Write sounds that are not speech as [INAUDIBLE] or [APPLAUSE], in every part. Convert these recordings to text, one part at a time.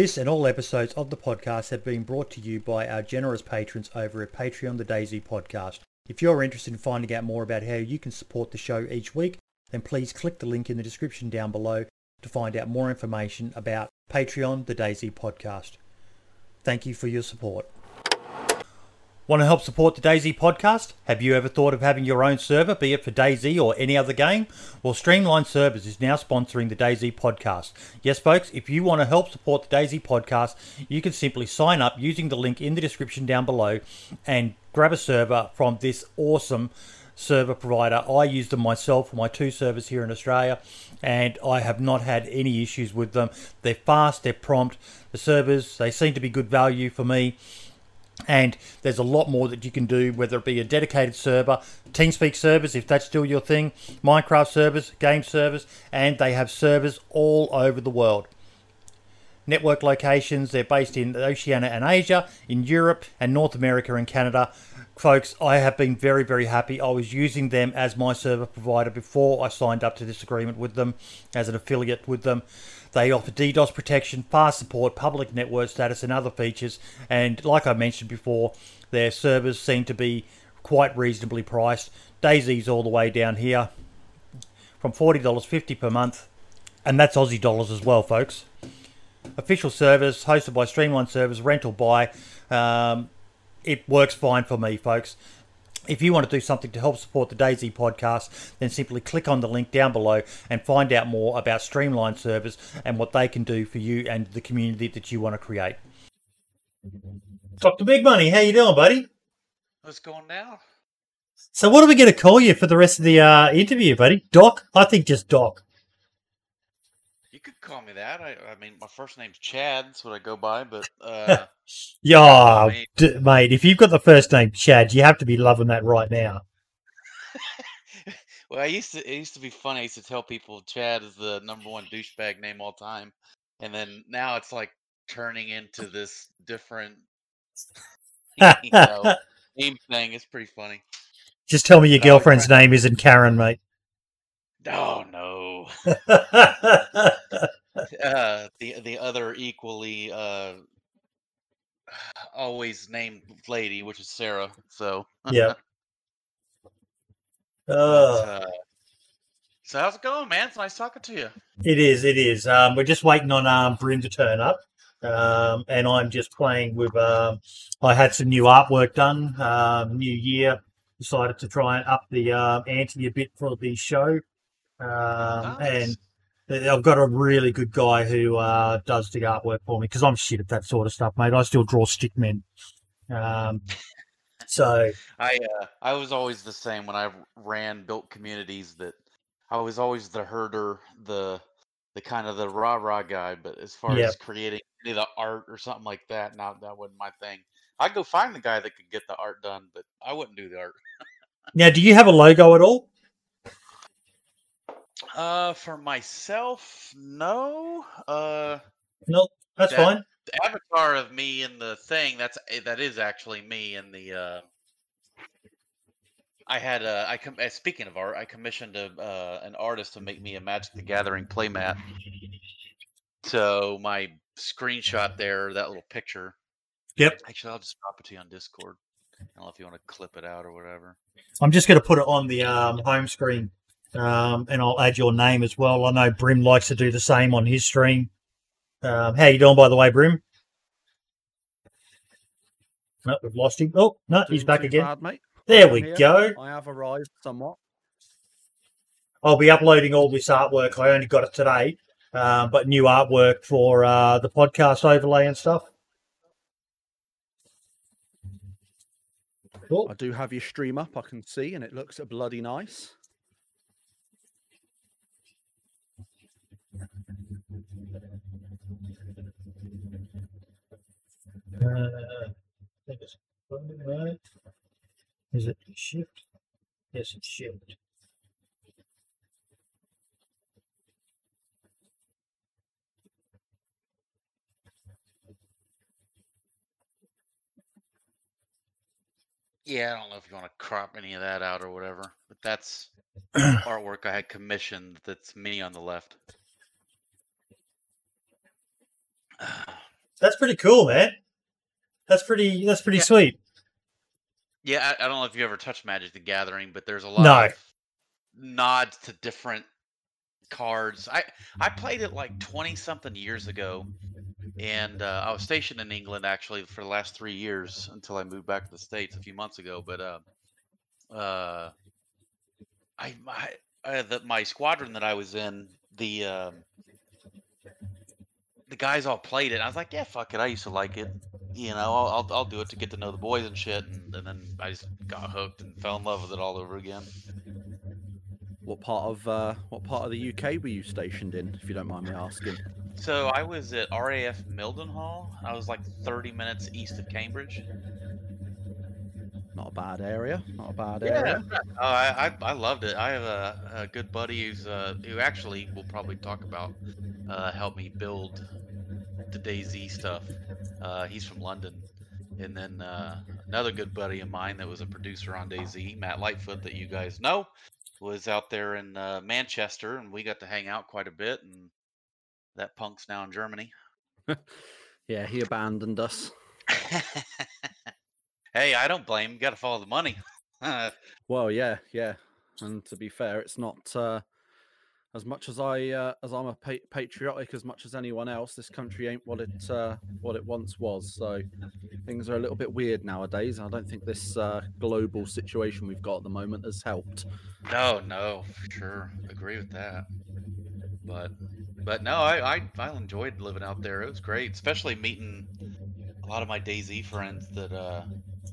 This and all episodes of the podcast have been brought to you by our generous patrons over at Patreon The DayZ Podcast. If you're interested in finding out more about how you can support the show each week, then please click the link in the description down below to find out more information about Patreon The DayZ Podcast. Thank you for your support. Want to help support the DayZ podcast? Have you ever thought of having your own server, be it for DayZ or any other game? Well, Streamline Servers is now sponsoring the DayZ podcast. Yes, folks, if you want to help support the DayZ podcast, you can simply sign up using the link in the description down below and grab a server from this awesome server provider. I use them myself for my two servers here in Australia, and I have not had any issues with them. They're fast, they're prompt. The servers, they seem to be good value for me and there's a lot more that you can do whether it be a dedicated server teamspeak servers if that's still your thing minecraft servers game servers and they have servers all over the world. Network locations they're based in oceania and asia in europe and north america and canada. Folks i have been very very happy. I was using them as my server provider before i signed up to this agreement with them as an affiliate with them they offer DDoS protection, fast support, public network status, and other features. And like I mentioned before, their servers seem to be quite reasonably priced. DayZ's all the way down here from $40.50 per month. And that's Aussie dollars as well, folks. Official service hosted by Streamline Servers, rental by. Um, it works fine for me, folks. If you want to do something to help support the DayZ podcast, then simply click on the link down below and find out more about Streamline Servers and what they can do for you and the community that you want to create. Dr. Big Money, how you doing, buddy? What's going now? So what are we going to call you for the rest of the uh, interview, buddy? Doc? I think just Doc. You could call me that. I, I mean, my first name's Chad. That's what I go by. But [LAUGHS] uh, Yeah, I mean- d- mate, if you've got the first name Chad, you have to be loving that right now. [LAUGHS] well, I used to. It used to be funny. I used to tell people Chad is the number one douchebag name all time, and then now it's like turning into this different, [LAUGHS] you know, name thing. It's pretty funny. Just tell me your girlfriend's name isn't Karen, mate. Oh no. Uh, the the other equally uh, [SIGHS] always named lady, which is Sarah. So yeah. [LAUGHS] Uh, so how's it going, man? It's nice talking to you. it is, it is. Um, we're just waiting on um, Brim to turn up. Um, and I'm just playing with. Um, I had some new artwork done. Um, new year, decided to try and up the um, ante a bit for the show. Um, Nice. And I've got a really good guy who uh, does the artwork for me because I'm shit at that sort of stuff, mate. I still draw stick men. Um, [LAUGHS] so I uh, I was always the same when I ran built communities. That I was always the herder, the the kind of the rah rah guy. But as far Yep. as creating any of the art or something like that, now that wasn't my thing. I'd go find the guy that could get the art done, but I wouldn't do the art. now, do you have a logo at all? Uh, for myself, no. Uh, No, that's That- fine. the avatar of me in the thing that's eh, that is actually me in the. Uh, I had uh, I com- uh, speaking of art, I commissioned a uh, an artist to make me a Magic the Gathering playmat. So my screenshot there, that little picture. Yep. Actually, I'll just drop it to you on Discord. I don't know if you want to clip it out or whatever. I'm just going to put it on the um, home screen, um, and I'll add your name as well. I know Brim likes to do the same on his stream. Um, how you doing, by the way, Brim? No, we've lost him. Oh no, he's back again. mate. There I'm we here. go. I have arrived somewhat. I'll be uploading all this artwork. I only got it today, um, but new artwork for uh, the podcast overlay and stuff. Cool. I do have your stream up, I can see, and it looks bloody nice. Uh, I think it's right. Is it shift? Yes, it's shift. Yeah, I don't know if you want to crop any of that out or whatever, but that's [CLEARS THROAT] artwork I had commissioned. That's me on the left. That's pretty cool, man. That's pretty. That's pretty Yeah. sweet. Yeah, I, I don't know if you ever touched Magic the Gathering, but there's a lot No. of nods to different cards. I I played it like twenty something years ago, and uh, I was stationed in England actually for the last three years until I moved back to the states a few months ago. But uh, uh, I my uh, the, my squadron that I was in the. The guys all played it. I was like, yeah, fuck it. I used to like it. You know, I'll, I'll, I'll do it to get to know the boys and shit. And, and then I just got hooked and fell in love with it all over again. What part of uh, what part of the UK were you stationed in, if you don't mind me asking? So I was at RAF Mildenhall. I was like 30 minutes east of Cambridge. Not a bad area. Not a bad area. Oh, I, I, I loved it. I have a, a good buddy who's uh, who actually we'll probably talk about uh, helped me build the DayZ stuff. Uh, he's from London, and then uh, another good buddy of mine that was a producer on DayZ, Matt Lightfoot, that you guys know, was out there in uh, Manchester, and we got to hang out quite a bit. And that punk's now in Germany. [LAUGHS] Yeah, he abandoned us. [LAUGHS] hey, I don't blame. You got to follow the money. [LAUGHS] Well, yeah, yeah. And to be fair, it's not uh, as much as I uh, as I'm a pa- patriotic as much as anyone else. This country ain't what it uh, what it once was. So things are a little bit weird nowadays. I don't think this uh, global situation we've got at the moment has helped. No, no, sure, agree with that. But, but no, I, I, I enjoyed living out there. It was great, especially meeting a lot of my DayZ friends. That, uh,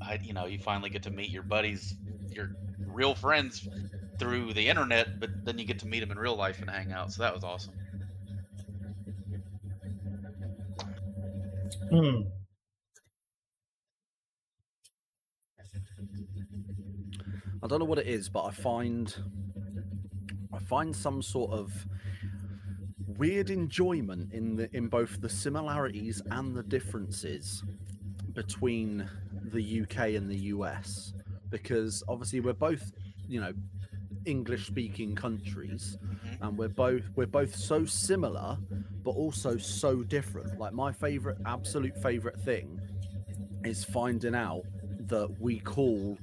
I, you know, you finally get to meet your buddies, your real friends through the internet, but then you get to meet them in real life and hang out. So that was awesome. Hmm. I don't know what it is, but I find I find some sort of weird enjoyment in the in both the similarities and the differences between the UK and the US because obviously we're both, you know, English speaking countries Mhm. and we're both we're both so similar but also so different. Like my favorite absolute favorite thing is finding out that we call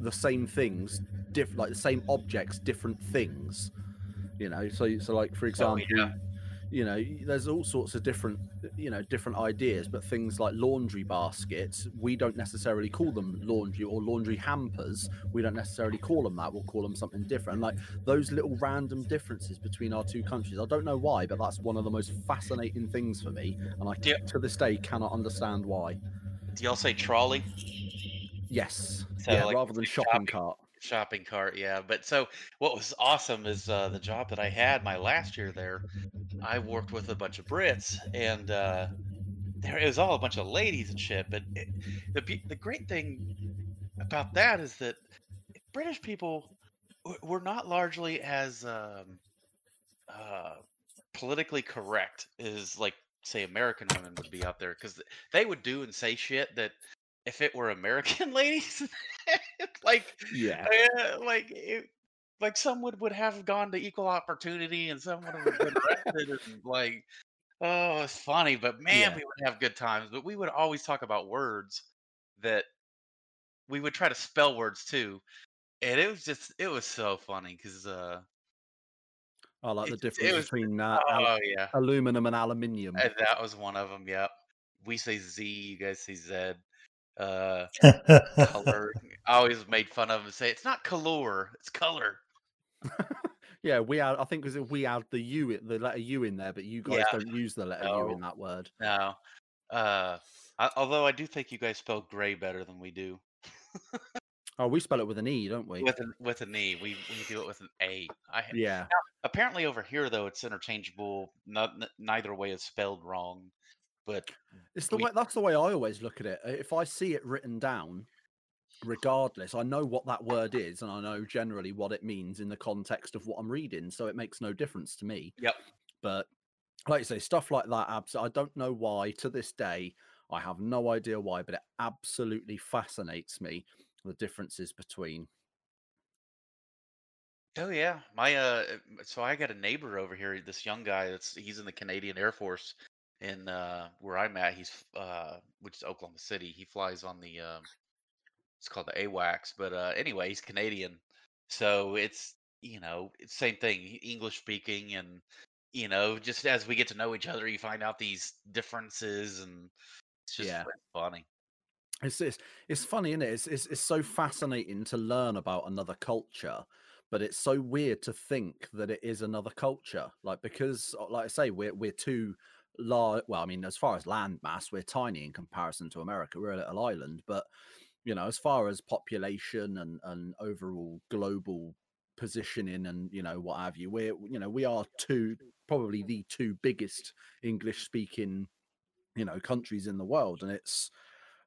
the same things diff like the same objects different things you know so so like for example yeah. You know there's all sorts of different you know different ideas but things like laundry baskets we don't necessarily call them laundry or laundry hampers we don't necessarily call them that we'll call them something different like those little random differences between our two countries i don't know why but that's one of the most fascinating things for me and i Yeah. to this day cannot understand why Do y'all say trolley? yes So, yeah like, rather than shopping shopping- cart shopping cart yeah but so what was awesome is uh, the job that i had my last year there i worked with a bunch of brits and uh, there it was all a bunch of ladies and shit but it, the, the great thing about that is that british people were not largely as um, uh, politically correct as like say american women would be out there because they would do and say shit that if it were american [LAUGHS] ladies [LAUGHS] like yeah uh, like it, like some would would have gone to equal opportunity and some would have been arrested and like oh it's funny but man Yeah. we would have good times but we would always talk about words that we would try to spell words too and it was just it was so funny because uh I like the It- difference was- between uh, al- oh yeah aluminum and aluminium. and that was one of them yep we say z you guys say z uh [LAUGHS] color i always made fun of him and say it's not color it's color [LAUGHS] yeah, we add. I think because we add the U, the letter U in there, but you guys Yeah. don't use the letter U in that word. No. Uh, I, although I do think you guys spell gray better than we do. Oh, we spell it with an E, don't we? With an with an E, we we do it with an A. I yeah, apparently over here though it's interchangeable. Not n- neither way is spelled wrong, but it's the we- way. That's the way I always look at it. Uh, If I see it written down, regardless, I know what that word is, and I know generally what it means in the context of what I'm reading, so it makes no difference to me. Yep. But like you say, stuff like that. Abs- I don't know why to this day. I have no idea why, but it absolutely fascinates me the differences between. oh yeah, my uh, so I got a neighbor over here. This young guy that's he's in the Canadian Air Force, in uh, where I'm at. He's uh, which is Oklahoma City. He flies on the um, it's called the AWACS. But uh, anyway, he's Canadian, so it's you know it's same thing, English speaking, and you know just as we get to know each other, you find out these differences, and it's just Yeah. funny. It's it's, it's funny, isn't it? It's, it's it's so fascinating to learn about another culture, but it's so weird to think that it is another culture. Like because, uh, like I say, we're we're too large. Well, I mean, as far as land mass, we're tiny in comparison to America. We're a little island, but you know, as far as population and and overall global positioning and you know what have you, we're you know we are two probably the two biggest English speaking you know countries in the world, and it's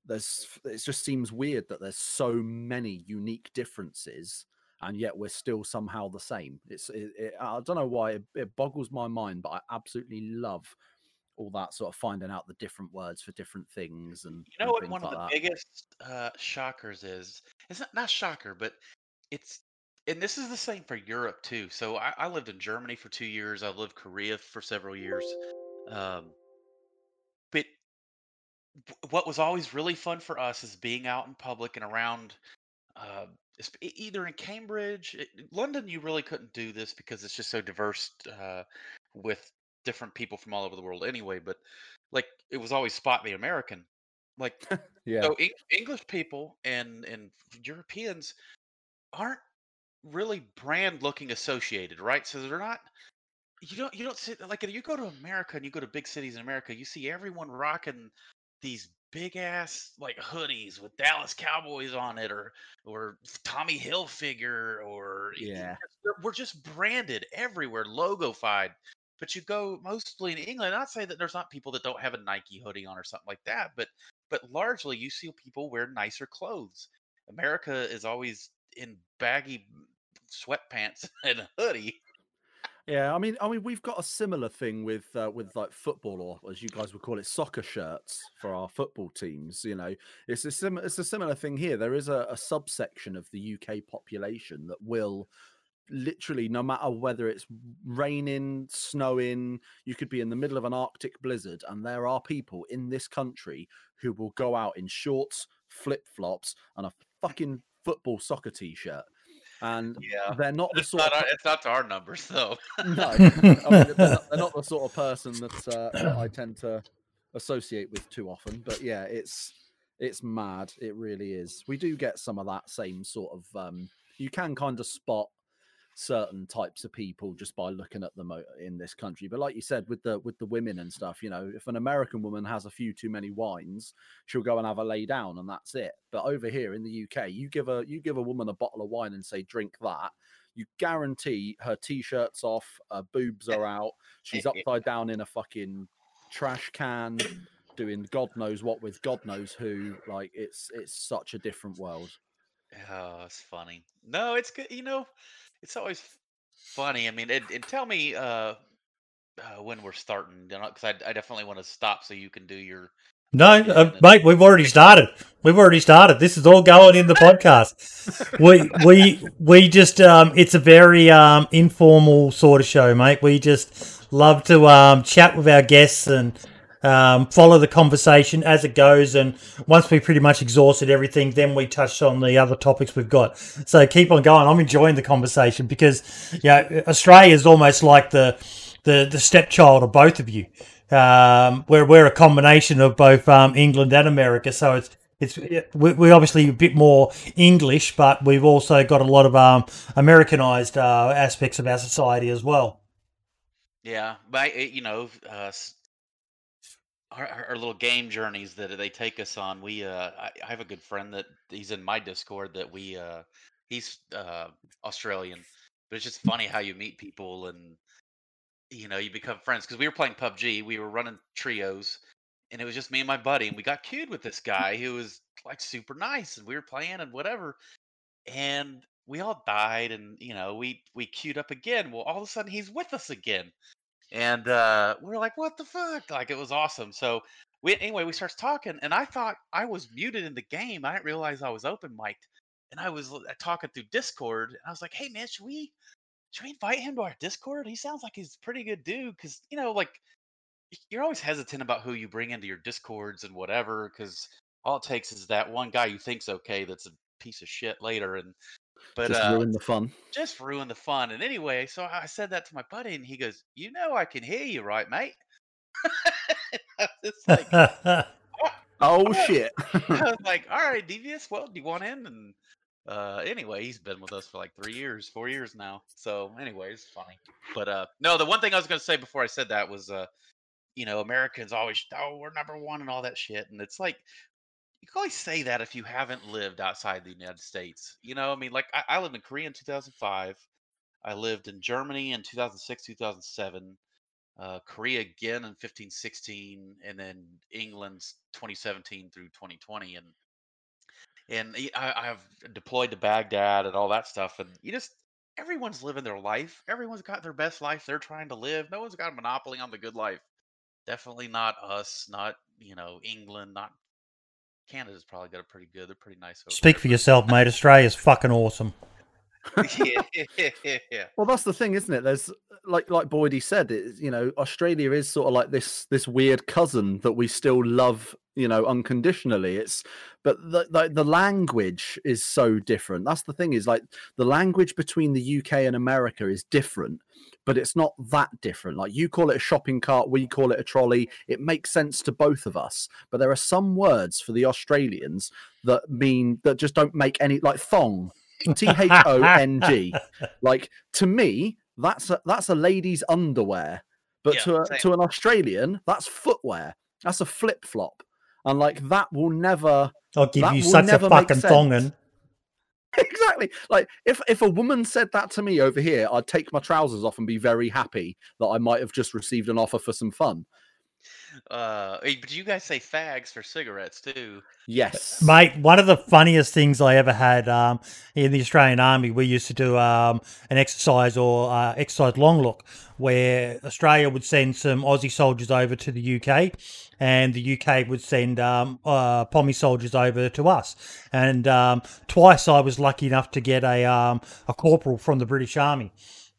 there's it just seems weird that there's so many unique differences and yet we're still somehow the same it's it, it, i don't know why it, it boggles my mind but i absolutely love all that sort of finding out the different words for different things and You know and what one of the that biggest uh, shockers is? It's not not shocker, but it's and this is the same for Europe too. So I, I lived in Germany for two years. I lived Korea for several years. Um, but what was always really fun for us is being out in public and around uh, either in Cambridge, London. You really couldn't do this because it's just so diverse uh, with different people from all over the world anyway. But like it was always spot the American. Like [LAUGHS] yeah so Eng- English people and and Europeans aren't really brand looking associated, right? So they're not. You don't you don't see like if you go to America and you go to big cities in America, you see everyone rocking these big ass like hoodies with Dallas Cowboys on it, or or Tommy Hilfiger, or y- y- yeah we're just branded everywhere, logofied. But you go mostly in England. Not say that there's not people that don't have a Nike hoodie on or something like that, but but largely you see people wear nicer clothes. America is always in baggy sweatpants [LAUGHS] and a hoodie. Yeah, I mean, I mean, we've got a similar thing with uh, with like football, or as you guys would call it, soccer shirts for our football teams. You know, it's a sim- it's a similar thing here. There is a, a subsection of the UK population that will literally, no matter whether it's raining, snowing, you could be in the middle of an Arctic blizzard, and there are people in this country who will go out in shorts, flip flops, and a fucking football soccer t-shirt. And Yeah. they're not the It's sort not, of our, it's not to our numbers though. no, [LAUGHS] I mean, they're, not, they're not the sort of person that, uh, that I tend to associate with too often. But yeah, it's it's mad. It really is. We do get some of that same sort of. Um, you can kind of spot certain types of people just by looking at them in this country. But like you said, with the with the women and stuff, you know, if an American woman has a few too many wines, she'll go and have a lay down, and that's it. But over here in the UK, you give a you give a woman a bottle of wine and say drink that, you guarantee her t-shirts off, her boobs are out, she's [LAUGHS] upside down in a fucking trash can, doing God knows what with God knows who. Like it's it's such a different world. Oh, it's funny. No, it's good. You know, it's always funny. I mean, and, and tell me uh, uh, when we're starting, because I, I definitely want to stop so you can do your. No, uh, mate, we've already started. We've already started. This is all going in the podcast. we we we just um, it's a very um, informal sort of show, mate. We just love to um, chat with our guests and um, follow the conversation as it goes. And once we pretty much exhausted everything, then we touch on the other topics we've got. So keep on going. I'm enjoying the conversation because yeah, Australia is almost like the the the stepchild of both of you. Um, we're we're a combination of both um, England and America, so it's it's we- we're obviously a bit more English, but we've also got a lot of um, Americanized uh, aspects of our society as well. Yeah, but you know, uh, our, our little game journeys that they take us on. We, uh, I, I have a good friend that he's in my Discord that we, uh, he's uh, Australian, but it's just funny how you meet people and you know you become friends because we were playing PUBG. We were running trios, and it was just me and my buddy, and we got queued with this guy who was like super nice, and we were playing and whatever, and we all died, and you know we we queued up again. Well, all of a sudden he's with us again and uh, we are like, "What the fuck?" Like it was awesome. So we anyway, we starts talking, and I thought I was muted in the game. I didn't realize I was open mic'd, and I was uh, talking through Discord. And I was like, "Hey man, should we should we invite him to our Discord? He sounds like he's a pretty good dude." Because you know, like you're always hesitant about who you bring into your discords and whatever because all it takes is that one guy you think's okay that's a piece of shit later and but Just uh ruin the fun. just ruin the fun and anyway so i said that to my buddy and he goes you know i can hear you right mate [LAUGHS] it's like [LAUGHS] Oh shit! [LAUGHS] I was like, all right, Devious, well, do you want in? And uh, anyway, he's been with us for like three years, four years now. So, anyway, it's funny. But uh, no, the one thing I was going to say before I said that was, uh, you know, Americans always, oh, we're number one and all that shit. And it's like, you can always say that if you haven't lived outside the United States. You know, I mean, like, I, I lived in Korea in 2005. I lived in Germany in 2006, 2007 uh, Korea again in 15, 16, and then England's 2017 through 2020, and and I, have deployed to Baghdad and all that stuff, and you just everyone's living their life. Everyone's got their best life they're trying to live. No one's got a monopoly on the good life. Definitely not us. Not you know England. Not Canada's probably got a pretty good. They're pretty nice. Over Speak for yourself, mate. Australia's fucking awesome. Yeah. [LAUGHS] Well, that's the thing, isn't it? There's like like Boydie said, it, you know, Australia is sort of like this this weird cousin that we still love, you know, unconditionally. It's but the, the the language is so different. That's the thing is like the language between the UK and America is different, but it's not that different. Like you call it a shopping cart, we call it a trolley. It makes sense to both of us. But there are some words for the Australians that mean that just don't make any like thong. T H O N G. [LAUGHS] Like to me, that's a that's a lady's underwear, but Yeah, to a, to an Australian, that's footwear. That's a flip flop, and like that will never I'll give you such a fucking thongin. [LAUGHS] exactly like if if a woman said that to me over here, I'd take my trousers off and be very happy that I might have just received an offer for some fun. Uh, hey, but you guys say fags for cigarettes too. Yes, Mate, one of the funniest things I ever had um, in the Australian Army, we used to do um, an exercise or uh, exercise long look where Australia would send some Aussie soldiers over to the UK and the UK would send um, uh, Pommy soldiers over to us. And um, twice I was lucky enough to get a, um, a corporal from the British Army.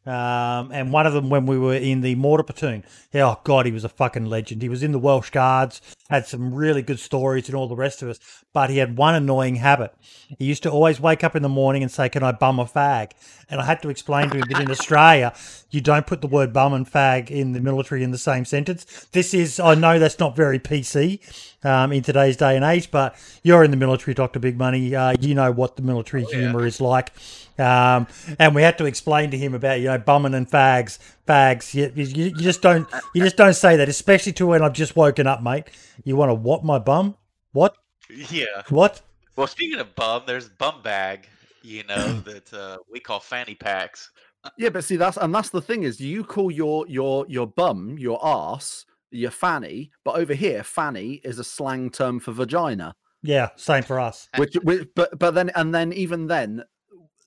Um, and one of them when we were in the mortar platoon. Oh god, he was a fucking legend. He was in the Welsh Guards, had some really good stories and all the rest of us. But he had one annoying habit. He used to always wake up in the morning and say, "Can I bum a fag?" And I had to explain to him that in Australia, you don't put the word bum and fag in the military in the same sentence. This is, I know that's not very PC um, in today's day and age, but you're in the military, Doctor Big Money. Uh, you know what the military yeah. humour is like. Um, and we had to explain to him about you know bumming and fags, fags. You, you, you just don't you just don't say that, especially to when I've just woken up, mate. You want to what my bum? What Yeah. what? Well, speaking of bum, there's bum bag. You know [CLEARS THROAT] that uh, we call fanny packs. yeah, but see that's and that's the thing is you call your your your bum your ass your fanny, but over here fanny is a slang term for vagina. Yeah, same for us. which, which but but then and then even then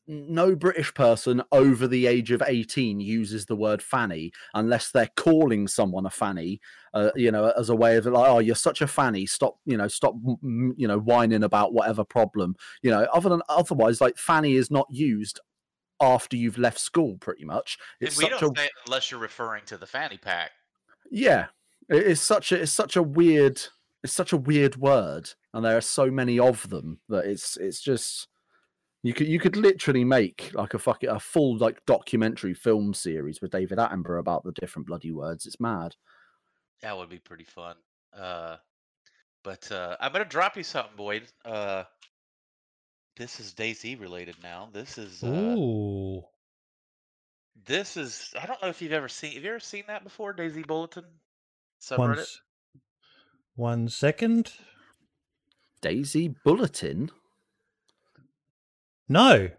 no british person over the age of 18 uses the word fanny unless they're calling someone a fanny uh, you know as a way of like oh you're such a fanny stop you know stop you know whining about whatever problem you know other than otherwise like fanny is not used after you've left school pretty much it's we don't a say it unless you're referring to the fanny pack. yeah it's such a it's such a weird it's such a weird word and there are so many of them that it's it's just you could you could literally make like a fucking a full like documentary film series with David Attenborough about the different bloody words. It's mad. That would be pretty fun. Uh, but uh, I'm gonna drop you something, Boyd. Uh, this is DayZ related now. This is uh, Ooh. this is. I don't know if you've ever seen. Have you ever seen that before, DayZ Bulletin subreddit? One, one second. DayZ Bulletin. No.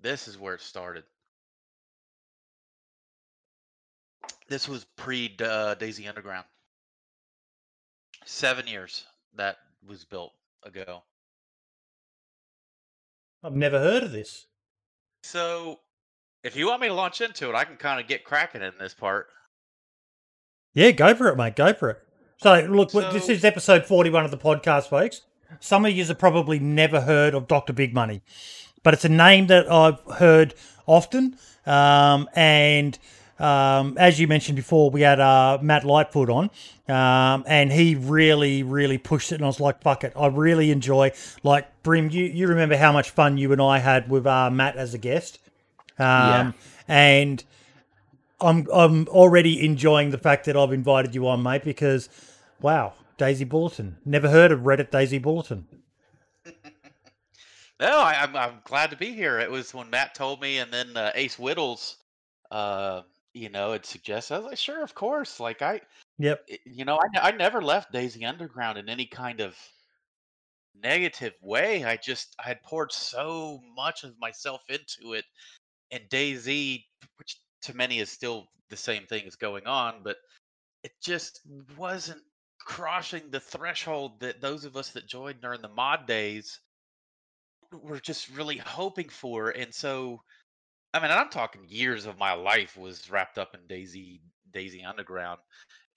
This is where it started. This was pre uh, DayZ Underground. Seven years that was built ago. I've never heard of this. So, if you want me to launch into it, I can kind of get cracking in this part. Yeah, go for it, mate. Go for it. So, look, w this is episode 41 of the podcast, folks. Some of you have probably never heard of Dr. Big Money, but it's a name that I've heard often. Um, and um, as you mentioned before, we had uh, Matt Lightfoot on, um, and he really, really pushed it. And I was like, "Fuck it!" I really enjoy. Like Brim, you you remember how much fun you and I had with uh, Matt as a guest, um, Yeah. and I'm I'm already enjoying the fact that I've invited you on, mate. Because wow, DayZ Bulletin. Never heard of Reddit DayZ Bulletin. [LAUGHS] No, I, I'm I'm glad to be here. It was when Matt told me, and then uh, Ace Whittles, uh, you know, had suggested. I was like, sure, of course. Like I, Yep. you know, I I never left DayZ Underground in any kind of negative way. I just I had poured so much of myself into it, and DayZ, which to many is still the same thing is going on, but it just wasn't crossing the threshold that those of us that joined during the mod days were just really hoping for. And so, I mean, I'm talking years of my life was wrapped up in DayZ DayZ Underground.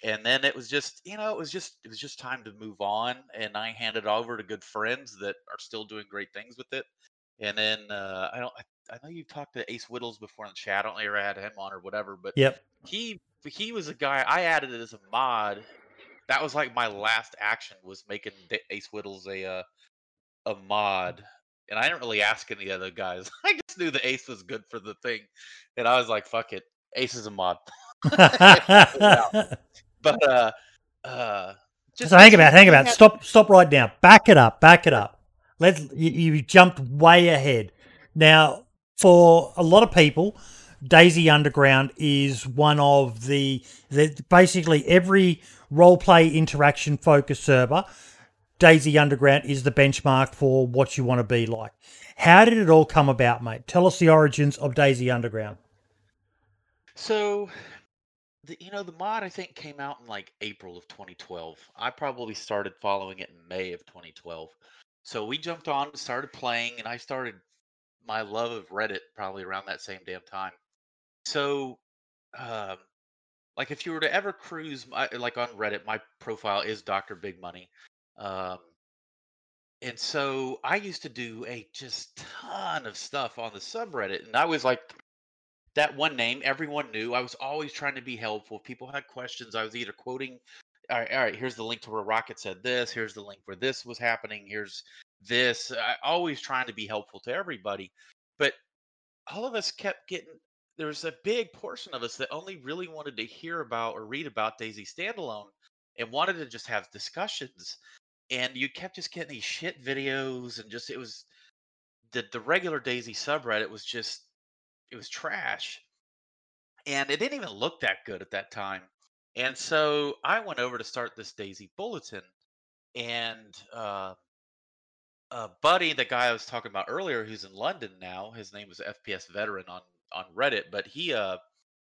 And then it was just, you know, it was just it was just time to move on. And I handed it over to good friends that are still doing great things with it. And then uh, I don't, I, I know you've talked to Ace Whittles before in the chat. I don't know if ever had him on or whatever, but Yep. he he was a guy I added it as a mod. That was like my last action was making Ace Whittles a uh, a mod, and I didn't really ask any other guys. [LAUGHS] I just knew the Ace was good for the thing, and I was like, "Fuck it, Ace is a mod." [LAUGHS] But uh, uh, just so hang about, hang about. had Stop, stop right now. Back it up, back it up. Let's. You, you jumped way ahead. Now, for a lot of people, DayZ Underground is one of the, the basically every role play interaction focus server. DayZ Underground is the benchmark for what you want to be like. How did it all come about, mate? Tell us the origins of DayZ Underground. So, the, you know, the mod I think came out in like April of 2012. I probably started following it in May of 2012. So we jumped on started playing, and I started my love of Reddit probably around that same damn time. So, um, like if you were to ever cruise, my, like on Reddit, my profile is Dr. Big Money. Um, and so I used to do a just ton of stuff on the subreddit, and I was like that one name everyone knew. I was always trying to be helpful. If people had questions, I was either quoting, all right, all right, here's the link to where Rocket said this, here's the link where this was happening, here's this. I always trying to be helpful to everybody. But all of us kept getting there was a big portion of us that only really wanted to hear about or read about DayZ Standalone and wanted to just have discussions. And you kept just getting these shit videos and just it was the the regular DayZ subreddit was just it was trash and it didn't even look that good at that time. And so I went over to start this DayZ Bulletin, and uh, Buddy, the guy I was talking about earlier, who's in London now, his name was FPS Veteran on on Reddit, but he uh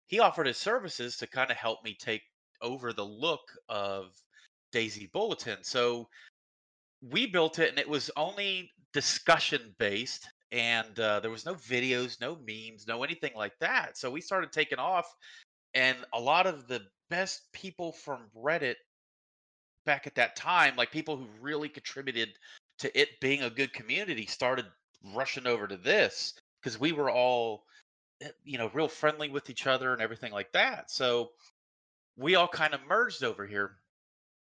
he offered his services to kind of help me take over the look of DayZ Bulletin. So we built it and it was only discussion based and uh, there was no videos no memes no anything like that so we started taking off and a lot of the best people from reddit back at that time like people who really contributed to it being a good community started rushing over to this because we were all you know real friendly with each other and everything like that so we all kind of merged over here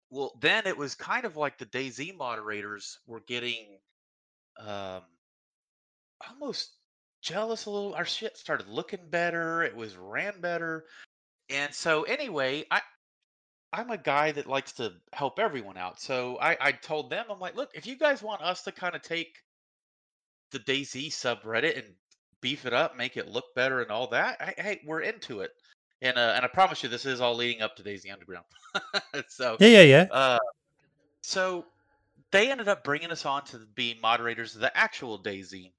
well, then it was kind of like the DayZ moderators were getting um, almost jealous a little. Our shit started looking better. It was ran better, and so anyway, I I'm a guy that likes to help everyone out. So I I told them I'm like, look, if you guys want us to kind of take the DayZ subreddit and beef it up, make it look better, and all that, I, hey, we're into it. And uh, and I promise you, this is all leading up to DayZ Underground. [LAUGHS] so Yeah, yeah, yeah. uh, so they ended up bringing us on to be moderators of the actual DayZ,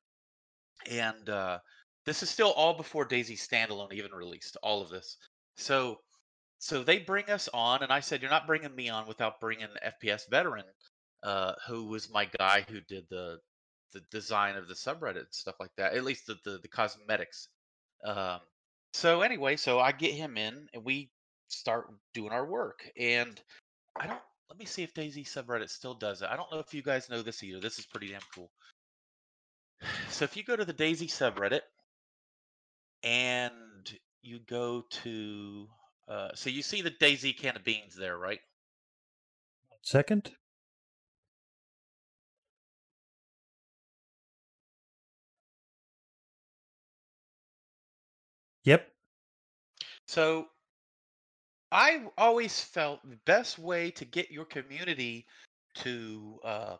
and uh, this is still all before DayZ standalone even released. All of this, so so they bring us on, and I said, "You're not bringing me on without bringing the FPS veteran, uh, who was my guy who did the the design of the subreddit and stuff like that. At least the the, the cosmetics." Um, so anyway, so I get him in, and we start doing our work, and I don't. Let me see if DayZ subreddit still does it. I don't know if you guys know this either. This is pretty damn cool. [SIGHS] So if you go to the DayZ subreddit and you go to uh, so you see the DayZ can of beans there, right? Second. So I always felt the best way to get your community to uh,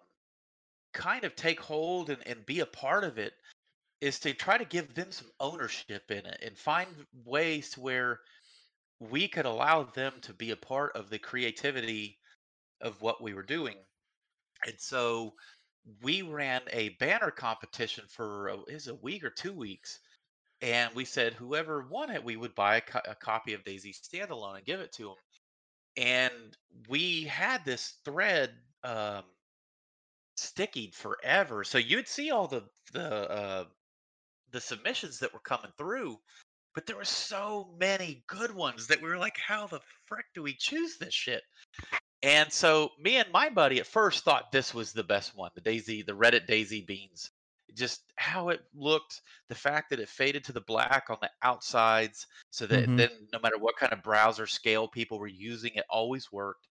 kind of take hold and, and be a part of it is to try to give them some ownership in it and find ways to where we could allow them to be a part of the creativity of what we were doing. And so we ran a banner competition for a, is a week or two weeks. And we said whoever won it, we would buy a, co- a copy of DayZ Standalone and give it to them. And we had this thread um, stickied forever. So you'd see all the the uh, the submissions that were coming through, but there were so many good ones that we were like, how the frick do we choose this shit? And so me and my buddy at first thought this was the best one, the DayZ, the Reddit DayZ beans. Just how it looked, the fact that it faded to the black on the outsides, so that Mhm. then no matter what kind of browser scale people were using, it always worked.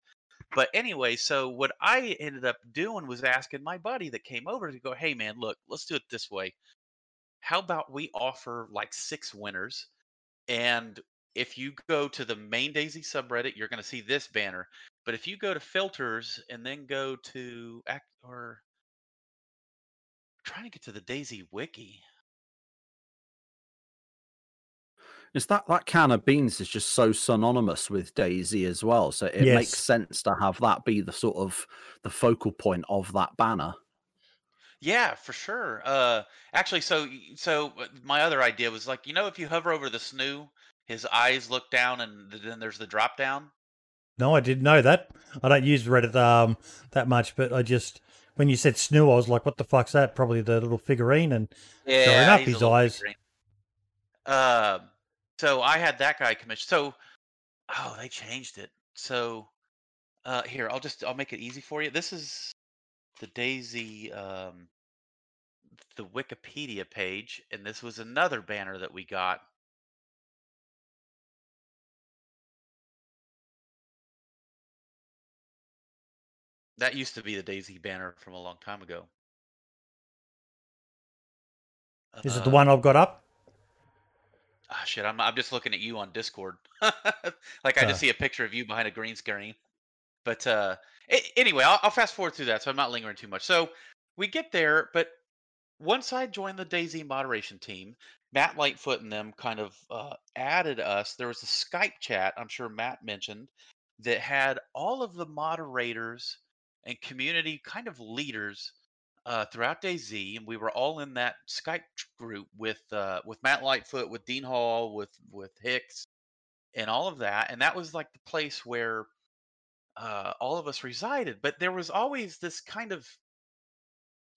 But anyway, so what I ended up doing was asking my buddy that came over to go, hey man, look, let's do it this way. How about we offer like six winners? And if you go to the main DayZ subreddit, you're going to see this banner. But if you go to filters and then go to act or trying to get to the DayZ wiki. Is that that can of beans is just so synonymous with DayZ as well, so it makes sense to have that be the sort of the focal point of that banner. Yeah, for sure. Uh, actually, so so uh, my other idea was like, you know, if you hover over the snoo, his eyes look down, and then there's the drop down. No, I didn't know that. I don't use Reddit um that much, but I just when you said snoo, I was like, "What the fuck's that?" Probably the little figurine, and Yeah, enough, his eyes- Uh, so I had that guy commissioned. So, oh, they changed it. So, uh, here I'll just I'll make it easy for you. This is the DayZ um the Wikipedia page, and this was another banner that we got. That used to be the DayZ banner from a long time ago. is it the Uh, one I've got up? Ah, shit, I'm I'm just looking at you on Discord. [LAUGHS] like I just see a picture of you behind a green screen. But uh anyway, I'll, I'll fast forward through that, so I'm not lingering too much. So we get there, but once I joined the DayZ moderation team, Matt Lightfoot and them kind of uh, added us. There was a Skype chat, I'm sure Matt mentioned, that had all of the moderators and community kind of leaders uh, throughout DayZ, and we were all in that Skype group with uh, with Matt Lightfoot, with Dean Hall, with with Hicks, and all of that. And that was like the place where uh, all of us resided. But there was always this kind of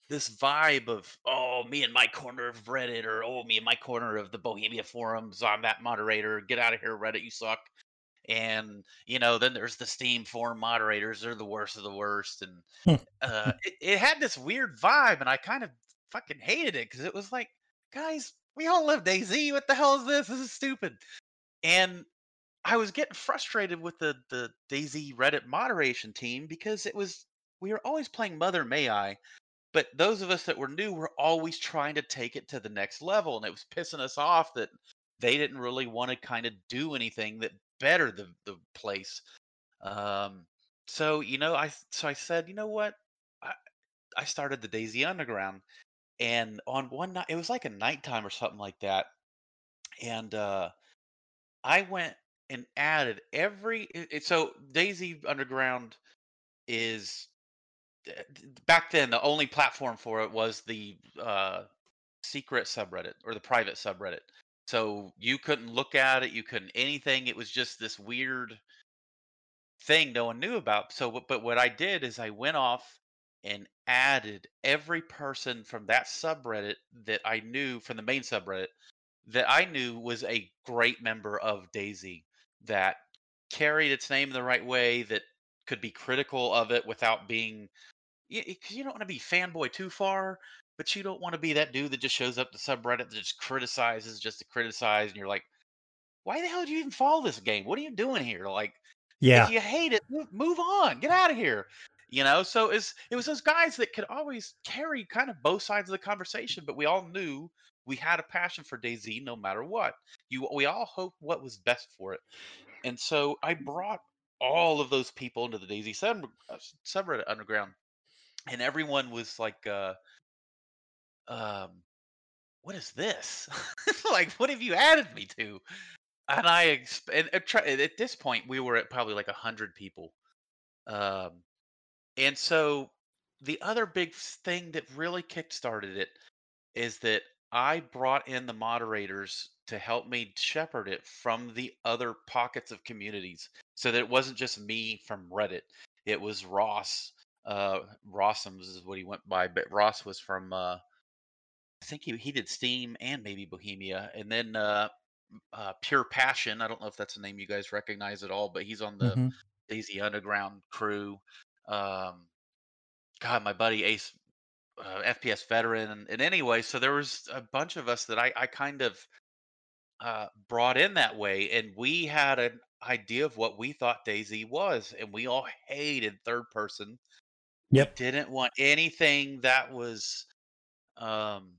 this vibe of oh me in my corner of reddit or oh me in my corner of the bohemia forums i'm that moderator get out of here reddit you suck and you know then there's the steam forum moderators they're the worst of the worst and uh it, it had this weird vibe and i kind of fucking hated it because it was like guys we all love DayZ what the hell is this? This is stupid. And i was getting frustrated with the the DayZ reddit moderation team because it was we were always playing mother may i but those of us that were new were always trying to take it to the next level and it was pissing us off that they didn't really want to kind of do anything that bettered the, the place um so you know i so i said you know what? I i started the DayZ underground and on one night it was like a nighttime or something like that and uh i went and added every it, it- so DayZ underground is d- back then the only platform for it was the uh, secret subreddit or the private subreddit so you couldn't look at it you couldn't anything it was just this weird thing no one knew about. So but what i did is i went off and added every person from that subreddit that i knew from the main subreddit that i knew was a great member of DayZ that carried its name the right way that could be critical of it without being because you don't want to be fanboy too far, but you don't want to be that dude that just shows up to subreddit that just criticizes just to criticize, and you're like, why the hell do you even follow this game? What are you doing here? Like, Yeah. if you hate it, move, on, get out of here. You know, so it's it was those guys that could always carry kind of both sides of the conversation, but we all knew we had a passion for DayZ no matter what. You we all hoped what was best for it. And so I brought all of those people into the DayZ sub, uh, subreddit underground, and everyone was like, uh, um, "What is this? [LAUGHS] like, what have you added me to?" And I exp- and at, try- at this point we were at probably like a hundred people, um, and so the other big thing that really kickstarted it is that I brought in the moderators to help me shepherd it from the other pockets of communities so that it wasn't just me from Reddit. It was Ross. Uh, Rossums is what he went by, but Ross was from, uh, I think he, he did Steam and maybe Bohemia. And then uh, uh, Pure Passion. I don't know if that's a name you guys recognize at all, but he's on the Mhm. DayZ Underground crew. Um, God, my buddy Ace uh, FPS veteran, and, and anyway, so there was a bunch of us that I, I kind of uh, brought in that way, and we had an idea of what we thought DayZ was, and we all hated third person. Yep. Didn't want anything that was um,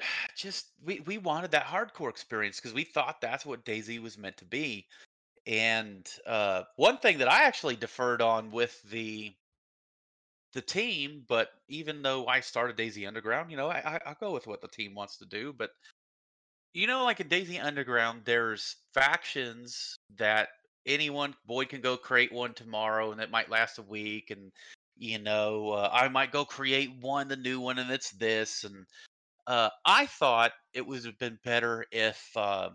[SIGHS] just we we wanted that hardcore experience because we thought that's what DayZ was meant to be. And uh, one thing that I actually deferred on with the the team, but even though I started DayZ Underground, you know, I, I I'll go with what the team wants to do. But you know, like in DayZ Underground, there's factions that anyone Boyd can go create one tomorrow, and it might last a week. And you know, uh, I might go create one, the new one, and it's this. And uh, I thought it would have been better if uh,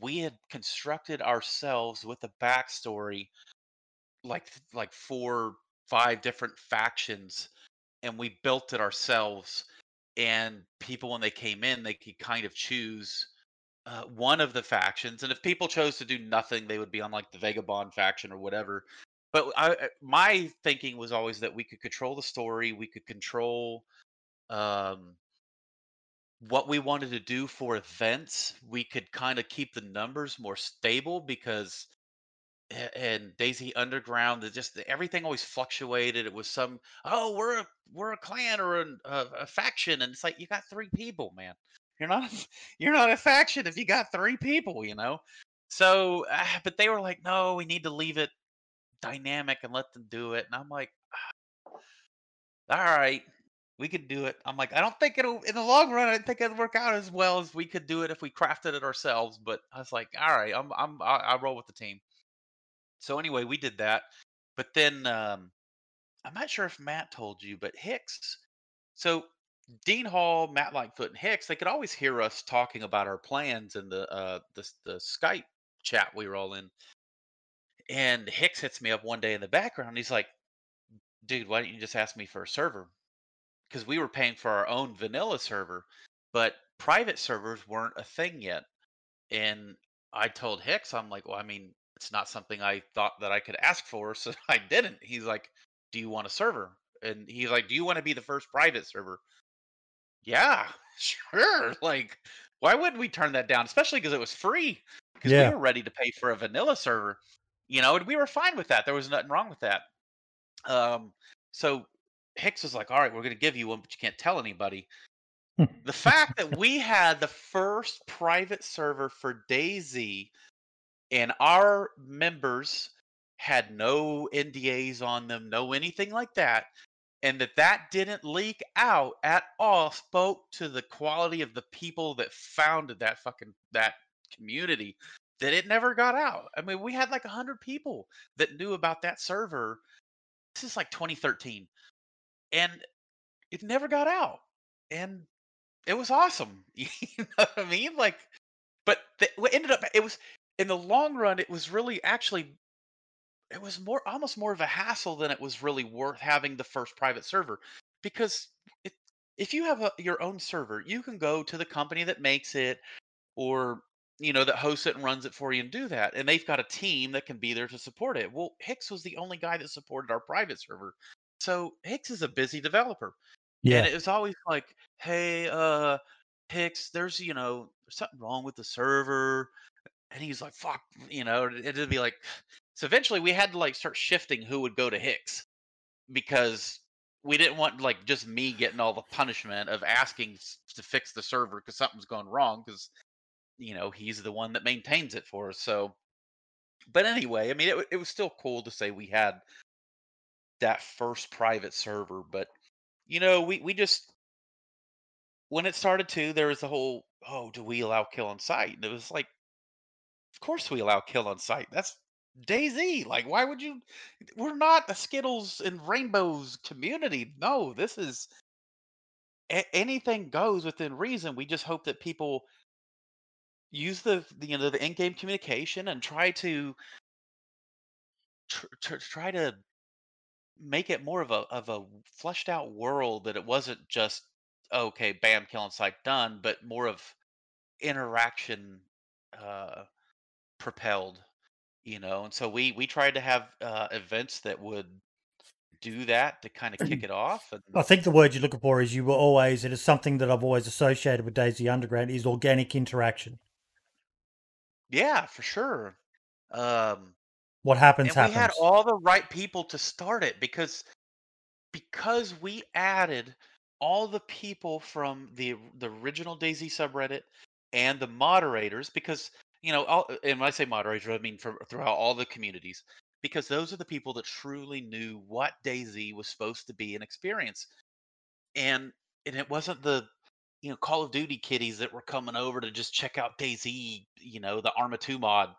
we had constructed ourselves with a backstory like like four five different factions and we built it ourselves and people when they came in they could kind of choose uh, one of the factions and if people chose to do nothing they would be on like the vagabond faction or whatever but I, I- my thinking was always that we could control the story we could control um, what we wanted to do for events we could kind of keep the numbers more stable because and DayZ Underground, just everything always fluctuated. It was some, oh, we're a we're a clan or an, a, a faction, and it's like you got three people, man. You're not [LAUGHS] you're not a faction if you got three people, you know. So, uh, but they were like, no, we need to leave it dynamic and let them do it. And I'm like, all right, we could do it. I'm like, I don't think it'll in the long run. I think it'll work out as well as we could do it if we crafted it ourselves. But I was like, all right, I'm I'm I, I roll with the team. So anyway, we did that. But then um, I'm not sure if Matt told you, but Hicks. So Dean Hall, Matt Lightfoot, and Hicks, they could always hear us talking about our plans in the uh, the the Skype chat we were all in. And Hicks hits me up one day in the background. He's like, "Dude, why don't you just ask me for a server?" Because we were paying for our own vanilla server, but private servers weren't a thing yet. And I told Hicks, I'm like, well, I mean, it's not something I thought that I could ask for, [LAUGHS] so I didn't. He's like, do you want a server? And he's like, do you want to be the first private server? Yeah, [LAUGHS] sure. Like, why wouldn't we turn that down? Especially because it was free. Because Yeah. we were ready to pay for a vanilla server, you know, and we were fine with that. There was nothing wrong with that. Um, so Hicks was like, all right, we're going to give you one, but you can't tell anybody. Hmm. the fact that we had the first private server for DayZ and our members had no NDAs on them, no anything like that, and that that didn't leak out at all spoke to the quality of the people that founded that fucking that community that it never got out. I mean, we had like 100 people that knew about that server. This is like 2013. And it never got out. And it was awesome. [LAUGHS] You know what I mean? Like, but the, what ended up, it was in the long run, it was really actually, it was more almost more of a hassle than it was really worth having the first private server because it, if you have a, your own server, you can go to the company that makes it or you know that hosts it and runs it for you and do that and they've got a team that can be there to support it well hicks was the only guy that supported our private server so hicks is a busy developer Yeah. and it was always like, hey, uh, Hicks, there's you know there's something wrong with the server, and he's like, fuck, you know, it'd be like. So eventually, we had to like start shifting who would go to Hicks because we didn't want like just me getting all the punishment of asking to fix the server because something's going wrong because you know he's the one that maintains it for us. So, but anyway, I mean, it it was still cool to say we had that first private server, but you know, we we just when it started to, there was the whole, oh, do we allow kill on site? And it was like, of course we allow kill on site. That's DayZ. Like, why would you? We're not a Skittles and Rainbows community. No, this is a- anything goes within reason. We just hope that people use the, the you know the in-game communication and try to tr- tr- try to make it more of a of a fleshed out world that it wasn't just okay, bam, kill on site done, but more of interaction uh, propelled, you know. And so we we tried to have uh, events that would do that to kind of kick it off. And I think the word you're looking for is you were always, it is something that I've always associated with DayZ Underground is organic interaction. yeah, for sure. Um, What happens and we had all the right people to start it because because we added all the people from the the original DayZ subreddit and the moderators because you know all, and when I say moderators I mean from throughout all the communities because those are the people that truly knew what DayZ was supposed to be an experience. And and it wasn't the you know Call of Duty kiddies that were coming over to just check out DayZ you know the Arma 2 mod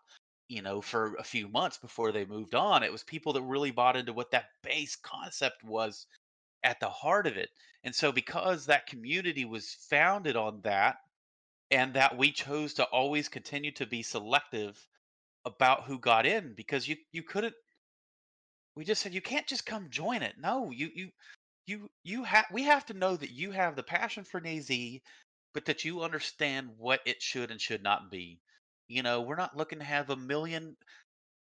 you know for a few months before they moved on it was people that really bought into what that base concept was at the heart of it. And so because that community was founded on that and that we chose to always continue to be selective about who got in because you you couldn't we just said you can't just come join it. No, you you you you have we have to know that you have the passion for DayZ but that you understand what it should and should not be. You know, we're not looking to have a million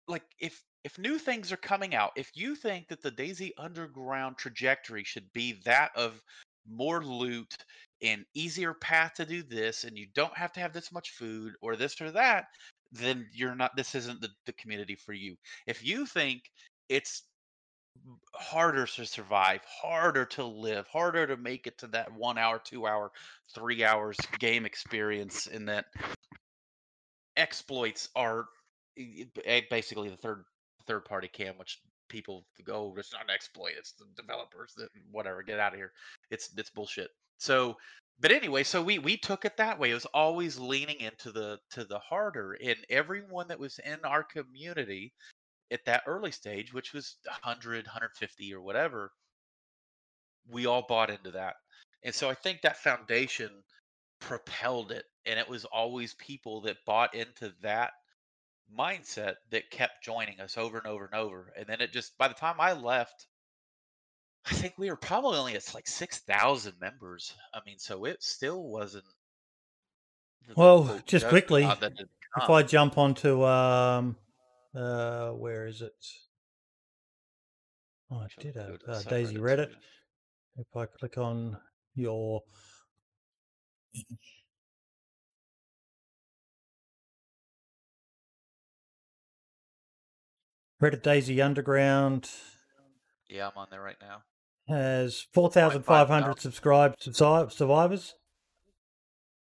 like if if new things are coming out, if you think that the DayZ Underground trajectory should be that of more loot and easier path to do this, and you don't have to have this much food or this or that, then you're not. This isn't the, the community for you. If you think it's harder to survive, harder to live, harder to make it to that one hour, two hour, three hours game experience, in that exploits are eh, basically the third third party cam, which people go, it's not an exploit, it's the developers that whatever, get out of here. It's it's bullshit. So but anyway, so we we took it that way. It was always leaning into the to the harder. And everyone that was in our community at that early stage, which was 100, 150 or whatever, we all bought into that. And so I think that foundation propelled it. And it was always people that bought into that mindset that kept joining us over and over and over. And then it just, by the time I left, I think we were probably only at like 6,000 members. I mean, so it still wasn't. Well, just quickly, If. I jump onto, um, uh, where is it? Oh, I did have uh, DayZ Reddit. If I click on your Reddit DayZ Underground Yeah, I'm on there right now. has 4,500 subscribed survivors.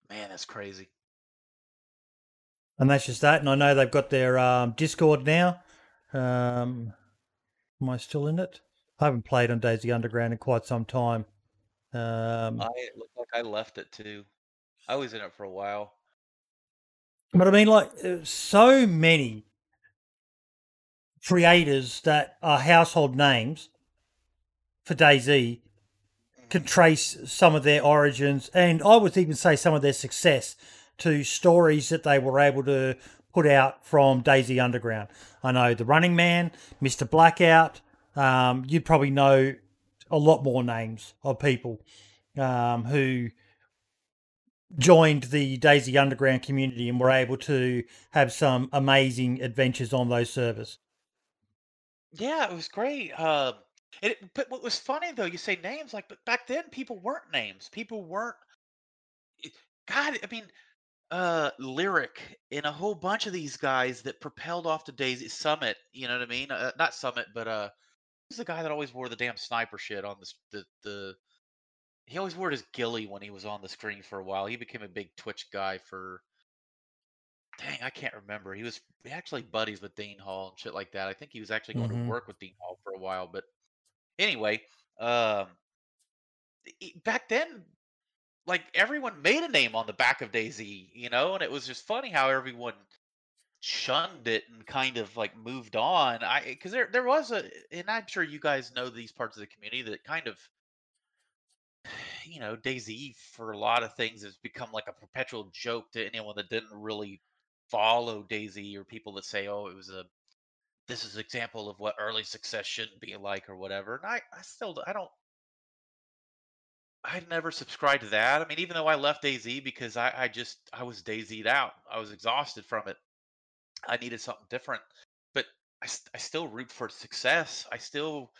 Man, that's crazy. And that's just that. And I know they've got their um, Discord now. Um, am I still in it? I haven't played on DayZ Underground in quite some time. Um, I it looked like I left it too. I was in it for a while. but I mean, like, uh, so many creators that are household names for DayZ can trace some of their origins and I would even say some of their success to stories that they were able to put out from DayZ Underground. I know The Running Man, Mr. Blackout. Um, you'd probably know a lot more names of people um, who joined the DayZ Underground community and were able to have some amazing adventures on those servers. Yeah, it was great. Um, it, but what was funny though, you say names like, but back then people weren't names. People weren't. it- God, I mean, uh, Lyric and a whole bunch of these guys that propelled off to DayZ Summit. You know what I mean? Uh, not Summit, but uh, who's the guy that always wore the damn sniper shit on the the the? He always wore his ghillie when he was on the screen for a while. He became a big Twitch guy for. Dang, I can't remember. He was actually buddies with Dean Hall and shit like that. I think he was actually going Mhm. to work with Dean Hall for a while. But anyway, um, back then like everyone made a name on the back of DayZ, you know, and it was just funny how everyone shunned it and kind of like moved on. I because there there was a, and I'm sure you guys know these parts of the community that kind of, [SIGHS] you know, DayZ for a lot of things has become like a perpetual joke to anyone that didn't really follow DayZ or people that say, oh, it was a this is an example of what early success shouldn't be like or whatever. And I I still I don't I never subscribed to that. I mean, even though I left DayZ because I, I just I was DayZ'd out. I was exhausted from it. I needed something different. But I, I still root for success. I still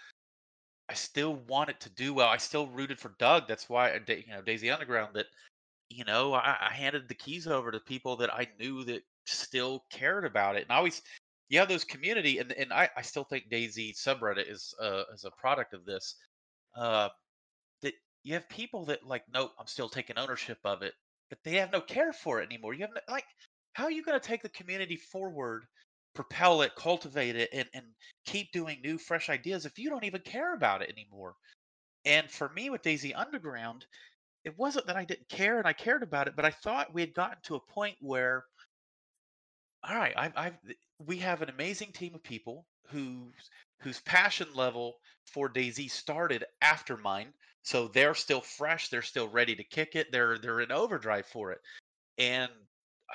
I still wanted to do well. I still rooted for Doug. That's why you know DayZ Underground. That you know I, I handed the keys over to people that I knew that still cared about it. And I always you have those community, and and I, I still think DayZ subreddit is uh, is a product of this. Uh, that you have people that like, nope, I'm still taking ownership of it, but they have no care for it anymore. You have no, like, how are you going to take the community forward, propel it, cultivate it, and and keep doing new, fresh ideas if you don't even care about it anymore? And for me with DayZ Underground, it wasn't that I didn't care and I cared about it, but I thought we had gotten to a point where, all right, I've, I've we have an amazing team of people whose whose passion level for DayZ started after mine, so they're still fresh, they're still ready to kick it, they're they're in overdrive for it, and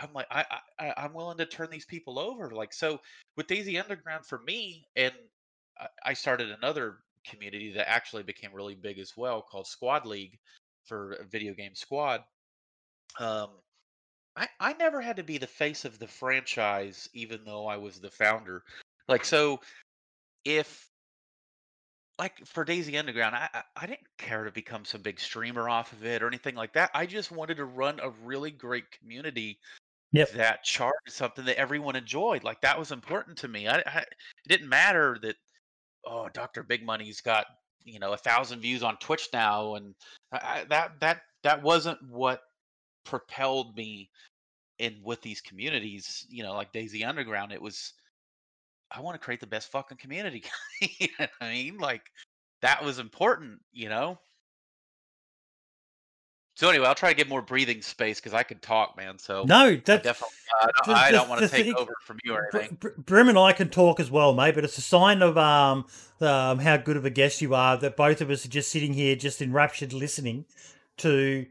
I'm like, I, I I- I'm willing to turn these people over. Like so with DayZ Underground for me, and I I started another community that actually became really big as well called Squad League for video game squad. Um, I, I never had to be the face of the franchise, even though I was the founder. Like, so if, like, for DayZ Underground, I, I, I didn't care to become some big streamer off of it or anything like that. I just wanted to run a really great community Yep. that charted something that everyone enjoyed. Like, that was important to me. I, I, it didn't matter that, oh, Dr. Big Money's got, you know, a thousand views on Twitch now. And I, I, that, that, that wasn't what propelled me in with these communities, you know, like DayZ Underground, it was I want to create the best fucking community. [LAUGHS] you know what I mean? Like that was important, you know. So anyway, I'll try to get more breathing space because I could talk, man. So No, I that definitely, I don't, the- I don't want to take thing- over from you or anything. Br- Brim and I can talk as well, mate, but it's a sign of um, um how good of a guest you are that both of us are just sitting here just enraptured listening to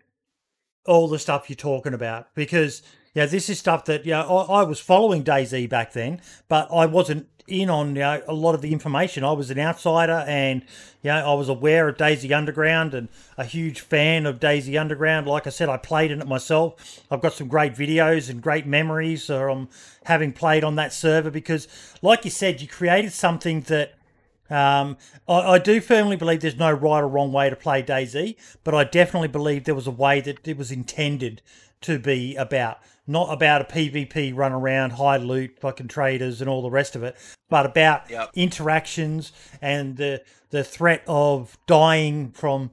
all the stuff you're talking about because yeah, this is stuff that yeah I, I was following DayZ back then, but I wasn't in on you know, a lot of the information. I was an outsider, and you know, I was aware of DayZ Underground and a huge fan of DayZ Underground. Like I said, I played in it myself. I've got some great videos and great memories from having played on that server because, like you said, you created something that um, I, I do firmly believe there's no right or wrong way to play DayZ, but I definitely believe there was a way that it was intended to be about. Not about a PvP run around, high loot, fucking traders, and all the rest of it, but about Yep. interactions and the the threat of dying from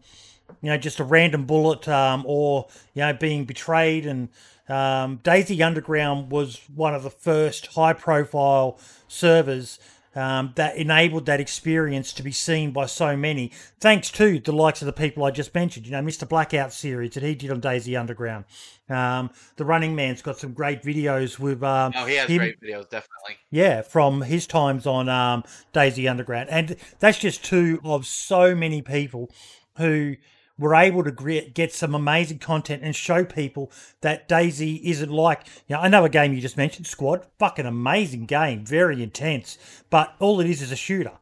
you know, just a random bullet um, or, you know, being betrayed. And um, DayZ Underground was one of the first high profile servers um, that enabled that experience to be seen by so many, thanks to the likes of the people I just mentioned. You know, Mr. Blackout series that he did on DayZ Underground. Um, the Running Man's got some great videos with um, No, he has him- great videos, definitely. yeah, from his times on um, DayZ Underground. And that's just two of so many people who were able to get some amazing content and show people that DayZ isn't like, you know, another game you just mentioned, Squad. Fucking amazing game, very intense. But all it is is a shooter.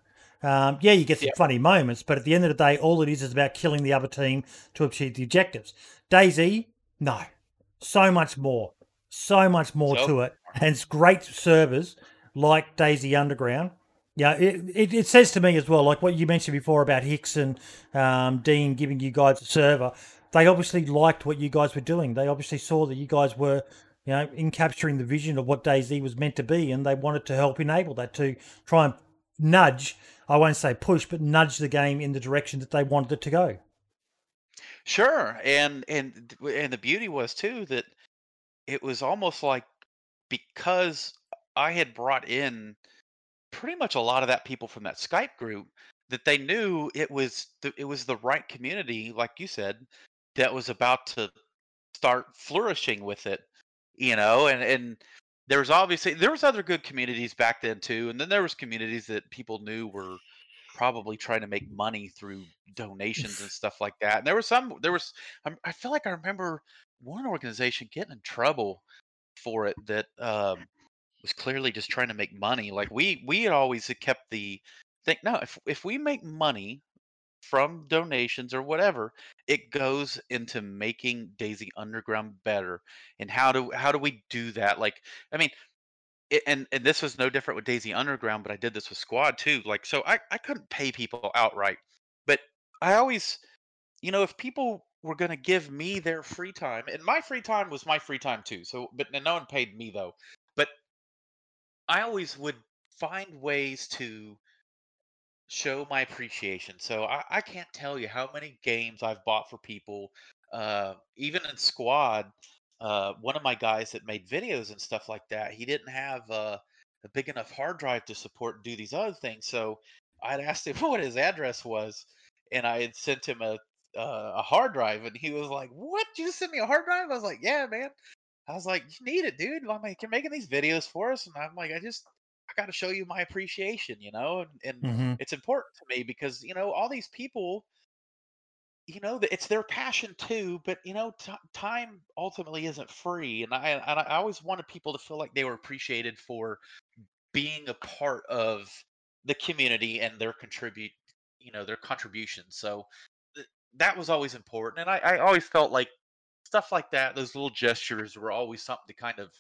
Um, yeah, you get some funny moments, but at the end of the day, all it is is about killing the other team to achieve the objectives. DayZ, no, so much more, so much more So to it, and it's great servers like DayZ Underground. Yeah, it, it, it says to me as well, like what you mentioned before about Hicks and um, Dean giving you guys a server. they obviously liked what you guys were doing. They obviously saw that you guys were, you know, in capturing the vision of what DayZ was meant to be, and they wanted to help enable that to try and nudge. I won't say push, but nudge the game in the direction that they wanted it to go. Sure, and and and the beauty was too that it was almost like because I had brought in pretty much a lot of that people from that Skype group that they knew it was the, it was the right community, like you said, that was about to start flourishing with it, you know, and and there was obviously there was other good communities back then too, and then there was communities that people knew were probably trying to make money through donations and [LAUGHS] stuff like that. And there was some there was I feel like I remember one organization getting in trouble for it that um, was clearly just trying to make money. Like we we had always kept the think no if if we make money from donations or whatever, it goes into making DayZ Underground better. And how do how do we do that? Like I mean. It, and and this was no different with DayZ Underground, but I did this with Squad too. Like, so I, I couldn't pay people outright, but I always, you know, if people were going to give me their free time, and my free time was my free time too. So, but no one paid me though. I always would find ways to show my appreciation. So I, I can't tell you how many games I've bought for people. Uh, even in squad, uh, one of my guys that made videos and stuff like that, he didn't have uh, a big enough hard drive to support and do these other things. So I'd asked him [LAUGHS] what his address was, and I had sent him a uh, a hard drive, and he was like, "What? You sent me a hard drive?" I was like, "Yeah, man." I was like, "You need it, dude." I'm like, "You're making these videos for us," and I'm like, "I just I got to show you my appreciation, you know, and, and Mm-hmm. it's important to me because you know all these people, you know, it's their passion too. But you know, t- time ultimately isn't free, and I and I always wanted people to feel like they were appreciated for being a part of the community and their contribute, you know, their contributions. So th- that was always important, and I, I always felt like stuff like that, those little gestures, were always something to kind of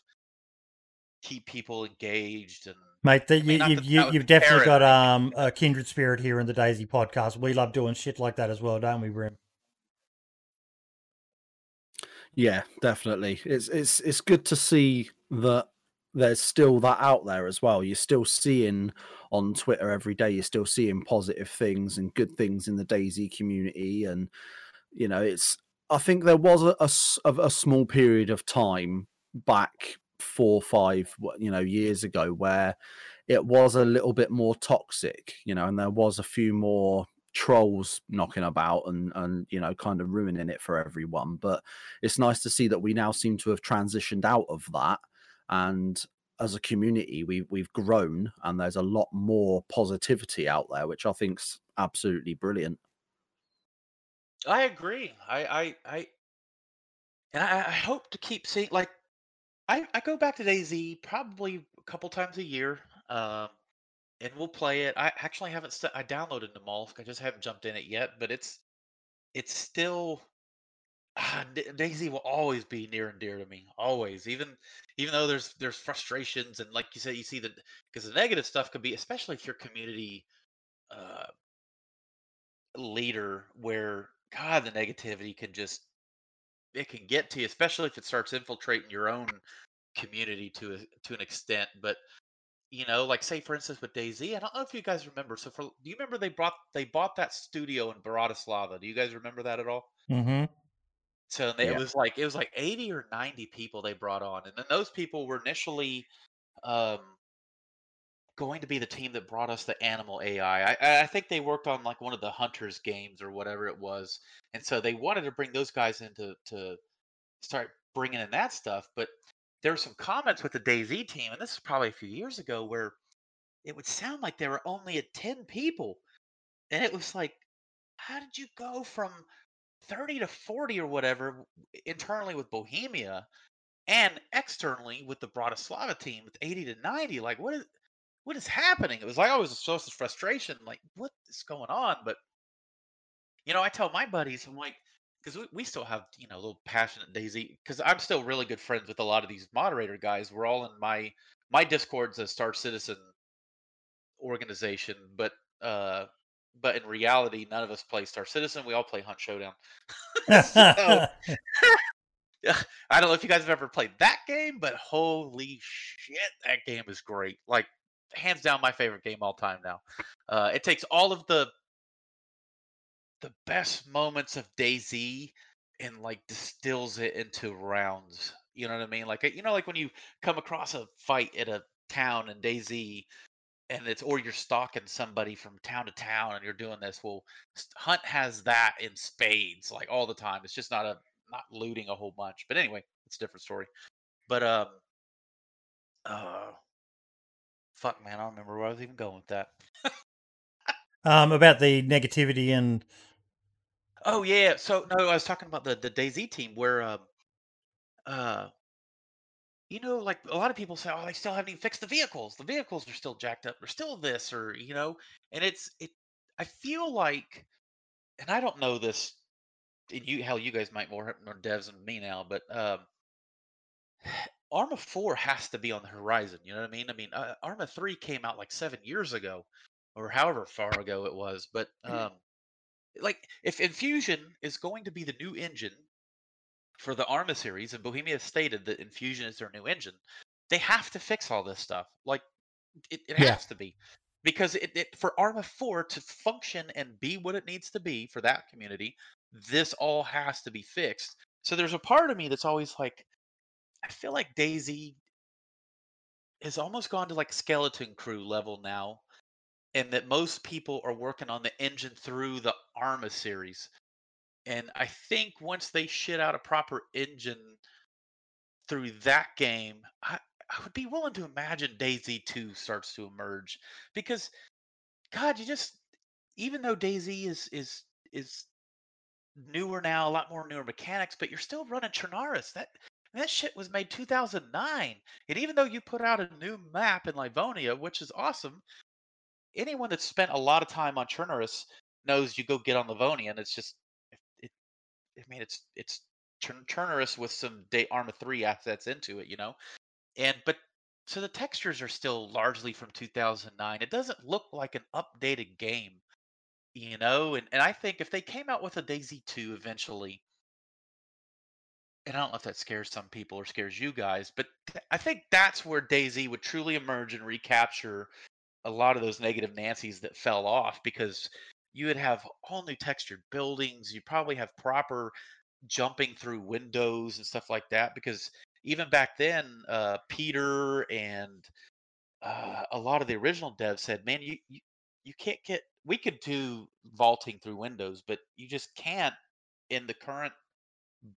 keep people engaged and Mate, the, I mean, you, not you, that you, that was you've definitely apparent got um, a kindred spirit here in the DayZ podcast. We love doing shit like that as well, don't we, Brim? Yeah, definitely. It's it's it's good to see that there's still that out there as well. You're still seeing on Twitter every day. You're still seeing positive things and good things in the DayZ community, and you know, it's. I think there was a, a a small period of time back four, five, you know, years ago where it was a little bit more toxic, you know, and there was a few more trolls knocking about and and you know kind of ruining it for everyone. But it's nice to see that we now seem to have transitioned out of that. And as a community we we've grown and there's a lot more positivity out there which i think's absolutely brilliant I agree. I I I and I, I hope to keep seeing like I I go back to DayZ probably a couple times a year. Um and we'll play it. I actually haven't st- I downloaded them all. I just haven't jumped in it yet, but it's it's still ah, D- DayZ will always be near and dear to me. Always. Even even though there's there's frustrations and like you said you see the because the negative stuff could be especially if your community uh leader where god the negativity can just it can get to you, especially if it starts infiltrating your own community to a, to an extent. But you know, like say for instance with DayZ, I don't know if you guys remember. So for do you remember they brought they bought that studio in Bratislava? Do you guys remember that at all? Mm-hmm. So they, it was like it was like eighty or ninety people they brought on, and then those people were initially um, going to be the team that brought us the animal AI. I, I think they worked on like one of the Hunters games or whatever it was, and so they wanted to bring those guys in to to start bringing in that stuff. But there were some comments with the DayZ team, and this is probably a few years ago, where it would sound like they were only at 10 people. And it was like, how did you go from 30 to 40 or whatever internally with Bohemia and externally with the Bratislava team with 80 to 90? Like, what is what is happening? It was like always a source of frustration. Like, what is going on? But you know, I tell my buddies, I'm like, because we, we still have, you know, a little passionate DayZ, because I'm still really good friends with a lot of these moderator guys. We're all in my my Discord's a Star Citizen organization, but uh but in reality, none of us play Star Citizen. We all play Hunt Showdown. [LAUGHS] so, [LAUGHS] [LAUGHS] I don't know if you guys have ever played that game, but holy shit, that game is great. Like, hands down, my favorite game all time now. Uh, it takes all of the the best moments of DayZ and like distills it into rounds. You know what I mean? Like you know, like when you come across a fight at a town in DayZ, and it's or you're stalking somebody from town to town, and you're doing this. Well, Hunt has that in spades, like all the time. It's just not a not looting a whole bunch. But anyway, it's a different story. But um, uh, fuck, man, I don't remember where I was even going with that. um, about the negativity and Oh yeah. So no, I was talking about the the DayZ team where um uh you know like a lot of people say oh they still haven't even fixed the vehicles. The vehicles are still jacked up. They're still this or you know and it's it I feel like and I don't know this and you hell you guys might more more devs than me now but um Arma 4 has to be on the horizon, you know what I mean? I mean, uh, Arma 3 came out like 7 years ago or however far ago it was, but um like if Enfusion is going to be the new engine for the Arma series, and Bohemia stated that Enfusion is their new engine, they have to fix all this stuff. Like it, it Yeah. has to be. Because it, it for Arma 4 to function and be what it needs to be for that community, this all has to be fixed. So there's a part of me that's always like, I feel like DayZ has almost gone to like skeleton crew level now and that most people are working on the engine through the Arma series. And I think once they shit out a proper engine through that game, I, I would be willing to imagine DayZ 2 starts to emerge because God, you just even though DayZ is is is newer now, a lot more newer mechanics, but you're still running Chernarus. That that shit was made 2009. And even though you put out a new map in Livonia, which is awesome, anyone that's spent a lot of time on Chernarus knows you go get on Livonia, and it's just it. it I mean, it's it's Chern- Chernarus with some Day Arma three assets into it, you know, and but so the textures are still largely from 2009. It doesn't look like an updated game, you know, and and I think if they came out with a DayZ two eventually. And I don't know if that scares some people or scares you guys, but th- I think that's where DayZ would truly emerge and recapture a lot of those negative Nancy's that fell off because you would have all new textured buildings. You probably have proper jumping through windows and stuff like that because even back then, uh, Peter and uh, a lot of the original devs said, "Man, you, you you can't get. We could do vaulting through windows, but you just can't in the current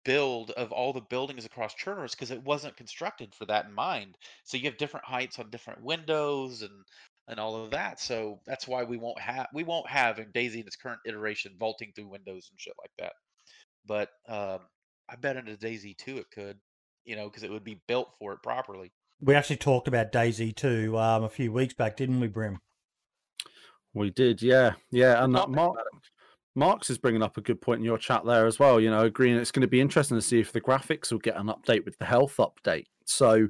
build of all the buildings across Chernarus because it wasn't constructed for that in mind. So you have different heights on different windows and and all of that. So that's why we won't have we won't have in DayZ in its current iteration vaulting through windows and shit like that. But um, I bet into DayZ 2 it could, you know, because it would be built for it properly. we actually talked about DayZ too um, a few weeks back, didn't we, Brim? We did, yeah, yeah. And uh, talking Mark, Marks is bringing up a good point in your chat there as well. You know, agreeing it's going to be interesting to see if the graphics will get an update with the health update. So,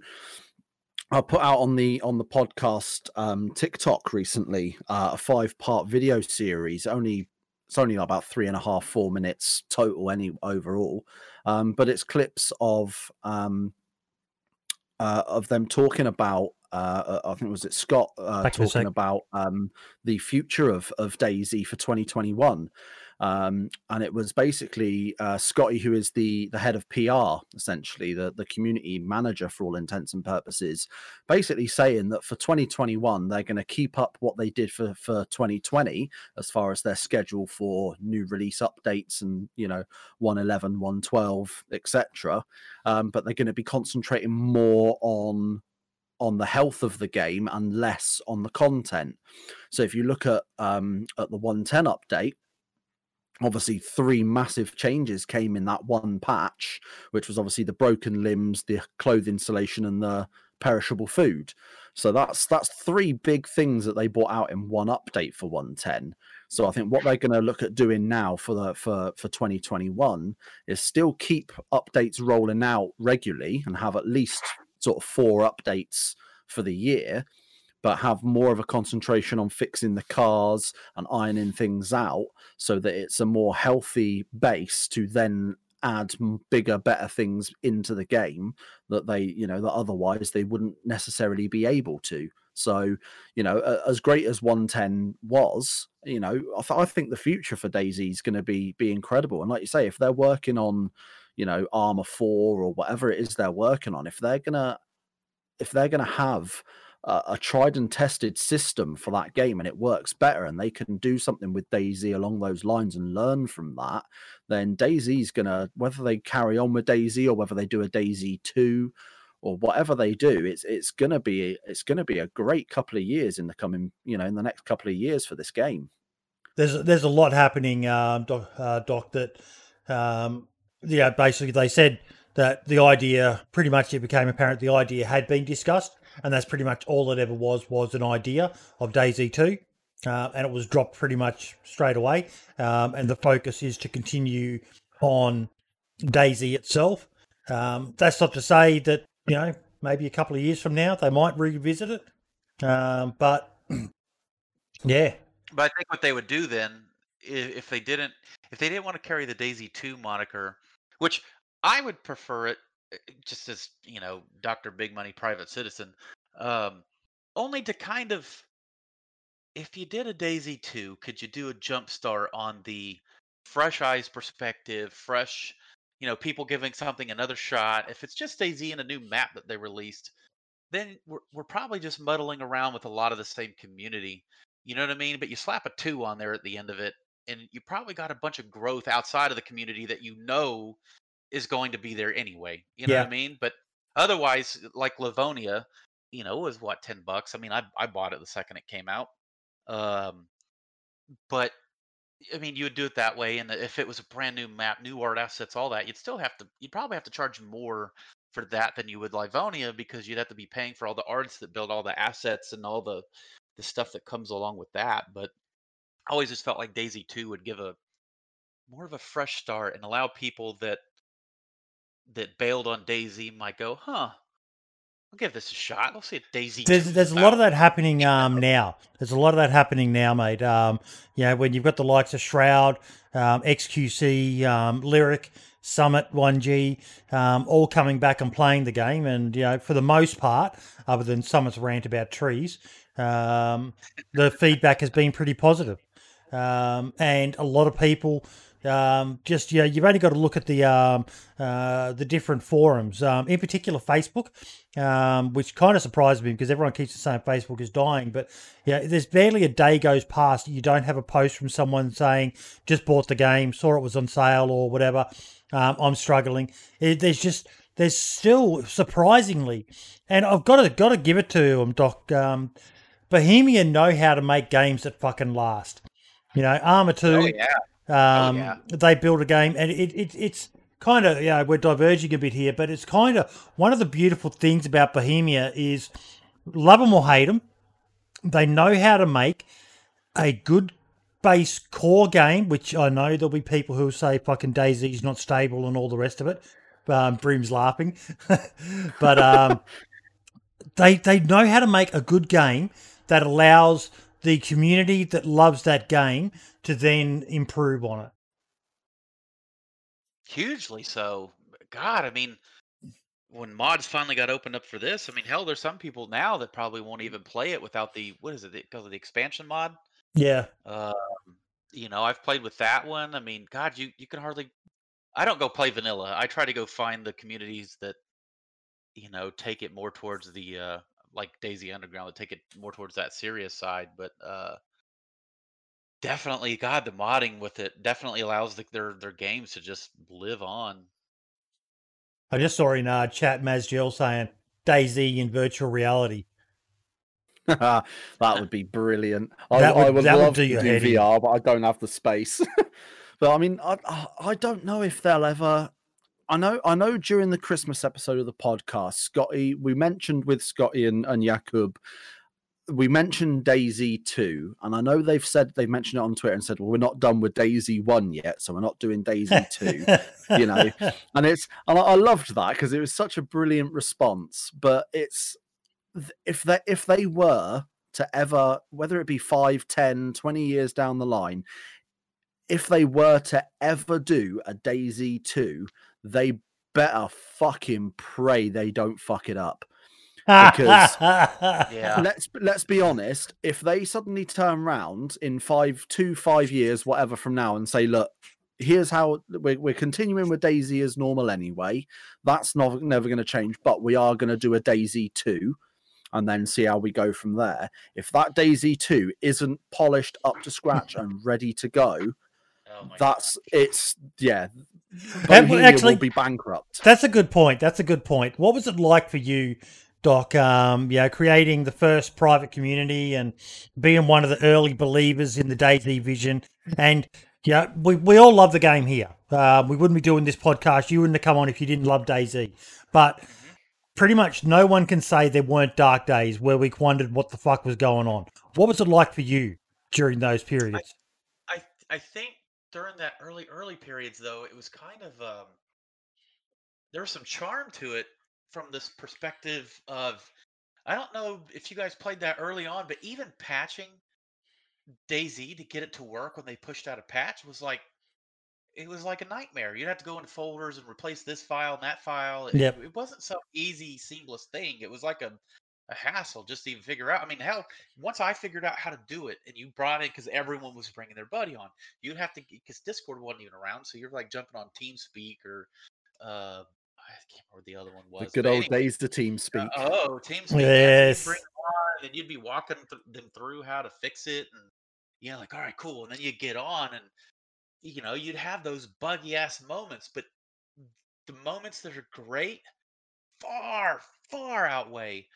I put out on the on the podcast um, TikTok recently uh, a five part video series. Only it's only about three and a half four minutes total any overall, um, but it's clips of um, uh, of them talking about. Uh, I think it was it Scott uh, Back in a talking about um, the future of of DayZ for 2021, um, and it was basically uh, Scotty, who is the the head of PR, essentially the the community manager for all intents and purposes, basically saying that for 2021 they're going to keep up what they did for for 2020 as far as their schedule for new release updates and you know 111, 112, etc. Um, but they're going to be concentrating more on on the health of the game and less on the content. So if you look at um, at the 110 update, obviously three massive changes came in that one patch, which was obviously the broken limbs, the cloth insulation, and the perishable food. So that's that's three big things that they brought out in one update for 110. So I think what they're going to look at doing now for the for for 2021 is still keep updates rolling out regularly and have at least sort of four updates for the year but have more of a concentration on fixing the cars and ironing things out so that it's a more healthy base to then add bigger better things into the game that they you know that otherwise they wouldn't necessarily be able to. So you know as great as 110 was you know i, th- I think the future for DayZ is going to be be incredible. And like you say if they're working on you know Arma 4 or whatever it is they're working on if they're to if they're to have a, a tried and tested system for that game and it works better and they can do something with DayZ along those lines and learn from that then going to whether they carry on with DayZ or whether they do a DayZ 2 or whatever they do it's it's to be it's to be a great couple of years in the coming you know in the next couple of years for this game. There's there's a lot happening um, doc, uh, doc that um, yeah basically they said that the idea pretty much it became apparent the idea had been discussed and that's pretty much all it ever was was an idea of DayZ 2 uh, and it was dropped pretty much straight away. Um, and the focus is to continue on DayZ itself. Um, that's not to say that you know maybe a couple of years from now they might revisit it um, but [CLEARS THROAT] yeah. But i think what they would do then if they didn't if they didn't want to carry the DayZ 2 moniker which i would prefer it Eh, just as you know, Doctor Big Money Private Citizen, um, only to kind of, if you did a DayZ two, could you do a jump start on the fresh eyes perspective, fresh, you know, people giving something another shot? If it's just DayZ and a new map that they released, then we're we're probably just muddling around with a lot of the same community. You know what I mean? But you slap a two on there at the end of it, and you probably got a bunch of growth outside of the community that you know is going to be there anyway. You know yeah. what I mean? But otherwise, like Livonia, you know, was what ten bucks. I mean, I I bought it the second it came out. Um, but I mean, you would do it that way, and if it was a brand new map, new art assets, all that, you'd still have to. You'd probably have to charge more for that than you would Livonia because you'd have to be paying for all the artists that build all the assets and all the the stuff that comes along with that. But I always just felt like DayZ Two would give a more of a fresh start and allow people that that bailed on DayZ might go, huh? I'll give this a shot. I'll see a DayZ. There's there's a lot of that happening um now. There's a lot of that happening now, mate. Um, you know, when you've got the likes of Shroud, um, XQC, um, Lyric, Summit, 1G, um, all coming back and playing the game, and you know, for the most part, other than Summit's rant about trees, um, the [LAUGHS] feedback has been pretty positive. Um, and a lot of people um, just yeah, you've only got to look at the um, uh, the different forums, um, in particular Facebook, um, which kind of surprised me because everyone keeps saying Facebook is dying, but yeah, there's barely a day goes past you don't have a post from someone saying just bought the game, saw it was on sale or whatever. Um, I'm struggling. It, there's just there's still surprisingly, and I've got to got to give it to them, Doc. Um, Bohemia know how to make games that fucking last. You know, Arma Two. Oh, yeah Oh, um, oh, yeah. They build a game, and it, it it's kind of yeah, we're diverging a bit here, but it's kind of one of the beautiful things about Bohemia is love them or hate them, they know how to make a good base core game. Which I know there'll be people who say fucking DayZ's not stable and all the rest of it. Um, Brim's laughing, [LAUGHS] but um, [LAUGHS] they they know how to make a good game that allows the community that loves that game to then improve on it. Hugely so. God, I mean, when mods finally got opened up for this, I mean, hell, there's some people now that probably won't even play it without the what is it because of the expansion mod. Yeah. Um, you know, I've played with that one. I mean, God, you you can hardly. I don't go play vanilla. I try to go find the communities that, you know, take it more towards the uh like DayZ Underground, that take it more towards that serious side. But uh definitely god the modding with it definitely allows the, their their games to just live on. I just saw in uh, chat mazgel saying DayZ in virtual reality. [LAUGHS] That would be brilliant. I, would, I would love would do to do vr but i don't have the space. [LAUGHS] But i mean I, I don't know if they'll ever I know, I know. During the Christmas episode of the podcast, Scotty, we mentioned with Scotty and, and Jakub we mentioned DayZ 2, and I know they've said they've mentioned it on Twitter and said, Well, we're not done with DayZ 1 yet, so we're not doing DayZ [LAUGHS] 2, you know. And it's and I, I loved that because it was such a brilliant response. But it's if they if they were to ever, whether it be 5, 10, 20 years down the line, if they were to ever do a DayZ 2, they better fucking pray they don't fuck it up. Because- [LAUGHS] Yeah. Let's let's be honest. If they suddenly turn around in five, two, five years, whatever from now, and say, "Look, here's how we're, we're continuing with DayZ as normal anyway. That's not never going to change, but we are going to do a DayZ two, and then see how we go from there. If that DayZ two isn't polished up to scratch [LAUGHS] and ready to go, Oh that's it's yeah. That- Bohemia actually- will be bankrupt. That's a good point. That's a good point. What was it like for you, Doc? Um, you know, creating the first private community and being one of the early believers in the DayZ vision. And yeah, we, we all love the game here. Uh, we wouldn't be doing this podcast. You wouldn't have come on if you didn't love DayZ. But pretty much no one can say there weren't dark days where we wondered what the fuck was going on. What was it like for you during those periods? I I think during that early early periods though it was kind of um there was some charm to it from this perspective of I don't know if you guys played that early on, but even patching DayZ to get it to work when they pushed out a patch was like it was like a nightmare. You'd have to go into folders and replace this file and that file. It, Yep. it wasn't some easy, seamless thing. It was like a, a hassle just to even figure out. I mean, hell, once I figured out how to do it and you brought it because everyone was bringing their buddy on, you'd have to, because Discord wasn't even around. So you're like jumping on TeamSpeak or, uh, I can't remember what the other one The was. good but old anyway, days to TeamSpeak. uh, oh, TeamSpeak. Yes. Yes. Bring on, and you'd be walking th- them through how to fix it, and you know, like, all right, cool. And then you get on, and you know, you'd have those buggy ass moments, but the moments that are great far, far outweigh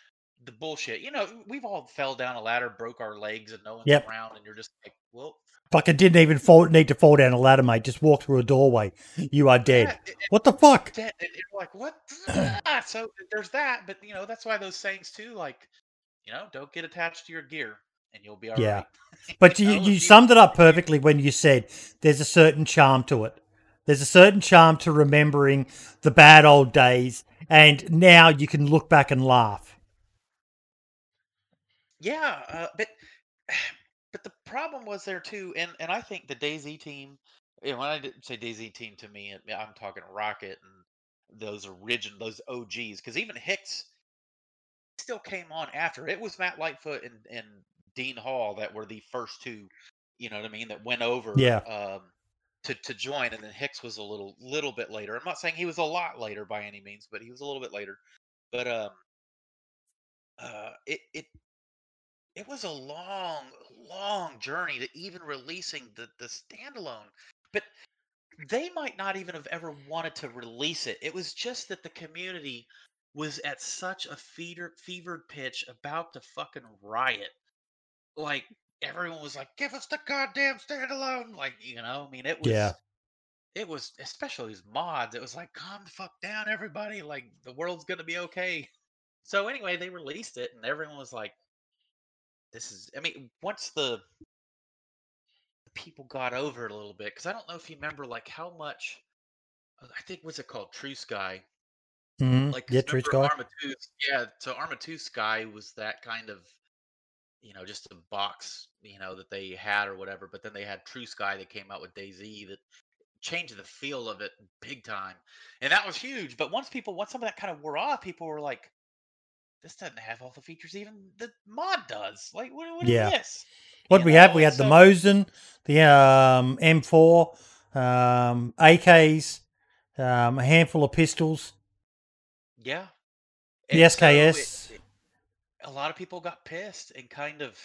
the bullshit. You know, we've all fell down a ladder, broke our legs, and no one's Yep. around, and you're just like, well, Fuck, I didn't even fall, need to fall down a ladder, mate. Just walk through a doorway. You are dead. yeah, it- What the fuck? you're like what [CLEARS THROAT] Ah, so there's that but you know that's why those sayings too like you know don't get attached to your gear and you'll be all right. Yeah. [LAUGHS] But you, know, you summed it up perfectly when you said there's a certain charm to it. There's a certain charm to remembering the bad old days, and now you can look back and laugh. Yeah uh, but [SIGHS] but the problem was there too and and i think the DayZ team and when i did say DayZ team to me i'm talking rocket and those original those og's because even hicks still came on after. It was matt lightfoot and and dean hall that were the first two you know what i mean that went over Yeah. um to to join and then hicks was a little little bit later. I'm not saying he was a lot later by any means but he was a little bit later. But um uh it it it was a long, long journey to even releasing the the standalone. But they might not even have ever wanted to release it. It was just that the community was at such a fever fevered pitch about to fucking riot. Like everyone was like, "Give us the goddamn standalone!" Like you know, I mean, it was. Yeah. It was especially these mods. It was like, "Calm the fuck down, everybody! Like the world's gonna be okay." So anyway, they released it, and everyone was like, this is i mean once the people got over it a little bit because i don't know if you remember like how much uh, i think what's it called true sky Mm-hmm. like yeah, True Sky. Arma 2 yeah so arma 2 sky was that kind of you know just a box you know that they had or whatever but then they had true sky that came out with DayZ that changed the feel of it big time and that was huge but once people once some of that kind of wore off people were like this doesn't have all the features even the mod does like what, what is Yeah. this What You we had, know, we and had the Mosin, the um, M4, um, AKs, um, a handful of pistols, Yeah. the And so it- SKS. it- a lot of people got pissed and kind of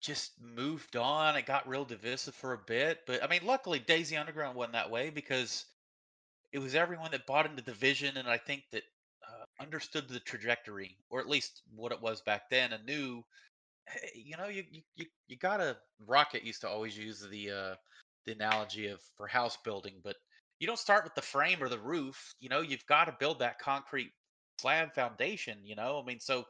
just moved on. It got real divisive for a bit. But I mean, luckily, DayZ Underground went that way because it was everyone that bought into the vision and I think that understood the trajectory, or at least what it was back then, and knew, hey, you know, you you you, gotta. Rocket used to always use the uh, the analogy of for house building, but you don't start with the frame or the roof. You know, you've got to build that concrete slab foundation. You know, I mean, so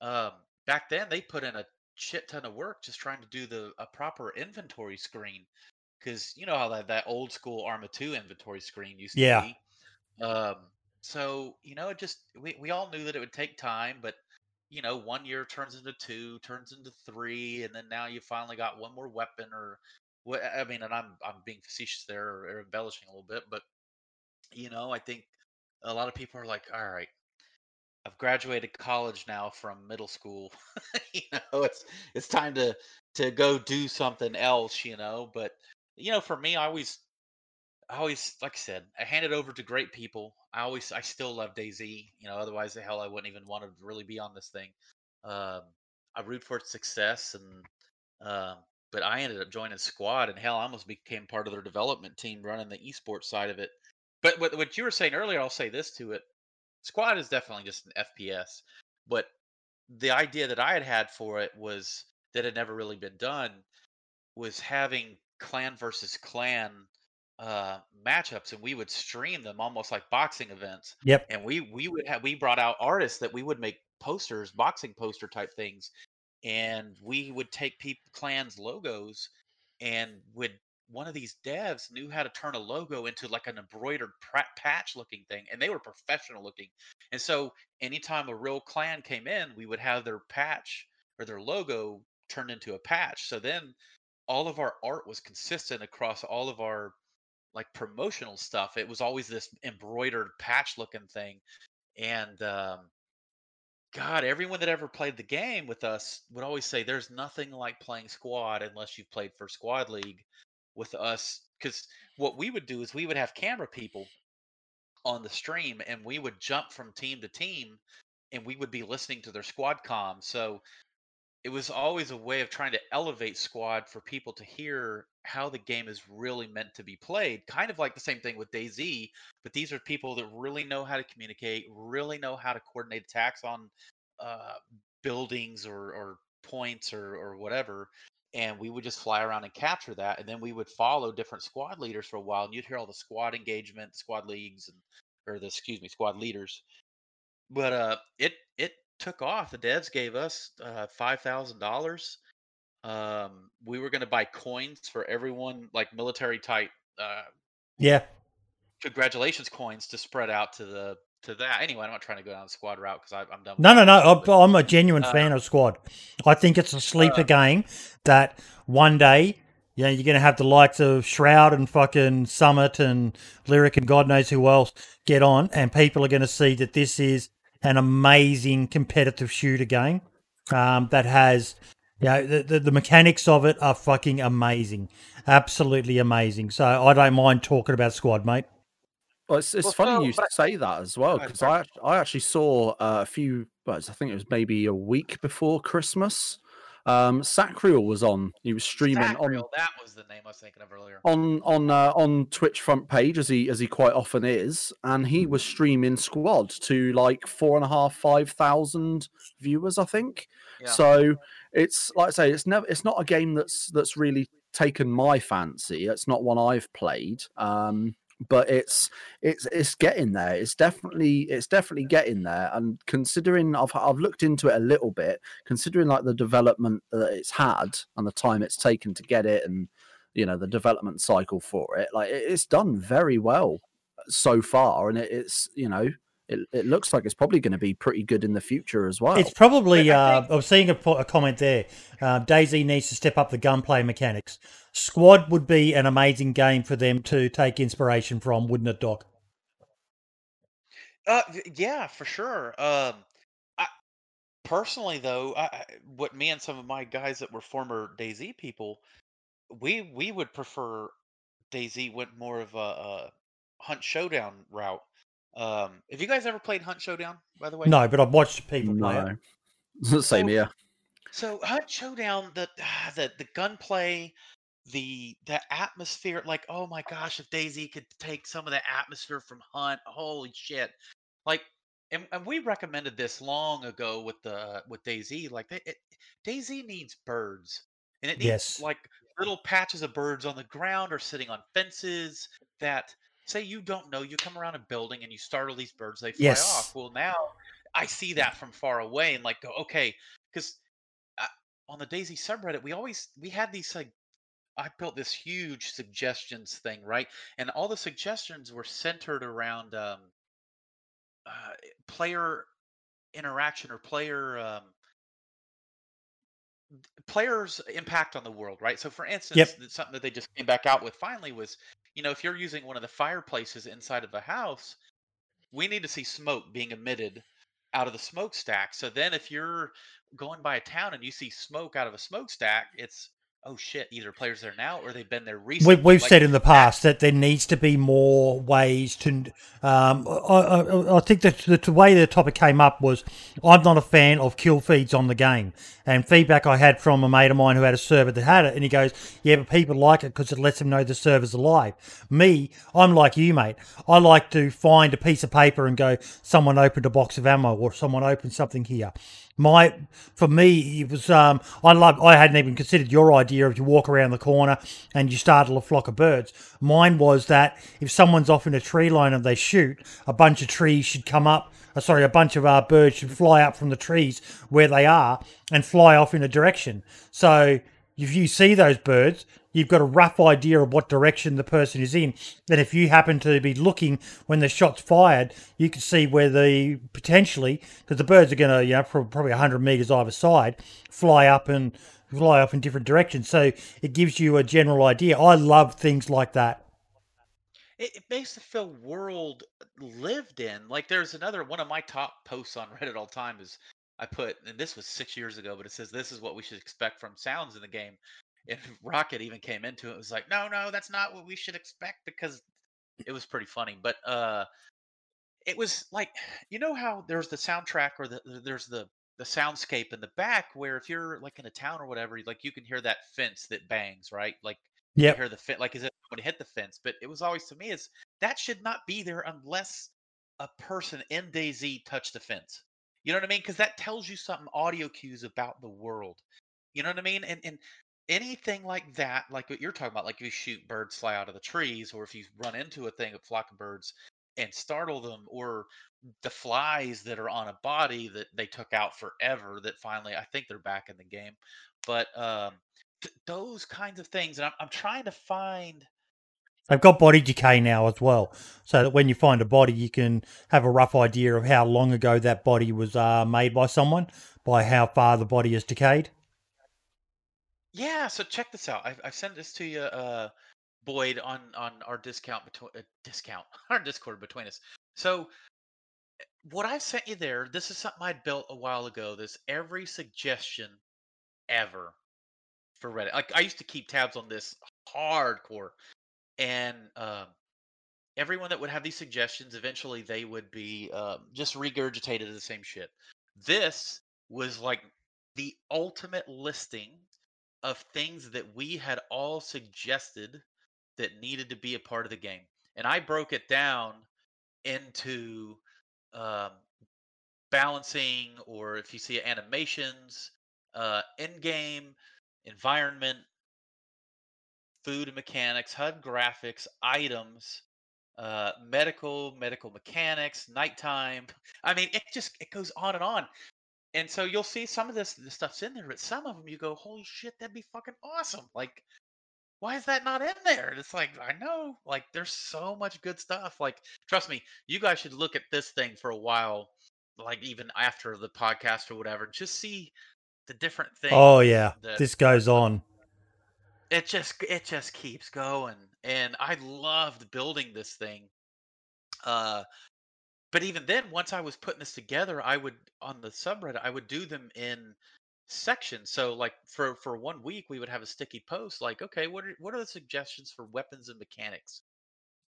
um, back then they put in a shit ton of work just trying to do the a proper inventory screen because you know how that, that old school Arma 2 inventory screen used to Yeah. be. Um, so you know, it just we, we all knew that it would take time, but you know, one year turns into two, turns into three, and then now you finally got one more weapon or what I mean, and I'm I'm being facetious there or, or embellishing a little bit, but you know, I think a lot of people are like, all right, I've graduated college now from middle school. [LAUGHS] you know, it's it's time to to go do something else, you know. But you know, for me, I always I always like I said, I hand it over to great people. I always I still love DayZ, you know, otherwise the hell I wouldn't even want to really be on this thing. Um I root for its success and um but I ended up joining squad and hell I almost became part of their development team running the esports side of it. But what, what you were saying earlier, I'll say this to it. Squad is definitely just an FPS, but the idea that I had had for it was that had never really been done was having clan versus clan uh matchups and we would stream them almost like boxing events Yep. and we we would have we brought out artists that we would make posters boxing poster type things and we would take people clans logos and would one of these devs knew how to turn a logo into like an embroidered patch looking thing and they were professional looking and so anytime a real clan came in we would have their patch or their logo turned into a patch so then all of our art was consistent across all of our like promotional stuff it was always this embroidered patch looking thing and um God, everyone that ever played the game with us would always say there's nothing like playing squad unless you've played for squad league with us. Because what we would do is we would have camera people on the stream and we would jump from team to team and we would be listening to their squad com. So it was always a way of trying to elevate squad for people to hear how the game is really meant to be played kind of like the same thing with DayZ but these are people that really know how to communicate really know how to coordinate attacks on uh, buildings or, or points or, or whatever and we would just fly around and capture that and then we would follow different squad leaders for a while and you'd hear all the squad engagement squad leagues and or the excuse me squad leaders but uh it it took off. The devs gave us uh, five thousand dollars. Um, we were going to buy coins for everyone, like military type. Uh, Yeah. congratulations coins to spread out to the to that. Anyway, I'm not trying to go down the squad route because I'm done. No, no, no. stuff, but, I- I'm a genuine uh, fan of Squad. I think it's a sleeper uh, game that one day, you know, you're going to have the likes of Shroud and fucking Summit and Lirik and God knows who else get on, and people are going to see that this is an amazing competitive shooter game um, that has, you know, the, the, the mechanics of it are fucking amazing. Absolutely amazing. So I don't mind talking about Squad, mate. Well, it's, it's Well, funny so- you but- say that as well because. I I actually saw uh, a few. Well, I think it was maybe a week before Christmas. Um, Sacriel was on. He was streaming on that was the name I was thinking of earlier. on on uh, on Twitch front page as he as he quite often is, and he was streaming Squad to like four and a half five thousand viewers, I think. Yeah. So it's like I say, it's never it's not a game that's that's really taken my fancy. It's not one I've played. Um, but it's it's it's getting there. It's definitely it's definitely getting there. And considering I've I've looked into it a little bit, considering like the development that it's had and the time it's taken to get it, and you know the development cycle for it, like it's done very well so far, and it, it's you know it, it looks like it's probably going to be pretty good in the future as well. It's probably. But I Uh, I was seeing a, a comment there. Uh, DayZ needs to step up the gunplay mechanics. Squad would be an amazing game for them to take inspiration from, wouldn't it, Doc? Uh, yeah, for sure. Um, I personally though, I, I- what me and some of my guys that were former DayZ people, we we would prefer DayZ went more of a, a Hunt Showdown route. Um, have you guys ever played Hunt Showdown? By the way, No, but I've watched people play it. no, [LAUGHS] same So- here. So Hunt Showdown, the the the gunplay, the the atmosphere, like oh my gosh, if DayZ could take some of the atmosphere from Hunt, holy shit! Like, and, and we recommended this long ago with the with DayZ. Like, they, it, DayZ needs birds, and it needs Yes. like little patches of birds on the ground or sitting on fences that say you don't know. You come around a building and you startle these birds, they fly Yes. off. Well, now I see that from far away and like go, okay, because on the DayZ subreddit, we always we had these like I built this huge suggestions thing, right? And all the suggestions were centered around um, uh, player interaction or player um, players impact on the world right so for instance Yep. something that they just came back out with finally was you know if you're using one of the fireplaces inside of a house we need to see smoke being emitted out of the smokestack. So then if you're going by a town and you see smoke out of a smokestack it's oh shit either players there now or they've been there recently We, we've Like, said in the past that there needs to be more ways to. Um, I, I, I think that the, the way the topic came up was I'm not a fan of kill feeds on the game. And feedback I had from a mate of mine who had a server that had it, and he goes, Yeah, but people like it because it lets them know the server's alive. Me, I'm like you, mate. I like to find a piece of paper and go, Someone opened a box of ammo or someone opened something here my for me it was um i love i hadn't even considered your idea of you walk around the corner and you startle a flock of birds mine was that if someone's off in a tree line and they shoot a bunch of trees should come up uh, sorry a bunch of uh, birds should fly up from the trees where they are and fly off in a direction so if you see those birds, you've got a rough idea of what direction the person is in. And if you happen to be looking when the shot's fired, you can see where the potentially, because the birds are going to, you know, prob- probably 100 meters either side, fly up and fly up in different directions. So it gives you a general idea. I love things like that. it, it makes the feel world lived in. Like there's another one of my top posts on Reddit all time is I put, and this was six years ago, but it says this is what we should expect from sounds in the game. And [LAUGHS] Rocket even came into it. it was like, no, no, that's not what we should expect because it was pretty funny. But uh, it was like, you know how there's the soundtrack or the- there's the the soundscape in the back where if you're like in a town or whatever, like you can hear that fence that bangs, right? Like yeah, hear the fence, like is it when it hit the fence? But it was always to me is that should not be there unless a person in DayZ touched the fence. You know what I mean? Because that tells you something audio cues about the world. You know what I mean? And and anything like that, like what you're talking about, like if you shoot birds fly out of the trees, or if you run into a thing, a flock of birds, and startle them, or the flies that are on a body that they took out forever, that finally I think they're back in the game. But um, th- those kinds of things, and I'm I'm trying to find. They've got body decay now as well, so that when you find a body, you can have a rough idea of how long ago that body was uh, made by someone, by how far the body has decayed. Yeah, so check this out. I've, I've sent this to you, uh, Boyd, on on our discount between uh, discount [LAUGHS] our Discord between us. So what I sent you there, this is something I'd built a while ago. This every suggestion ever for Reddit. Like I used to keep tabs on this hardcore, and um, everyone that would have these suggestions, eventually they would be um, just regurgitated the same shit. This was like the ultimate listing of things that we had all suggested that needed to be a part of the game, and I broke it down into um, balancing, or if you see animations, uh, in-game environment, food and mechanics, HUD graphics, items, uh, medical, medical mechanics, nighttime. [LAUGHS] I mean, it just it goes on and on. And so you'll see some of this stuff's in there, but some of them you go, holy shit, that'd be fucking awesome. Like, why is that not in there? And it's like, I know, like, there's so much good stuff. Like, trust me, you guys should look at this thing for a while, like even after the podcast or whatever, just see the different things. Oh yeah, that- this goes on. it just it just keeps going and i loved building this thing uh but even then once i was putting this together i would on the subreddit i would do them in sections so like for for one week we would have a sticky post like okay what are what are the suggestions for weapons and mechanics?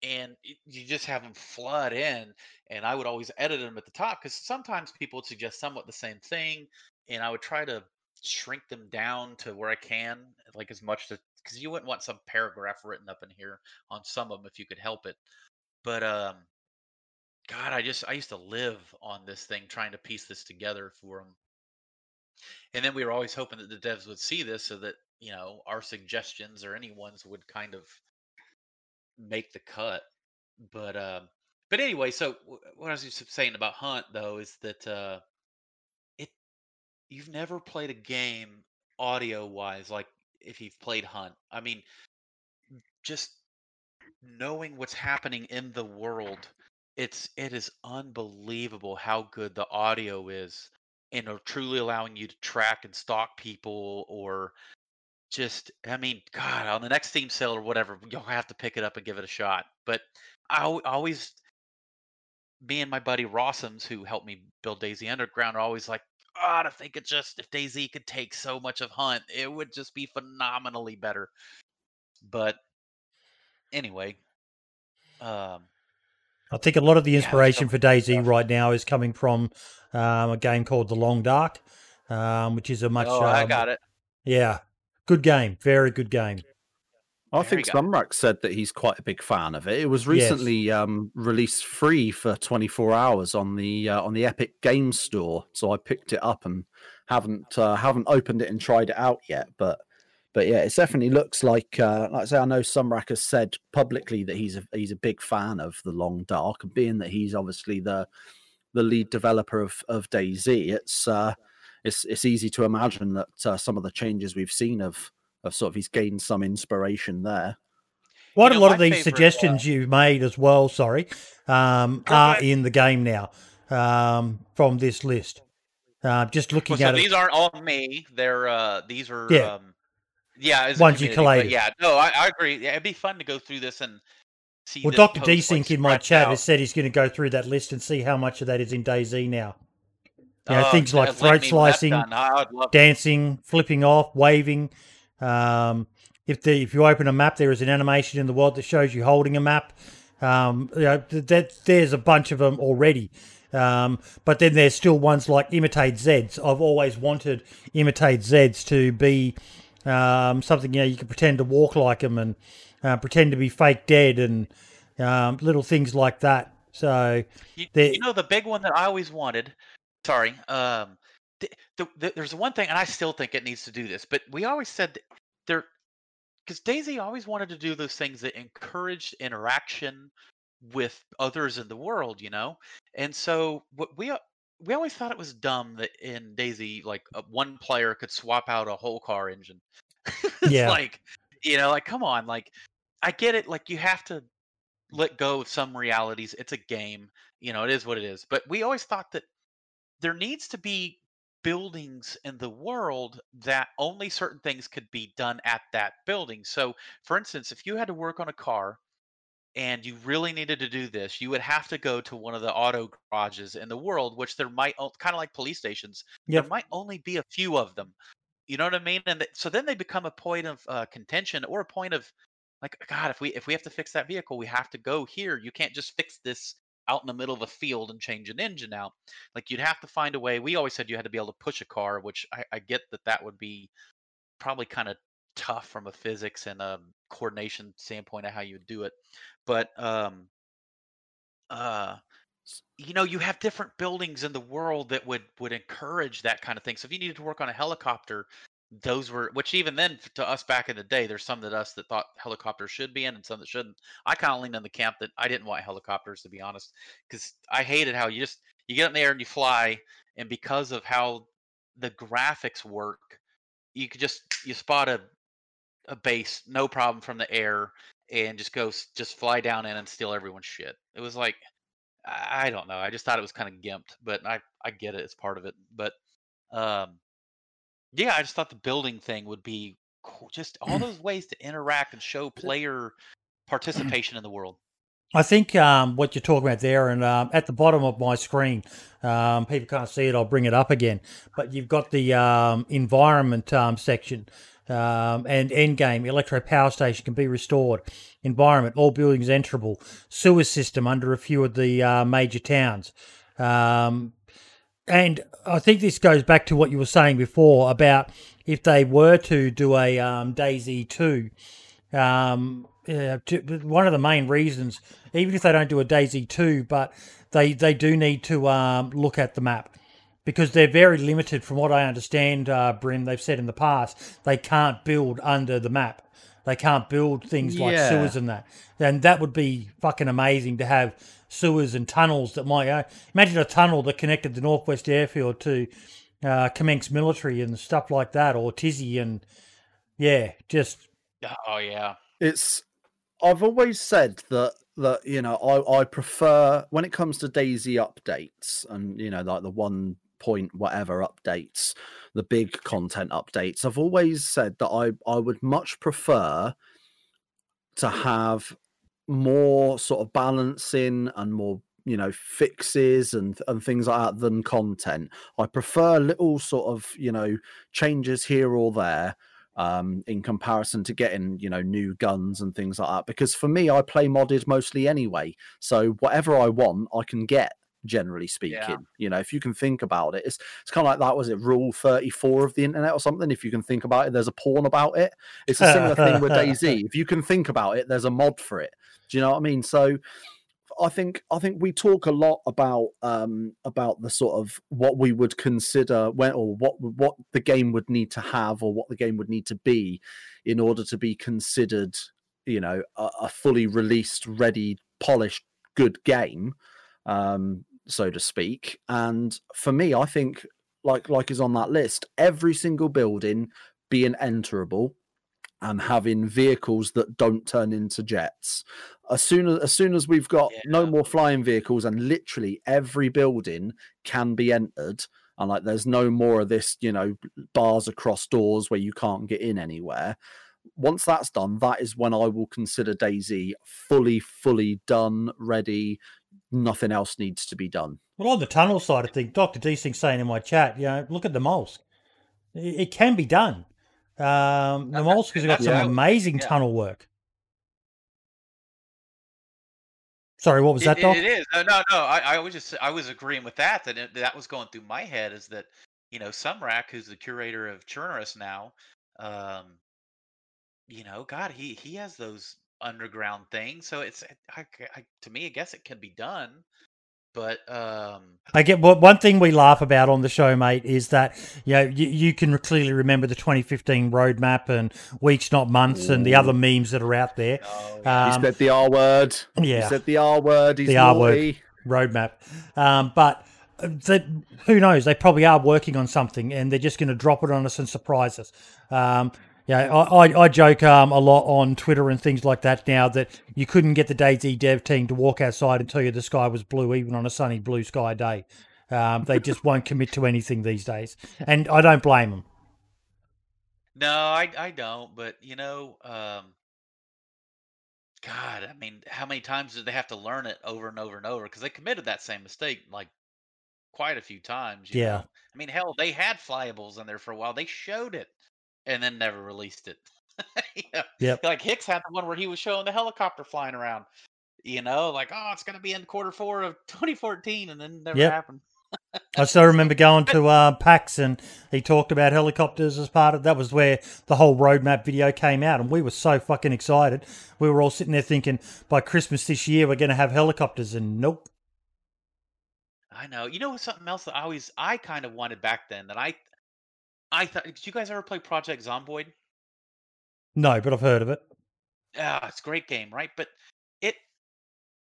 And you just have them flood in and i would always edit them at the top because sometimes people would suggest somewhat the same thing and i would try to shrink them down to where i can like as much to because you wouldn't want some paragraph written up in here on some of them if you could help it. But um god i just i used to live on this thing trying to piece this together for them and then we were always hoping that the devs would see this so that you know our suggestions or anyone's would kind of make the cut. But um but anyway so what i was just saying about hunt though is that uh it you've never played a game audio wise like if you've played hunt. I mean just knowing what's happening in the world it's it is unbelievable how good the audio is and are truly allowing you to track and stalk people or just I mean, God, on the next Steam sale or whatever, you'll have to pick it up and give it a shot. But I always, me and my buddy Rossums, who helped me build DayZ Underground, are always like, God, I think it just if DayZ could take so much of Hunt, it would just be phenomenally better. But anyway, um, I think a lot of the inspiration so for much DayZ right now is coming from um, a game called The Long Dark, um, which is a much oh, I um, got it. yeah, good game, very good game. I There think Sumrak said that he's quite a big fan of it. It was Yes. recently um, released free for 24 hours on the uh, on the Epic Games Store, so I picked it up and haven't uh, haven't opened it and tried it out yet. But but yeah, it definitely looks like uh, like I say, I know Sumrak has said publicly that he's a he's a big fan of the Long Dark, and being that he's obviously the the lead developer of of DayZ, it's uh, it's it's easy to imagine that uh, some of the changes we've seen of of sort of he's gained some inspiration there. Quite know, a lot of these favorite, uh, suggestions you made as well, sorry, um, are in the game now um, from this list. Uh, just looking Well, so at these it, aren't all me. They're uh these are Yeah. um yeah, as Ones you collate. Yeah, no, I, I agree. Yeah, it'd be fun to go through this and see. well, Doctor Desync in my chat out. has said he's going to go through that list and see how much of that is in DayZ now. You know, Oh, things like throat me when that's slicing, dancing, flipping off, waving. Um, if the if you open a map, there is an animation in the world that shows you holding a map. Um, you know, that there's a bunch of them already. Um, but then there's still ones like imitate Zeds. I've always wanted imitate Zeds to be um, something you know you can pretend to walk like them and uh, pretend to be fake dead and um, little things like that. So You, you know the big one that I always wanted. Sorry, um, the, the, the, there's one thing, and I still think it needs to do this. But we always said there, because DayZ always wanted to do those things that encouraged interaction with others in the world, you know. And so what we we always thought it was dumb that in DayZ, like uh, one player could swap out a whole car engine. [LAUGHS] it's Yeah. like, you know, like come on, like I get it. Like you have to let go of some realities. It's a game, you know, it is what it is. But we always thought that there needs to be buildings in the world that only certain things could be done at that building. So, for instance, if you had to work on a car and you really needed to do this, you would have to go to one of the auto garages in the world, which there might kind of like police stations. Yep. There might only be a few of them. You know what I mean? And th- so then they become a point of uh, contention or a point of like, God, if we if we have to fix that vehicle, we have to go here. You can't just fix this out in the middle of a field and change an engine out. Like you'd have to find a way. We always said you had to be able to push a car, which I, I get that that would be probably kind of tough from a physics and a coordination standpoint of how you would do it. But um, uh, you know, you have different buildings in the world that would would encourage that kind of thing. So if you needed to work on a helicopter, those were which even then to us back in the day, there's some that us that thought helicopters should be in and some that shouldn't. I kind of leaned in the camp that I didn't want helicopters to be honest, because I hated how you just you get in the air and you fly, and because of how the graphics work, you could just you spot a a base no problem from the air and just go just fly down in and steal everyone's shit. It was like I don't know. I just thought it was kind of gimped, but I I get it. It's part of it. But um, yeah, I just thought the building thing would be cool. just all [CLEARS THROAT] those ways to interact and show player participation in the world. I think um, what you're talking about there, and um, at the bottom of my screen, um, people can't see it. I'll bring it up again. But you've got the um, environment um, section um, and end game. Electro power station can be restored. Environment, all buildings enterable. Sewer system under a few of the uh, major towns. Um, and I think this goes back to what you were saying before about if they were to do a um, DayZ 2, um, one of the main reasons, even if they don't do a DayZ 2, but they, they do need to um, look at the map because they're very limited from what I understand, uh, Brim, they've said in the past, they can't build under the map. They can't build things like Yeah. sewers and that. And that would be fucking amazing to have sewers and tunnels that might. Uh, imagine a tunnel that connected the Northwest Airfield to uh, Kamensk Military and stuff like that, or Tisy and yeah, just Oh yeah, It's I've always said that that you know I, I prefer when it comes to DayZ updates and you know like the one point whatever updates the big content updates i've always said that i i would much prefer to have more sort of balancing and more you know fixes and and things like that than content i prefer little sort of you know changes here or there um, in comparison to getting you know new guns and things like that. Because for me, I play modded mostly anyway, so whatever I want, I can get. Generally speaking, Yeah. you know, if you can think about it, it's it's kind of like that. Was it Rule Thirty Four of the internet or something? If you can think about it, there's a porn about it. It's a similar thing with [LAUGHS] DayZ. If you can think about it, there's a mod for it. Do you know what I mean? So I think I think we talk a lot about um about the sort of what we would consider when or what what the game would need to have or what the game would need to be in order to be considered, you know, a, a fully released, ready, polished, good game, um, so to speak. And for me, I think like like is on that list, every single building being enterable and having vehicles that don't turn into jets. As soon as as soon as we've got no more flying vehicles and literally every building can be entered and like there's no more of this, you know, bars across doors where you can't get in anywhere. Once that's done, that is when I will consider DayZ fully, fully done, ready. Nothing else needs to be done. Well, on the tunnel side of things, Dr. Desync's saying in my chat, you know, look at the Molsk. It, it can be done. Um, the And that- Molsk has got some what- amazing yeah. tunnel work. Sorry, what was It- that, Doc? it is. No, no, no. I, I was just I was agreeing with that. That it, that was going through my head is that you know Sumrak, who's the curator of Chernarus now, um, you know, God, he he has those underground things. So it's I, I, to me, I guess it can be done, but um, I get what one thing we laugh about on the show, mate, is that you know you, you can clearly remember the 2015 roadmap and weeks, not months, and the other memes that are out there. oh, he yeah. Um, said the R word. Yeah, He said the R word. He's The R word. roadmap. Um, but uh, that who knows? They probably are working on something, and they're just going to drop it on us and surprise us. Um, yeah, I, I, I joke um, a lot on Twitter and things like that now that you couldn't get the DayZ dev team to walk outside and tell you the sky was blue, even on a sunny blue sky day. Um, they just [LAUGHS] won't commit to anything these days, and I don't blame them. No, I I don't. But you know, um, God, I mean, how many times did they have to learn it over and over and over? Because they committed that same mistake like quite a few times. You Yeah. know? I mean, hell, they had flyables in there for a while. They showed it and then never released it. [LAUGHS] You know, Yep. Like Hicks had the one where he was showing the helicopter flying around. You know, like oh, it's gonna be in quarter four of 2014, and then never Yep. happened. I still [LAUGHS] remember going to uh, PAX and he talked about helicopters as part of that was where the whole roadmap video came out and we were so fucking excited. We were all sitting there thinking by Christmas this year we're going to have helicopters and nope. I know. You know something else that I always I kind of wanted back then that I I thought. Did you guys ever play Project Zomboid? No, but I've heard of it. Ah, it's a great game, right? But it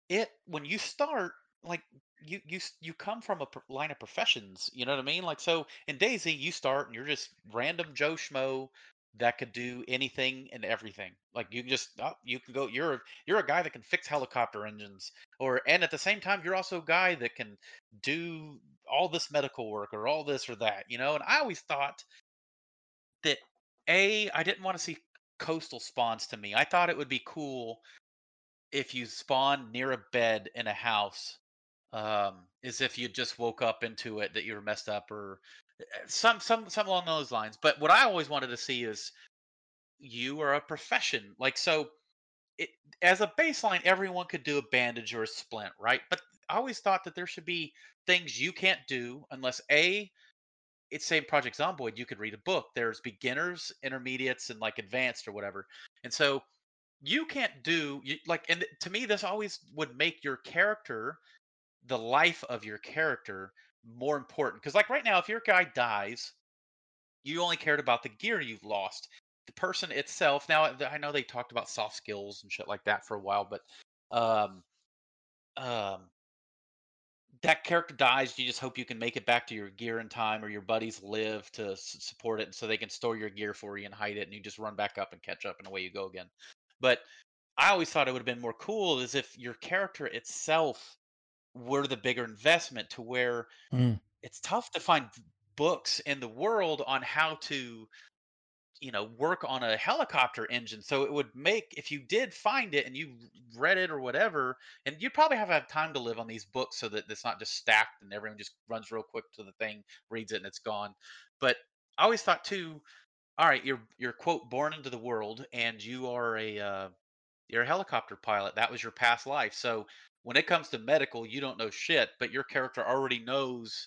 it when you start like you you you come from a line of professions, you know what I mean? Like so in DayZ, you start and you're just random Joe Schmo that could do anything and everything. Like you just oh, you can go. You're you're a guy that can fix helicopter engines, or and at the same time you're also a guy that can do all this medical work or all this or that, you know. And I always thought that a I didn't want to see coastal spawns to me. I thought it would be cool if you spawn near a bed in a house, um, as if you just woke up into it that you were messed up or Uh, some some some along those lines. But what I always wanted to see is you are a profession. Like so it as a baseline, everyone could do a bandage or a splint, right? But I always thought that there should be things you can't do unless A it's same Project Zomboid, you could read a book. There's beginners, intermediates, and like advanced or whatever. And so you can't do you, like and to me this always would make your character the life of your character more important because like right now if your guy dies you only cared about the gear you've lost. The person itself now i know they talked about soft skills and shit like that for a while but um um that character dies you just hope you can make it back to your gear in time or your buddies live to support it so they can store your gear for you and hide it and you just run back up and catch up and away you go again. But I always thought it would have been more cool is if your character itself were the bigger investment to where Mm. it's tough to find books in the world on how to you know work on a helicopter engine. So it would make if you did find it and you read it or whatever and you'd probably have to have time to live on these books so that it's not just stacked and everyone just runs real quick to the thing reads it and it's gone. But i always thought too all right you're you're quote born into the world and you are a uh, you're a helicopter pilot. That was your past life. So when it comes to medical you don't know shit but your character already knows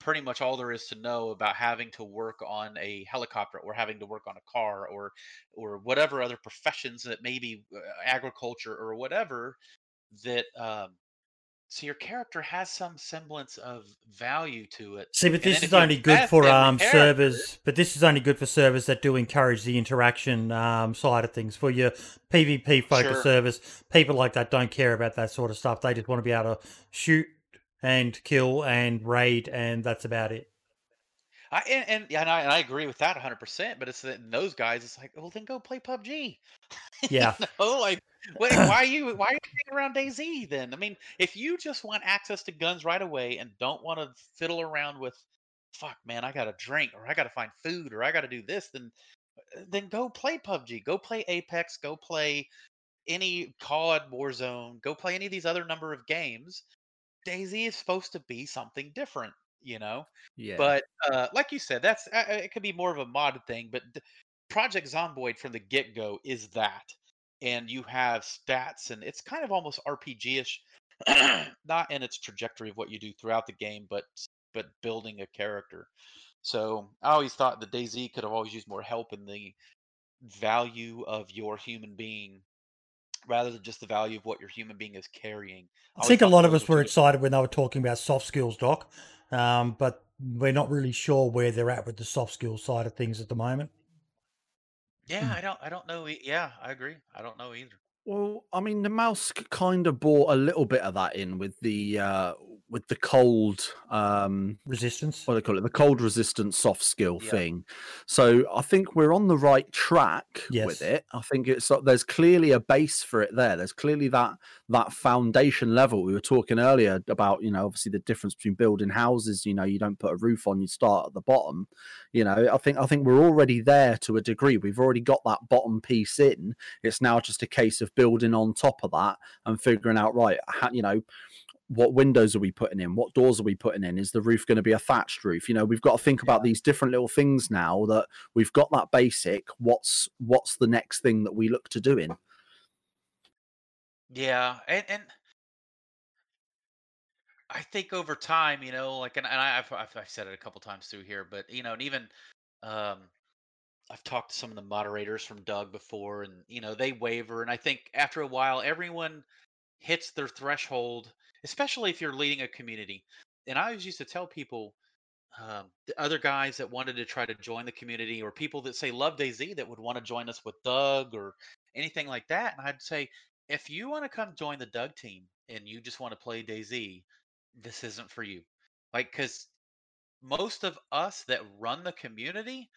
pretty much all there is to know about having to work on a helicopter or having to work on a car or or whatever other professions that maybe uh, agriculture or whatever that um so your character has some semblance of value to it See, but And this is only good for um servers. But this is only good for servers that do encourage the interaction um, side of things. For your PvP focused Sure. servers, people like that don't care about that sort of stuff. They just want to be able to shoot and kill and raid, and that's about it. I, and, and, and I, and I agree with that 100%. But it's that in those guys, it's like, well, then go play PUBG. [LAUGHS] Yeah. you know, like, wait, why are [COUGHS] you why are you hanging around DayZ then? I mean, if you just want access to guns right away and don't want to fiddle around with, fuck, man, I got to drink or I got to find food or I got to do this, then then go play PUBG, go play Apex, go play any COD, Warzone, go play any of these other number of games. DayZ is supposed to be something different, you know. Yeah. But uh, like you said, that's uh, it could be more of a mod thing. But th- Project Zomboid from the get go is that, and you have stats, and it's kind of almost RPG-ish, [CLEARS THROAT] not in its trajectory of what you do throughout the game, but but building a character. So I always thought the DayZ could have always used more help in the value of your human being rather than just the value of what your human being is carrying. I always think a lot of us were were excited when they were talking about soft skills, Doc, um, but we're not really sure where they're at with the soft skills side of things at the moment. Yeah, I don't. I don't know. Yeah, I agree. I don't know either. Well, I mean, the mouse kind of brought a little bit of that in with the uh, with the cold, um, Resistance. what do they call it, the cold resistant soft skill Yeah. thing. So I think we're on the right track Yes. with it. I think it's there's clearly a base for it there. There's clearly that that foundation level we were talking earlier about. You know, obviously the difference between building houses. You know, you don't put a roof on, you start at the bottom. You know, I think I think we're already there to a degree. We've already got that bottom piece in. It's now just a case of building on top of that and figuring out right. How, you know what windows are we putting in? What doors are we putting in? Is the roof going to be a thatched roof? You know, we've got to think about these different little things now that we've got that basic. What's what's the next thing that we look to doing? Yeah, and and I think over time, you know, like, and, and I've, I've I've said it a couple times through here, but you know, and even um, I've talked to some of the moderators from Doug before, and you know, they waver, and I think after a while, everyone hits their threshold, especially if you're leading a community. And I always used to tell people, um, the other guys that wanted to try to join the community, or people that say love DayZ that would want to join us with Doug or anything like that, and I'd say, if you want to come join the Doug team and you just want to play DayZ, this isn't for you. Like, because most of us that run the community,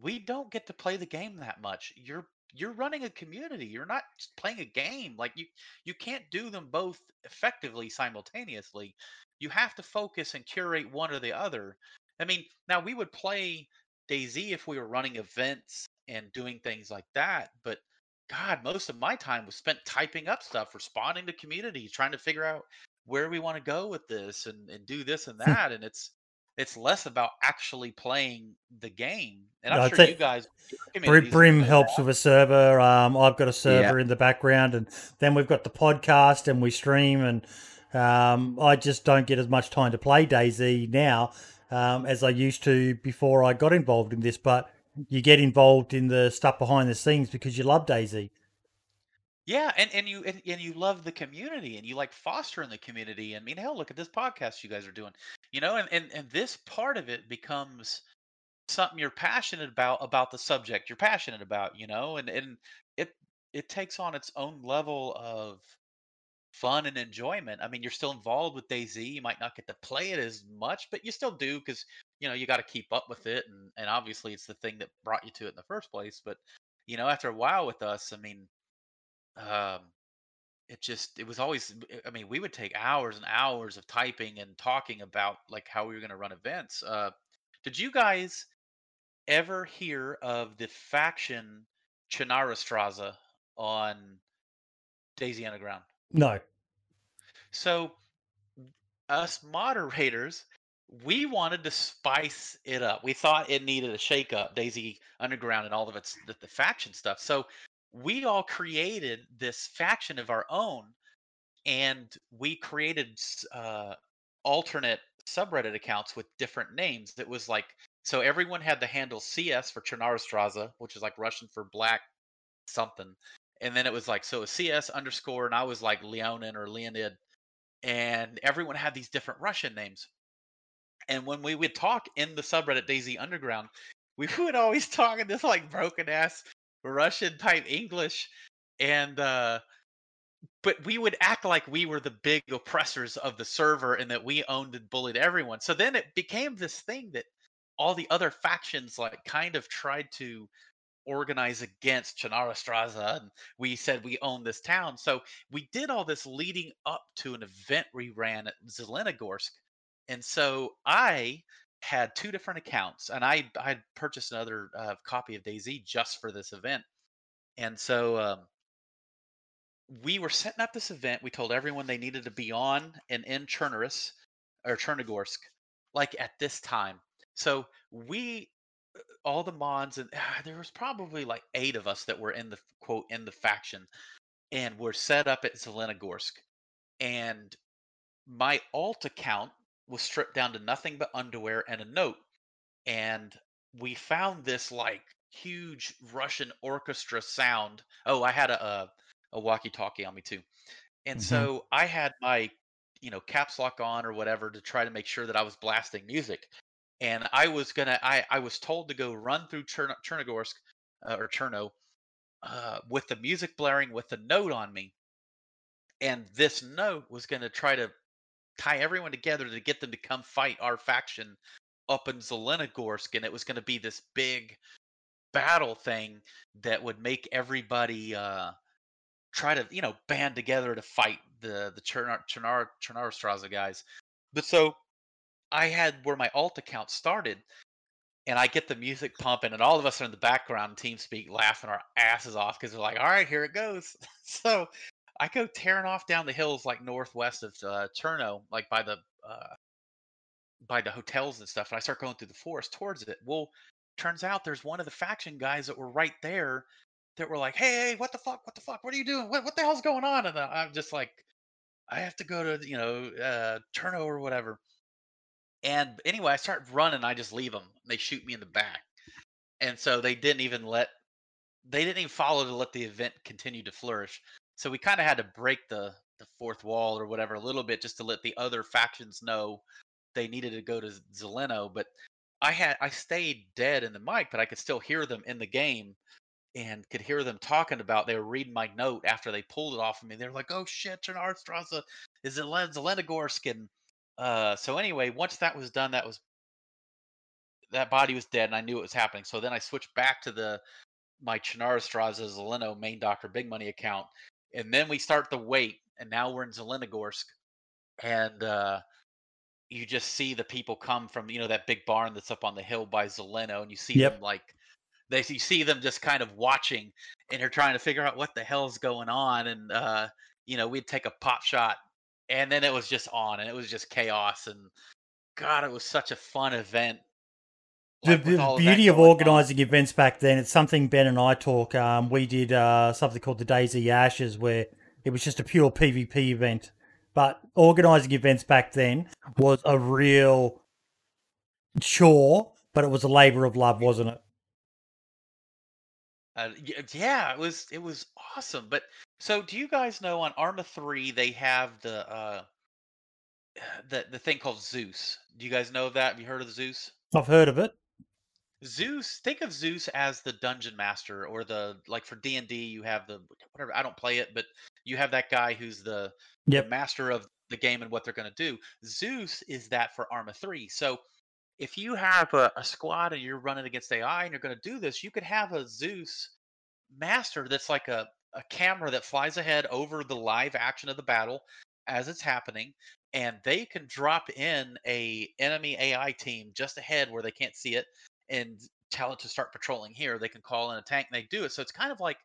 we don't get to play the game that much. You're you're running a community. You're not playing a game. Like you you can't do them both effectively simultaneously. You have to focus and curate one or the other. I mean, now we would play DayZ if we were running events and doing things like that, but God, most of my time was spent typing up stuff, responding to community, trying to figure out where we want to go with this and, and do this and [LAUGHS] that. and it's it's less about actually playing the game. And I'm sure you guys your Br- communities would Brim helps that. with a server. Um, I've got a server in the background, and then we've got the podcast, and we stream. And um, I just don't get as much time to play DayZ now um, as I used to before I got involved in this. But you get involved in the stuff behind the scenes because you love DayZ. Yeah, and, and you and, and you love the community and you like fostering the community. I mean, hell, look at this podcast you guys are doing. You know, and, and, and this part of it becomes something you're passionate about about the subject you're passionate about, you know, and, and it it takes on its own level of fun and enjoyment. I mean, you're still involved with DayZ. You might not get to play it as much, but you still do because you know you got to keep up with it, and and obviously it's the thing that brought you to it in the first place. But you know, after a while with us, I mean, um, it just it was always i mean we would take hours and hours of typing and talking about like how we were going to run events uh did you guys ever hear of the faction Chernarerstraße on DayZ underground? No. so us moderators we wanted to spice it up. We thought it needed a shake up DayZ underground and all of its the, the faction stuff. So we all created this faction of our own and we created uh, alternate subreddit accounts with different names. It was like so everyone had the handle cs for Chernarerstraße, which is like russian for black something and then it was like so was cs underscore and i was like leonin or leonid and everyone had these different russian names. And when we would talk in the subreddit DayZ underground we [LAUGHS] would always talk in this like broken ass russian type english and uh but we would act like we were the big oppressors of the server and that we owned and bullied everyone. So then it became this thing that all the other factions like kind of tried to organize against Chernarerstraße and we said we own this town. So we did all this leading up to an event we ran at Zelenogorsk and so I had two different accounts, and I I had purchased another uh, copy of DayZ just for this event. And so um, we were setting up this event. We told everyone they needed to be on and in Chernoris or Chernogorsk, like at this time. So we all the mods and ah, there was probably like eight of us that were in the quote in the faction and were set up at Zelenogorsk. And my alt account was stripped down to nothing but underwear and a note. And we found this like huge Russian orchestra sound. Oh, I had a a, a walkie-talkie on me too. And Mhm. so I had my, you know, caps lock on or whatever to try to make sure that I was blasting music. And I was gonna, I I was told to go run through Chern- Chernogorsk uh, or Cherno uh, with the music blaring with the note on me. And this note was gonna try to tie everyone together to get them to come fight our faction up in Zelenogorsk, and it was going to be this big battle thing that would make everybody uh, try to, you know, band together to fight the the Chernar Chernar Chernarerstraße guys. But so I had where my alt account started, and I get the music pumping, and all of us are in the background, TeamSpeak, laughing our asses off because we're like, "All right, here it goes." [LAUGHS] so I go tearing off down the hills like northwest of uh, like by the uh, by the hotels and stuff. And I start going through the forest towards it. Well, turns out there's one of the faction guys that were right there that were like, "Hey, what the fuck? What the fuck? What are you doing? What what the hell's going on?" And I'm just like, "I have to go to you know uh, Cherno or whatever." And anyway, I start running. I just leave them. They shoot me in the back, and so they didn't even let they didn't even follow to let the event continue to flourish. So we kind of had to break the the fourth wall or whatever a little bit just to let the other factions know they needed to go to Zeleno. But I had I stayed dead in the mic, but I could still hear them in the game and could hear them talking about they were reading my note after they pulled it off of me. They were like, "Oh shit, Chernarstrasse is it Zelenogorsk?" And uh, so anyway, once that was done, that was that body was dead, and I knew it was happening. So then I switched back to the my Chernarstrasse Zeleno main doctor big money account, and then we start the wait, and now we're in Zelenogorsk, and uh, you just see the people come from you know that big barn that's up on the hill by Zeleno, and you see Yep. them like they you see them just kind of watching, and they're trying to figure out what the hell's going on, and uh, you know we'd take a pop shot, and then it was just on, and it was just chaos, and God, it was such a fun event. The, like, with the beauty of on. organising events back then, it's something Ben and I talk. Um, we did uh, something called the DayZ Ashes, where it was just a pure PvP event. But organising events back then was a real chore, but it was a labour of love, wasn't it? Uh, yeah, it was it was awesome. But so, do you guys know on Arma three they have the uh [SIGHS] the the thing called Zeus? Do you guys know of that? Have you heard of Zeus? I've heard of it. Zeus, think of Zeus as the dungeon master, or the like for D and D. You have the whatever. I don't play it, but you have that guy who's the, the master of the game and what they're going to do. Zeus is that for Arma three. So if you have a, a squad and you're running against AI and you're going to do this, you could have a Zeus master that's like a a camera that flies ahead over the live action of the battle as it's happening and they can drop in a enemy AI team just ahead where they can't see it and tell it to start patrolling here. They can call in a tank and they do it. So it's kind of like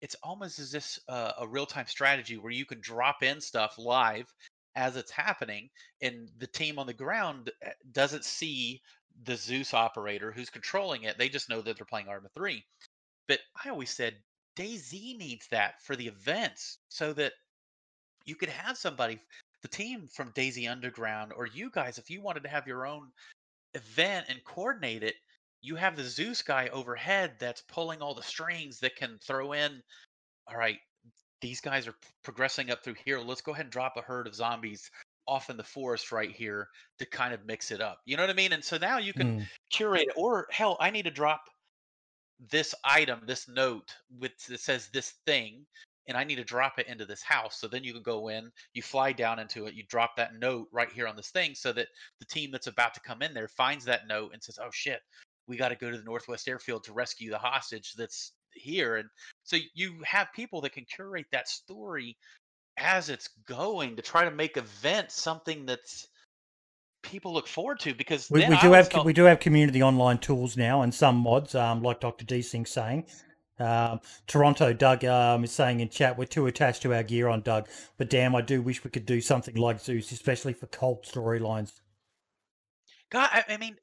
it's almost as this uh, a real time strategy where you can drop in stuff live as it's happening, and the team on the ground eh, doesn't see the Zeus operator who's controlling it. They just know that they're playing Arma 3. But I always said DayZ needs that for the events so that you could have somebody, the team from DayZ Underground, or you guys, if you wanted to have your own event and coordinate it, you have the Zeus guy overhead that's pulling all the strings that can throw in, all right, these guys are progressing up through here. Let's go ahead and drop a herd of zombies off in the forest right here to kind of mix it up. You know what I mean? And so now you can Mm. curate it. Or hell, I need to drop this item, this note with that says this thing, and I need to drop it into this house. So then you can go in, you fly down into it, you drop that note right here on this thing so that the team that's about to come in there finds that note and says, Oh shit, we got to go to the Northwest Airfield to rescue the hostage that's here. And so you have people that can curate that story as it's going to try to make events something that's people look forward to because We, we do have felt- we do have community online tools now and some mods, um, like Doctor Desync saying. Um, Toronto Doug um, is saying in chat we're too attached to our gear on Doug, but damn, I do wish we could do something like Zeus, especially for cult storylines. God, I, I mean,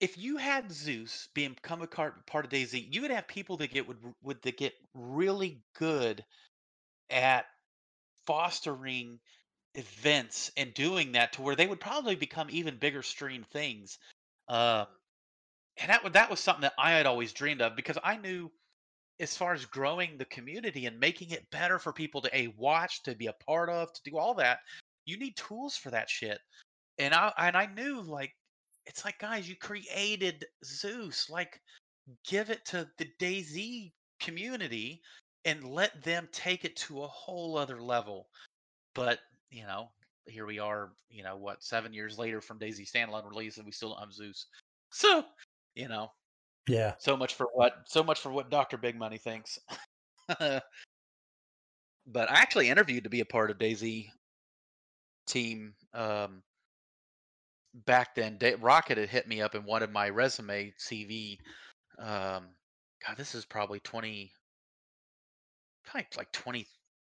if you had Zeus being become a part part of DayZ, you would have people that get would would that get really good at fostering events and doing that to where they would probably become even bigger stream things. Um, and that that was something that I had always dreamed of because I knew as far as growing the community and making it better for people to a watch, to be a part of, to do all that, you need tools for that shit. And I and I knew like it's like guys, you created Zeus, like give it to the DayZ community and let them take it to a whole other level. But you know, here we are. You know what? Seven years later from DayZ standalone release, and we still don't have Zeus. So you know, Yeah, so much for what? So much for what Doctor Big Money thinks. [LAUGHS] but I actually interviewed to be a part of DayZ team um, back then. Da- Rocket had hit me up and wanted my resume CV. Um, God, this is probably twenty, probably like twenty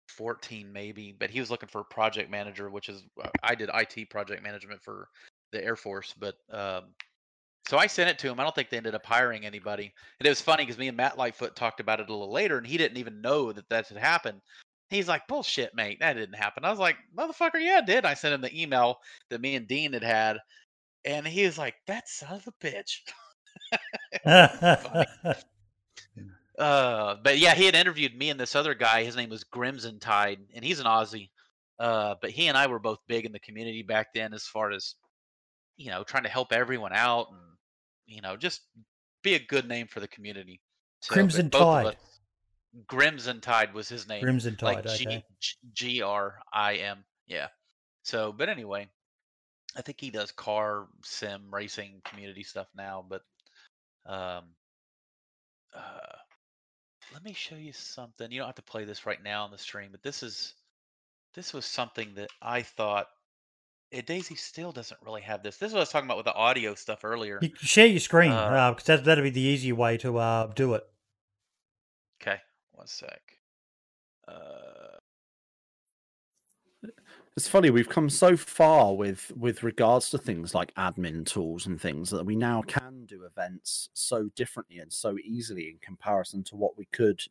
fourteen maybe. But he was looking for a project manager, which is uh, I did IT project management for the Air Force, but um, so I sent it to him. I don't think they ended up hiring anybody. And it was funny because me and Matt Lightfoot talked about it a little later, and he didn't even know that that had happened. He's like, "Bullshit, mate, that didn't happen." I was like, "Motherfucker, yeah, it did." I sent him the email that me and Dean had had, and he was like, "That son of a bitch." [LAUGHS] Uh, but yeah, he had interviewed me and this other guy. His name was Grimson Tide, and he's an Aussie. Uh, but he and I were both big in the community back then, as far as you know, trying to help everyone out and you know, just be a good name for the community. So, Crimson Tide. Grimson Tide was his name. Crimson like Tide. G Okay. G- G R I M. Yeah. So, but anyway, I think he does car sim racing community stuff now. But um, uh, let me show you something. You don't have to play this right now on the stream, but this is this was something that I thought. Eh, DayZ still doesn't really have this. This is what I was talking about with the audio stuff earlier. You share your screen Uh, because that that'd be the easier way to uh, do it. Okay, one sec. Uh, It's funny we've come so far with with regards to things like admin tools and things that we now can do events so differently and so easily in comparison to what we could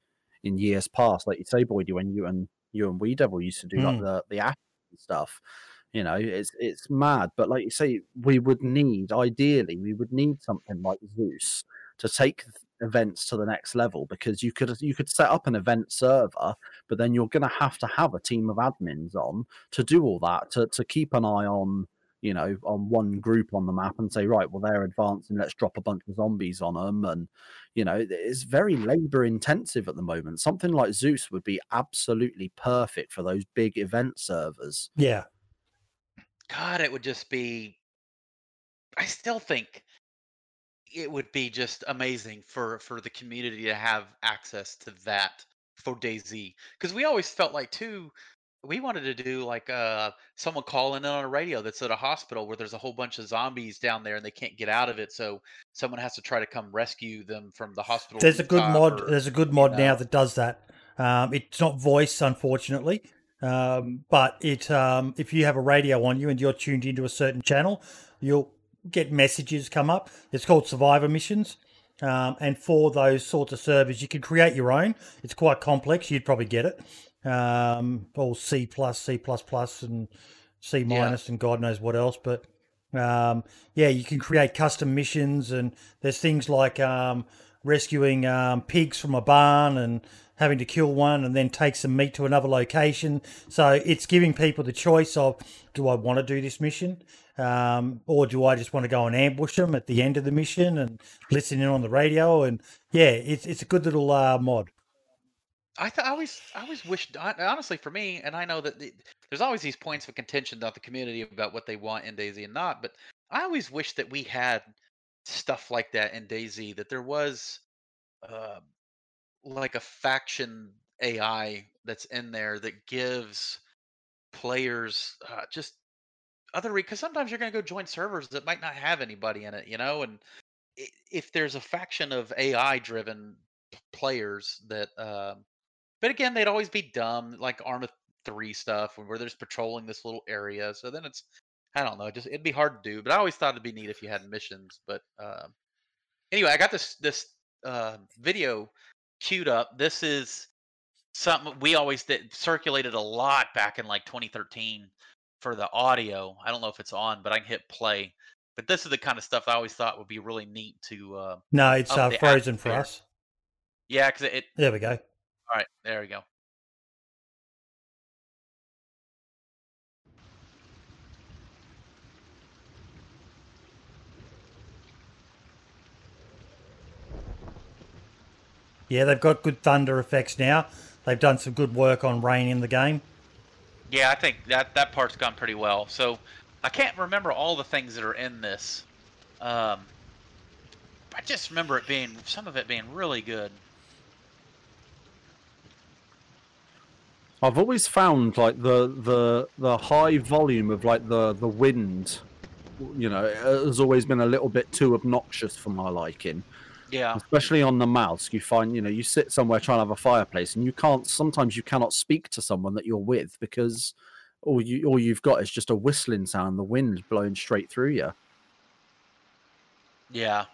in years past. Like you say, Boydie, when you and you and We Devil used to do like Mm. the the app and stuff. You know, it's it's mad. But like you say, we would need ideally we would need something like Zeus to take events to the next level because you could you could set up an event server, but then you're going to have to have a team of admins on to do all that to, to keep an eye on you know on one group on the map and say right well they're advancing let's drop a bunch of zombies on them and you know it's very labor intensive at the moment something like zeus would be absolutely perfect for those big event servers Yeah. God, it would just be. I still think it would be just amazing for for the community to have access to that for DayZ because we always felt like too. We wanted to do like uh someone calling in on a radio that's at a hospital where there's a whole bunch of zombies down there and they can't get out of it, so someone has to try to come rescue them from the hospital. There's a good mod. or- There's a good mod now know. that does that. Um, it's not voice, unfortunately, um, but it um, if you have a radio on you and you're tuned into a certain channel, you'll get messages come up. It's called Survivor Missions, um, and for those sorts of servers, you can create your own. It's quite complex. You'd probably get it. Um, all C plus, C plus plus, and C minus, and God knows what else, but. Um, yeah, you can create custom missions, and there's things like um, rescuing um, pigs from a barn and having to kill one and then take some meat to another location. So it's giving people the choice of do I want to do this mission? Um, or do I just want to go and ambush them at the end of the mission and listen in on the radio? And yeah, it's, it's a good little uh, mod. I th- I always I always wished honestly for me, and I know that the, there's always these points of contention about the community about what they want in DayZ and not, but I always wish that we had stuff like that in DayZ. That there was uh, like a faction AI that's in there that gives players uh, just other because sometimes you're going to go join servers that might not have anybody in it, you know, and if there's a faction of AI driven players that um but again they'd always be dumb like arma 3 stuff where there's patrolling this little area so then it's i don't know just it'd be hard to do but i always thought it'd be neat if you had missions but um anyway i got this this uh video queued up this is something we always did circulated a lot back in like 2013 for the audio i don't know if it's on but i can hit play but this is the kind of stuff i always thought would be really neat to uh No, it's uh, frozen for us. yeah because it There we go. all right there we go Yeah, they've got good thunder effects now. They've done some good work on rain in the game. Yeah, I think that that part's gone pretty well. So I can't remember all the things that are in this. Um, I just remember it being some of it being really good. I've always found like the the the high volume of like the the wind, you know, has always been a little bit too obnoxious for my liking. Yeah, Especially on the mouse, you find you know you sit somewhere trying to have a fireplace and you can't. Sometimes you cannot speak to someone that you're with because all you all you've got is just a whistling sound, the wind blowing straight through you. yeah.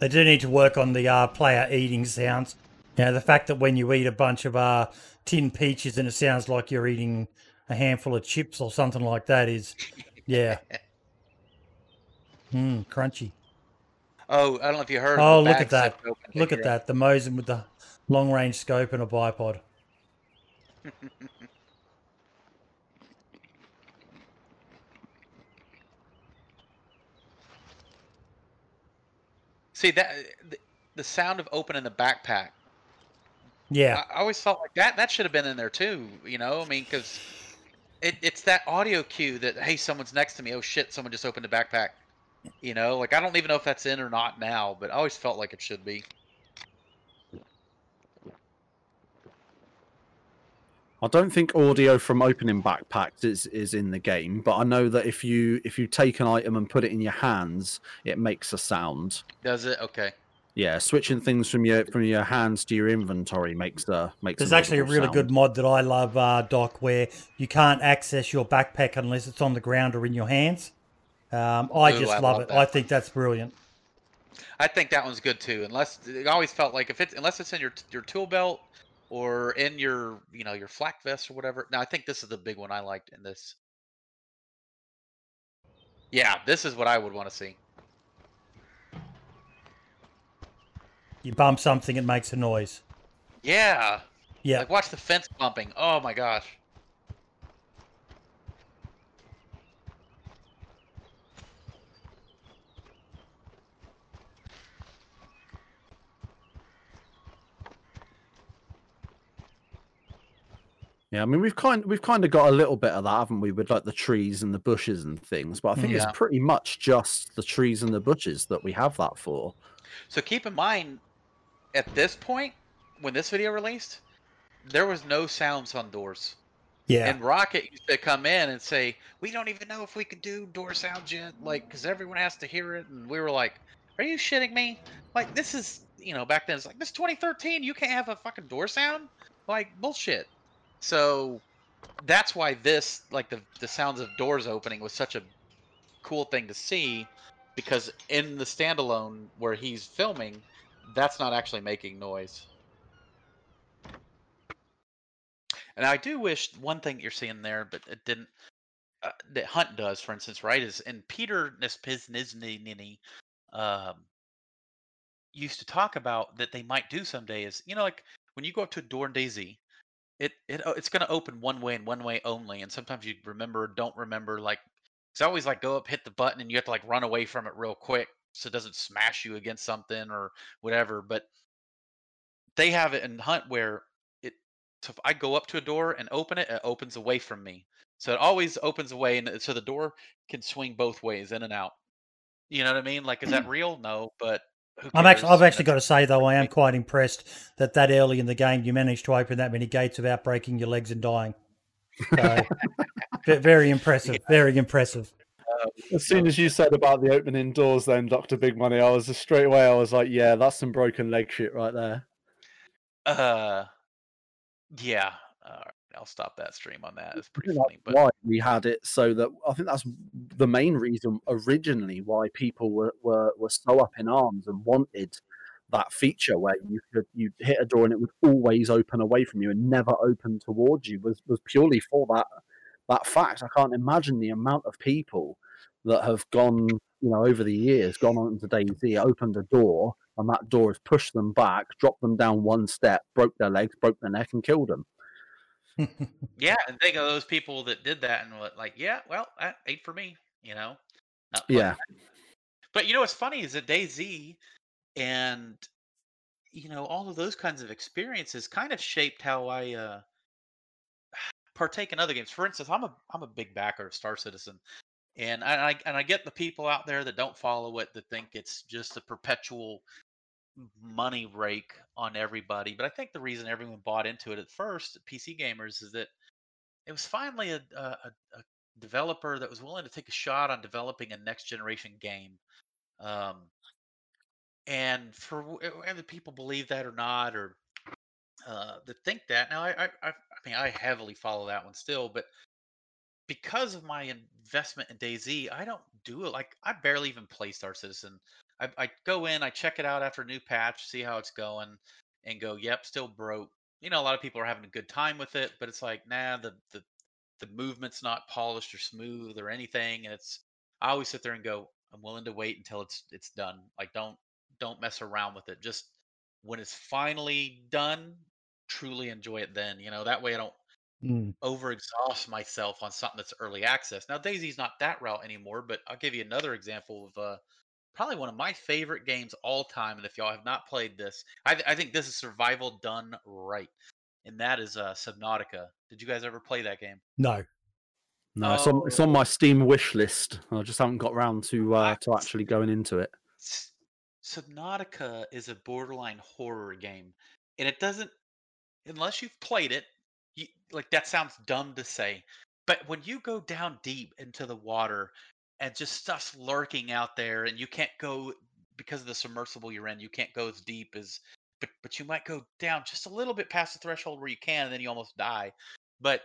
They do need to work on the uh, player eating sounds. Know, the fact that when you eat a bunch of uh, tin peaches and it sounds like you're eating a handful of chips or something like that is, yeah. Mmm, [LAUGHS] crunchy. Oh, I don't know if you heard. Oh, look at that. Look at that. The Mosin with the long range scope and a bipod. [LAUGHS] See that the, the sound of opening the backpack. Yeah. I, I always felt like that that should have been in there too. You know, I mean, because it, it's that audio cue that hey, someone's next to me. Oh shit, someone just opened a backpack. You know, like I don't even know if that's in or not now, but I always felt like it should be. I don't think audio from opening backpacks is, is in the game, but I know that if you if you take an item and put it in your hands, it makes a sound. Does it? Okay. Yeah, switching things from your from your hands to your inventory makes a makes. There's actually a really sound. good mod that I love, uh, Doc, where you can't access your backpack unless it's on the ground or in your hands. Um, I Ooh, just I love, love it. that. I think that's brilliant. I think that one's good too. Unless I always felt like if it's unless it's in your your tool belt or in your you know your flak vest or whatever. Now I think this is the big one I liked in this. Yeah, this is what I would want to see. You bump something, it makes a noise. Yeah. Yeah. Like watch the fence bumping. Oh my gosh. Yeah, I mean we've kind we've kind of got a little bit of that, haven't we, with like the trees and the bushes and things. But I think Yeah. it's pretty much just the trees and the bushes that we have that for. So keep in mind, at this point, when this video released, there was no sounds on doors. Yeah. And Rocket used to come in and say, "We don't even know if we can do door sounds yet, like, because everyone has to hear it." And we were like, "Are you shitting me? Like, this is, you know, back then it's like this 2013. You can't have a fucking door sound, like bullshit." So that's why this, like, the the sounds of doors opening was such a cool thing to see, because in the standalone where he's filming, that's not actually making noise. And I do wish one thing you're seeing there, but it didn't. Uh, that Hunt does, for instance, right? Is and Peter Nispiznini um, used to talk about that they might do someday. Is you know like when you go up to a door in DayZ, it it it's going to open one way and one way only, and sometimes you remember, don't remember. Like it's always like go up, hit the button, and you have to like run away from it real quick so it doesn't smash you against something or whatever. But they have it in Hunt where it so if I go up to a door and open it, it opens away from me. So it always opens away, and uh, so the door can swing both ways, in and out. You know what I mean? Like, is that [CLEARS THROAT] real? No, but who I'm actually, I've actually got to say though, I am quite impressed that that early in the game you managed to open that many gates without breaking your legs and dying. So, very [LAUGHS] impressive. Very impressive. As soon as you said about the opening doors, then Doctor Big Money, I was just straight away. I was like, yeah, that's some broken leg shit right there. Uh, yeah. All right, I'll stop that stream on that. It's pretty funny, but why we had it so that I think that's the main reason originally why people were, were, were so up in arms and wanted that feature where you could you hit a door and it would always open away from you and never open towards you was was purely for that that fact. I can't imagine the amount of people that have gone, you know, over the years, gone on to DayZ, opened a door, and that door has pushed them back, dropped them down one step, broke their legs, broke their neck, and killed them. [LAUGHS] yeah, and think of those people that did that and what, like, yeah, well, that ain't for me. You know. Yeah. But you know what's funny is that DayZ and you know all of those kinds of experiences kind of shaped how I uh, [SIGHS] partake in other games. For instance, I'm a I'm a big backer of Star Citizen, and I, and I get the people out there that don't follow it that think it's just a perpetual money rake on everybody. But I think the reason everyone bought into it at first, PC gamers, is that it was finally a, a, a developer that was willing to take a shot on developing a next generation game. Um, and for wh- whether people believe that or not, or uh, that think that now, I I I mean I heavily follow that one still, but because of my investment in DayZ, I don't do it like I barely even play Star Citizen. I, I go in, I check it out after a new patch, see how it's going, and go, yep, still broke. You know, a lot of people are having a good time with it, but it's like, nah, the the the movement's not polished or smooth or anything, and it's. I always sit there and go, I'm willing to wait until it's it's done. Like, don't don't mess around with it. Just when it's finally done, truly enjoy it. Then, you know, that way I don't Mm. overexhaust myself on something that's early access. Now DayZ's not that route anymore, but I'll give you another example of uh, probably one of my favorite games all time. And if y'all have not played this, I, th- I think this is survival done right, and that is uh, Subnautica. Did you guys ever play that game? No. No, it's, on, it's on my Steam wish list. I just haven't got around to uh, to actually going into it. Subnautica is a borderline horror game, and it doesn't unless you've played it. Like that sounds dumb to say, but when you go down deep into the water and just stuff's lurking out there, and you can't go because of the submersible you're in, you can't go as deep as, but but you might go down just a little bit past the threshold where you can, and then you almost die. But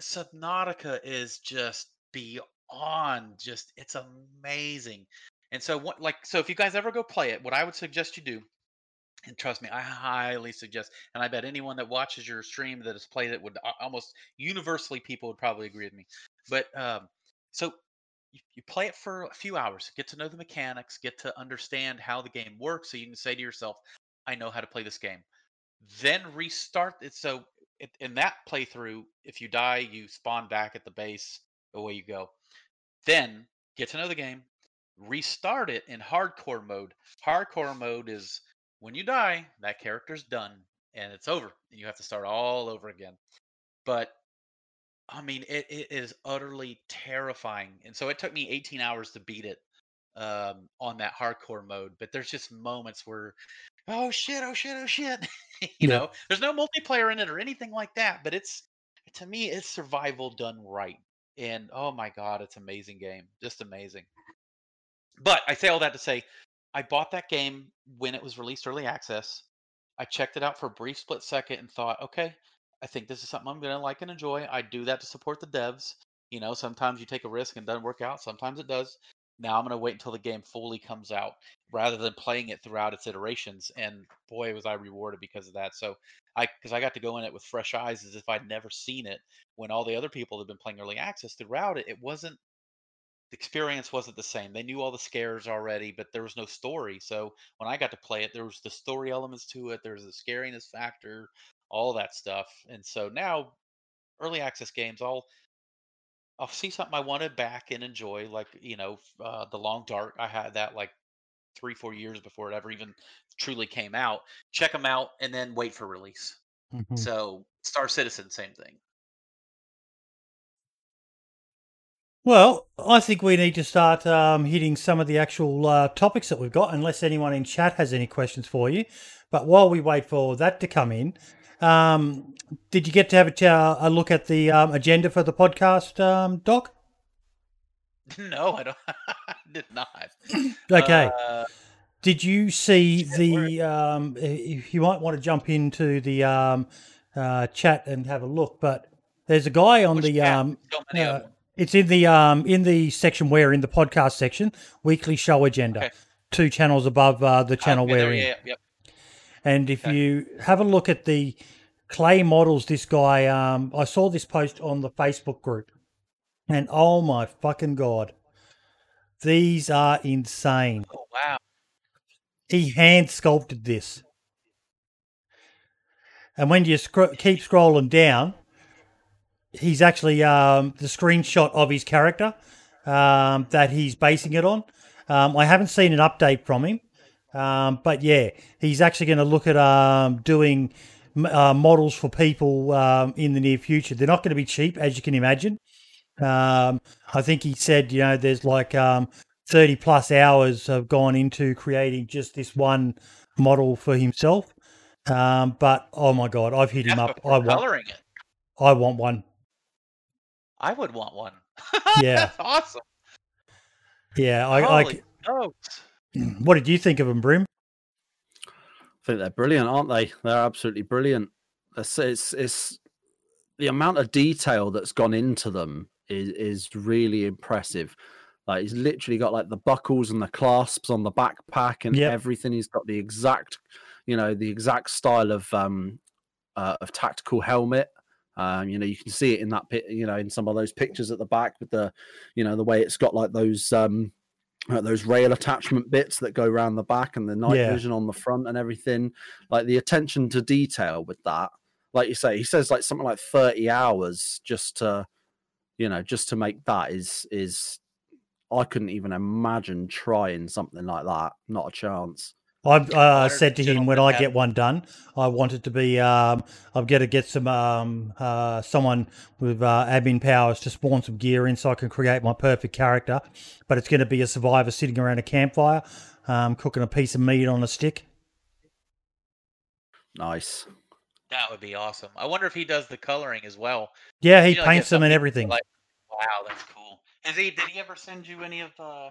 Subnautica is just beyond just it's amazing. And so what like so if you guys ever go play it, what I would suggest you do, and trust me, I highly suggest, and I bet anyone that watches your stream that has played it would almost universally people would probably agree with me. But um so you, you play it for a few hours, get to know the mechanics, get to understand how the game works, so you can say to yourself, I know how to play this game then restart it. So in that playthrough, if you die, you spawn back at the base. Away you go. Then get to know the game. Restart it in hardcore mode. Hardcore mode is when you die, that character's done and it's over, and you have to start all over again. but I mean, it, it is utterly terrifying. And so it took me 18 hours to beat it um, on that hardcore mode. But there's just moments where, oh shit, oh shit, oh shit. [LAUGHS] you Yeah. know, there's no multiplayer in it or anything like that. But it's, to me, it's survival done right. And oh my God, it's amazing game. Just amazing. But I say all that to say, I bought that game when it was released early access. I checked it out for a brief split second and thought, okay, I think this is something I'm going to like and enjoy. I do that to support the devs. You know, sometimes you take a risk and it doesn't work out. Sometimes it does. Now I'm going to wait until the game fully comes out rather than playing it throughout its iterations. And boy, was I rewarded because of that. So I, because I got to go in it with fresh eyes as if I'd never seen it when all the other people have been playing early access throughout it, it wasn't the experience wasn't the same. They knew all the scares already, but there was no story. So when I got to play it, there was the story elements to it. There was the scariness factor, all that stuff. And so now, early access games, I'll I'll see something I wanted back and enjoy, like you know, uh, the Long Dark. I had that like three, four years before it ever even truly came out. Check them out and then wait for release. Mhm. So Star Citizen, same thing. Well, I think we need to start um, hitting some of the actual uh, topics that we've got, unless anyone in chat has any questions for you. But while we wait for that to come in, um, did you get to have a, a look at the um, agenda for the podcast, um, Doc? [LAUGHS] no, I don't. I [LAUGHS] did not. [COUGHS] Okay. Uh, Did you see the? Um, if you might want to jump into the um, uh, chat and have a look, but there's a guy on which the. Tab? So many of them. it's in the um, in the section where in the podcast section, weekly show agenda, Okay. two channels above uh, the channel Okay, we're there, in. yeah, yep. And if Okay. you have a look at the clay models, this guy, um, I saw this post on the Facebook group, and oh my fucking god, these are insane. Oh wow. He hand sculpted this, and when you scro- keep scrolling down, he's actually um, the screenshot of his character um, that he's basing it on. Um, I haven't seen an update from him, um, but yeah, he's actually going to look at um, doing uh, models for people um, in the near future. They're not going to be cheap, as you can imagine. Um, I think he said, you know, there's like um, 30 plus hours have gone into creating just this one model for himself. Um, but oh my god, I've hit him That's up. I want, coloring it. I want one. I would want one. [LAUGHS] Yeah. That's awesome. Yeah, I, Holy smokes. [CLEARS THROAT] What did you think of him, Brim? I think they're brilliant, aren't they? They're absolutely brilliant. It's, it's, it's the amount of detail that's gone into them is is really impressive. Like he's literally got like the buckles and the clasps on the backpack and Yep. everything. He's got the exact, you know, the exact style of um uh, of tactical helmet. Um, you know, you can see it in that pit, you know, in some of those pictures at the back with the, you know, the way it's got like those um uh, those rail attachment bits that go around the back and the night Yeah. vision on the front and everything. Like the attention to detail with that. Like you say, he says like something like 30 hours just to, you know, just to make that is is I couldn't even imagine trying something like that. Not a chance. I've uh, said to him when I get one done, I want it to be. Um, I've got to get some um, uh, someone with uh, admin powers to spawn some gear in, so I can create my perfect character. But it's going to be a survivor sitting around a campfire, um, cooking a piece of meat on a stick. Nice. That would be awesome. I wonder if he does the coloring as well. Yeah, he You know, paints guess them and everything. Like, wow, that's cool. Has he? Did he ever send you any of uh,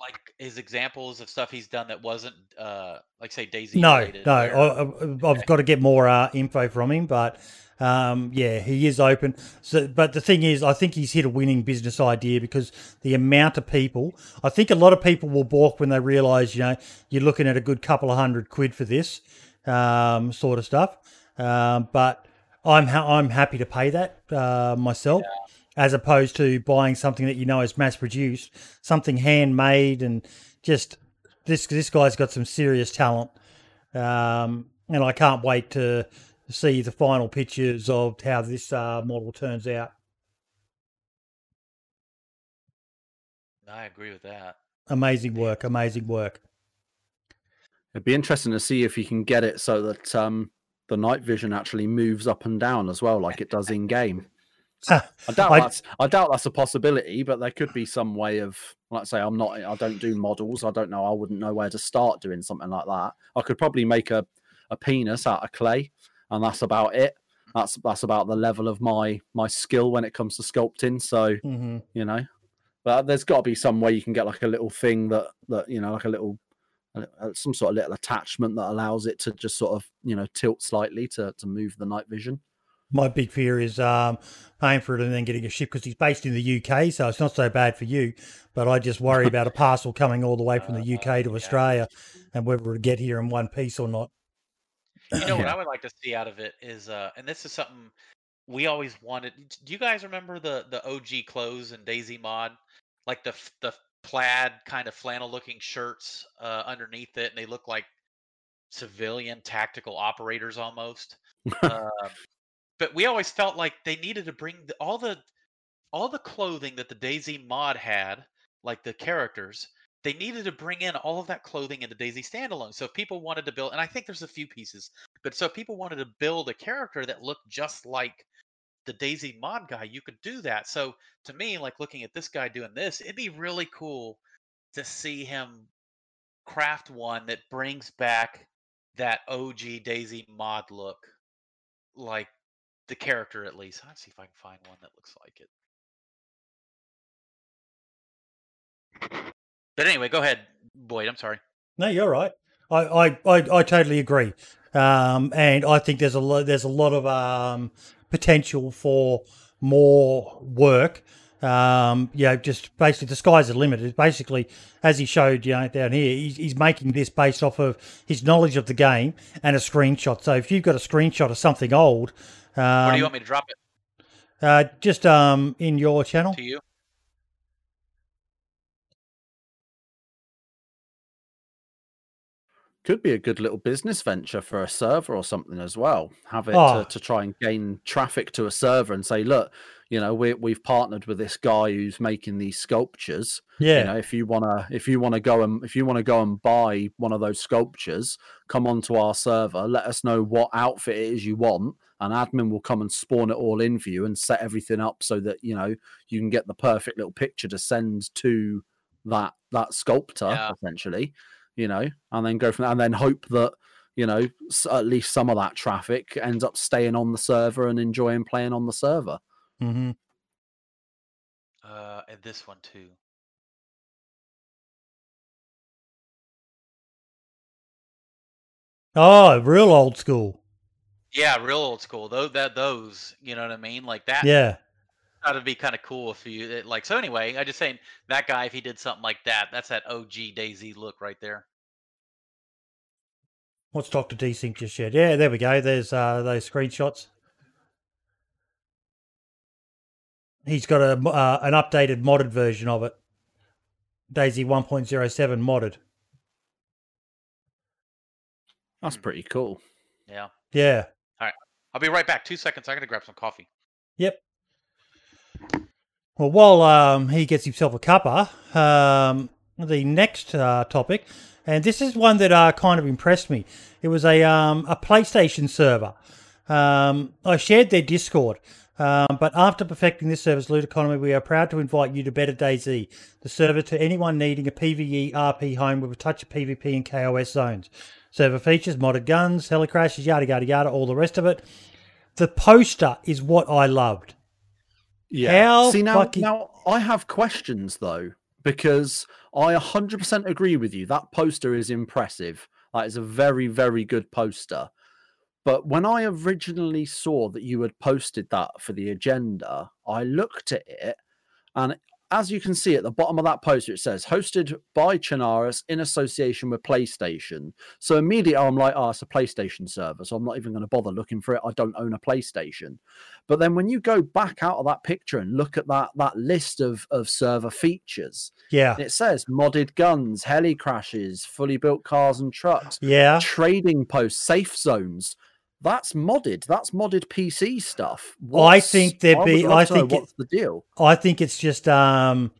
like his examples of stuff he's done that wasn't uh, like say DayZ? No, no, I, I've got to get more uh, info from him, but um, yeah, he is open. So, but the thing is, I think he's hit a winning business idea because the amount of people, I think a lot of people will balk when they realise, you know, you're looking at a good couple of hundred quid for this um, sort of stuff. Um, but I'm ha- I'm happy to pay that uh, myself. As opposed to buying something that you know is mass produced, something handmade, and just this this guy's got some serious talent um, and I can't wait to see the final pictures of how this uh, model turns out. I agree with that. Amazing work, amazing work. It'd be interesting to see if you can get it so that um the night vision actually moves up and down as well, like it does in game. Ah, I doubt I- that's I doubt that's a possibility, but there could be some way of like say I'm not I don't do models. I don't know. I wouldn't know where to start doing something like that. I could probably make a, a penis out of clay, and that's about it. That's that's about the level of my my skill when it comes to sculpting. So mhm. you know, but there's got to be some way you can get like a little thing that that you know like a little uh, some sort of little attachment that allows it to just sort of you know tilt slightly to to move the night vision. My big fear is um, paying for it and then getting a ship because he's based in the UK, so it's not so bad for you. But I just worry about a [LAUGHS] parcel coming all the way from the UK to yeah. Australia and whether it'll get here in one piece or not. You know what [CLEARS THROAT] I would like to see out of it is, uh, and this is something we always wanted. Do you guys remember the the OG clothes and DayZ mod, like the the plaid kind of flannel looking shirts uh, underneath it, and they look like civilian tactical operators almost. uh, [LAUGHS] but we always felt like they needed to bring the, all the all the clothing that the DayZ mod had, like the characters, they needed to bring in all of that clothing into DayZ standalone. So if people wanted to build, and I think there's a few pieces, but so if people wanted to build a character that looked just like the DayZ mod guy, you could do that. So to me, like looking at this guy doing this, it'd be really cool to see him craft one that brings back that OG DayZ mod look, like the character at least. Let's see if I can find one that looks like it. But anyway, go ahead, Boyd. I'm sorry. No, you're right. I, I, I, I totally agree. Um, and I think there's a lot there's a lot of um, potential for more work. Um, you know, just basically the sky's the limit. It's basically, as he showed, you know, down here, he's, he's making this based off of his knowledge of the game and a screenshot. So if you've got a screenshot of something old, um, Where do you want me to drop it uh, just um, in your channel. to you? Could be a good little business venture for a server or something as well. Have it Oh. to, to try and gain traffic to a server and say, look, you know, we we've partnered with this guy who's making these sculptures. Yeah, You know, if you wanna if you wanna go and if you wanna go and buy one of those sculptures, come onto our server, let us know what outfit it is you want, and admin will come and spawn it all in for you and set everything up so that you know you can get the perfect little picture to send to that that sculptor Yeah. essentially, you know, and then go from there and then hope that you know at least some of that traffic ends up staying on the server and enjoying playing on the server. Hmm Uh, and this one too. Oh, real old school. Yeah, real old school. Though that those, you know what I mean? Like that. Yeah. That'd be kind of cool if you it- like. So anyway, I just saying that guy if he did something like that, that's that OG DayZ look right there. What's Doctor Desync just shared? Yeah, there we go. There's uh, those screenshots. He's got a uh, an updated modded version of it. DayZ 1.07 modded. That's pretty cool. Yeah. Yeah. All right. I'll be right back. Two seconds. I gotta grab some coffee. Yep. Well, while um, he gets himself a cuppa, um, the next uh, topic, and this is one that uh, kind of impressed me. It was a um, a PlayStation server. Um, I shared their Discord, um, but after perfecting this service, Loot Economy, we are proud to invite you to Better DayZ, the server to anyone needing a PvE RP home with a touch of PvP and KOS zones. Server features modded guns, helicrashes, yada yada yada, all the rest of it. The poster is what I loved. How See now, fucking- now I have questions though because I 100% agree with you. That poster is impressive. That is a very, very good poster. But when I originally saw that you had posted that for the agenda, I looked at it, and as you can see at the bottom of that poster, it says hosted by Chinaris in association with PlayStation. So immediately I'm like, oh, it's a PlayStation server. So I'm not even going to bother looking for it. I don't own a PlayStation. But then when you go back out of that picture and look at that that list of of server features, Yeah. it says modded guns, heli crashes, fully built cars and trucks, Yeah. trading posts, safe zones. That's modded. That's modded PC stuff. I think there'd be- I know think it- what's the deal. I think it's just um,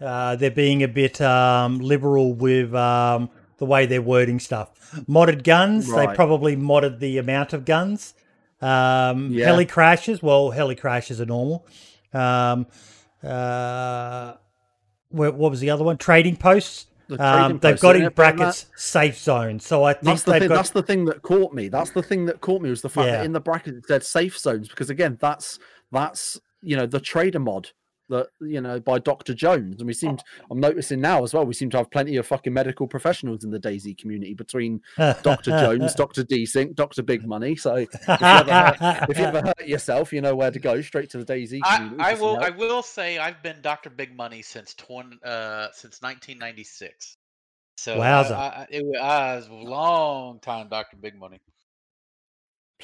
uh, they're being a bit um, liberal with um, the way they're wording stuff. Modded guns, they probably modded the amount of guns. Um, Yeah. Heli crashes, well, heli crashes are normal. Um, uh, what was the other one? Trading posts. Um, they've got in brackets safe zone. So I think That's the thing. got That's the thing that caught me. That's the thing that caught me was the fact Yeah. that in the bracket it said safe zones because again, that's that's you know the trader mod that you know by Dr. Jones, and we seem I'm noticing now as well. We seem to have plenty of fucking medical professionals in the DayZ community between Dr. Jones, [LAUGHS] Dr. Desync, Dr. Big Money. So if you, ever hurt, if you ever hurt yourself, you know where to go. Straight to the DayZ. I, community I for some will. I will say I've been Doctor Big Money since twenty uh since 1996. So I- Wowza. I, I, it, I was a long time Doctor Big Money.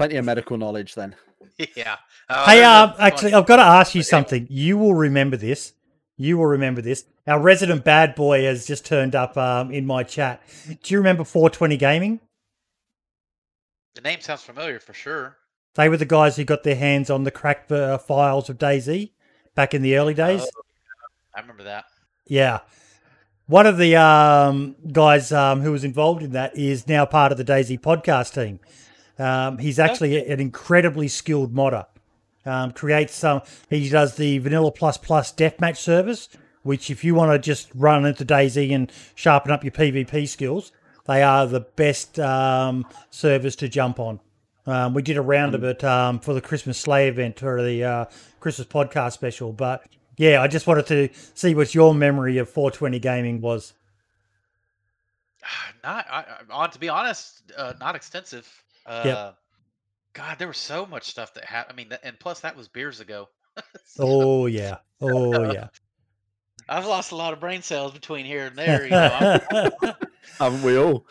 Plenty of medical knowledge then. [LAUGHS] yeah. Uh, Hey, there's a um, actually, I've got to ask you But something. You will remember this. You will remember this. Our resident bad boy has just turned up um, in my chat. Do you remember 420 Gaming? the name sounds familiar for sure. They were the guys who got their hands on the cracked uh, files of DayZ back in the early days. Oh, I remember that. Yeah. One of the um, guys um, who was involved in that is now part of the DayZ podcast team. Um, he's actually an incredibly skilled modder. Um, creates some. He does the Vanilla Plus Plus Deathmatch service, which if you want to just run into DayZ and sharpen up your PvP skills, they are the best um, service to jump on. Um, we did a round of it um, for the Christmas Slay event or the uh, Christmas podcast special, but yeah, I just wanted to see what your memory of 420 gaming was. [SIGHS] Not. I, I, to be honest, uh, not extensive. Uh, God, there was so much stuff that happened. I mean, and plus that was beers ago. [LAUGHS] So, Oh yeah, oh yeah. I've lost a lot of brain cells between here and there. You know, I'm [LAUGHS] Haven't we all?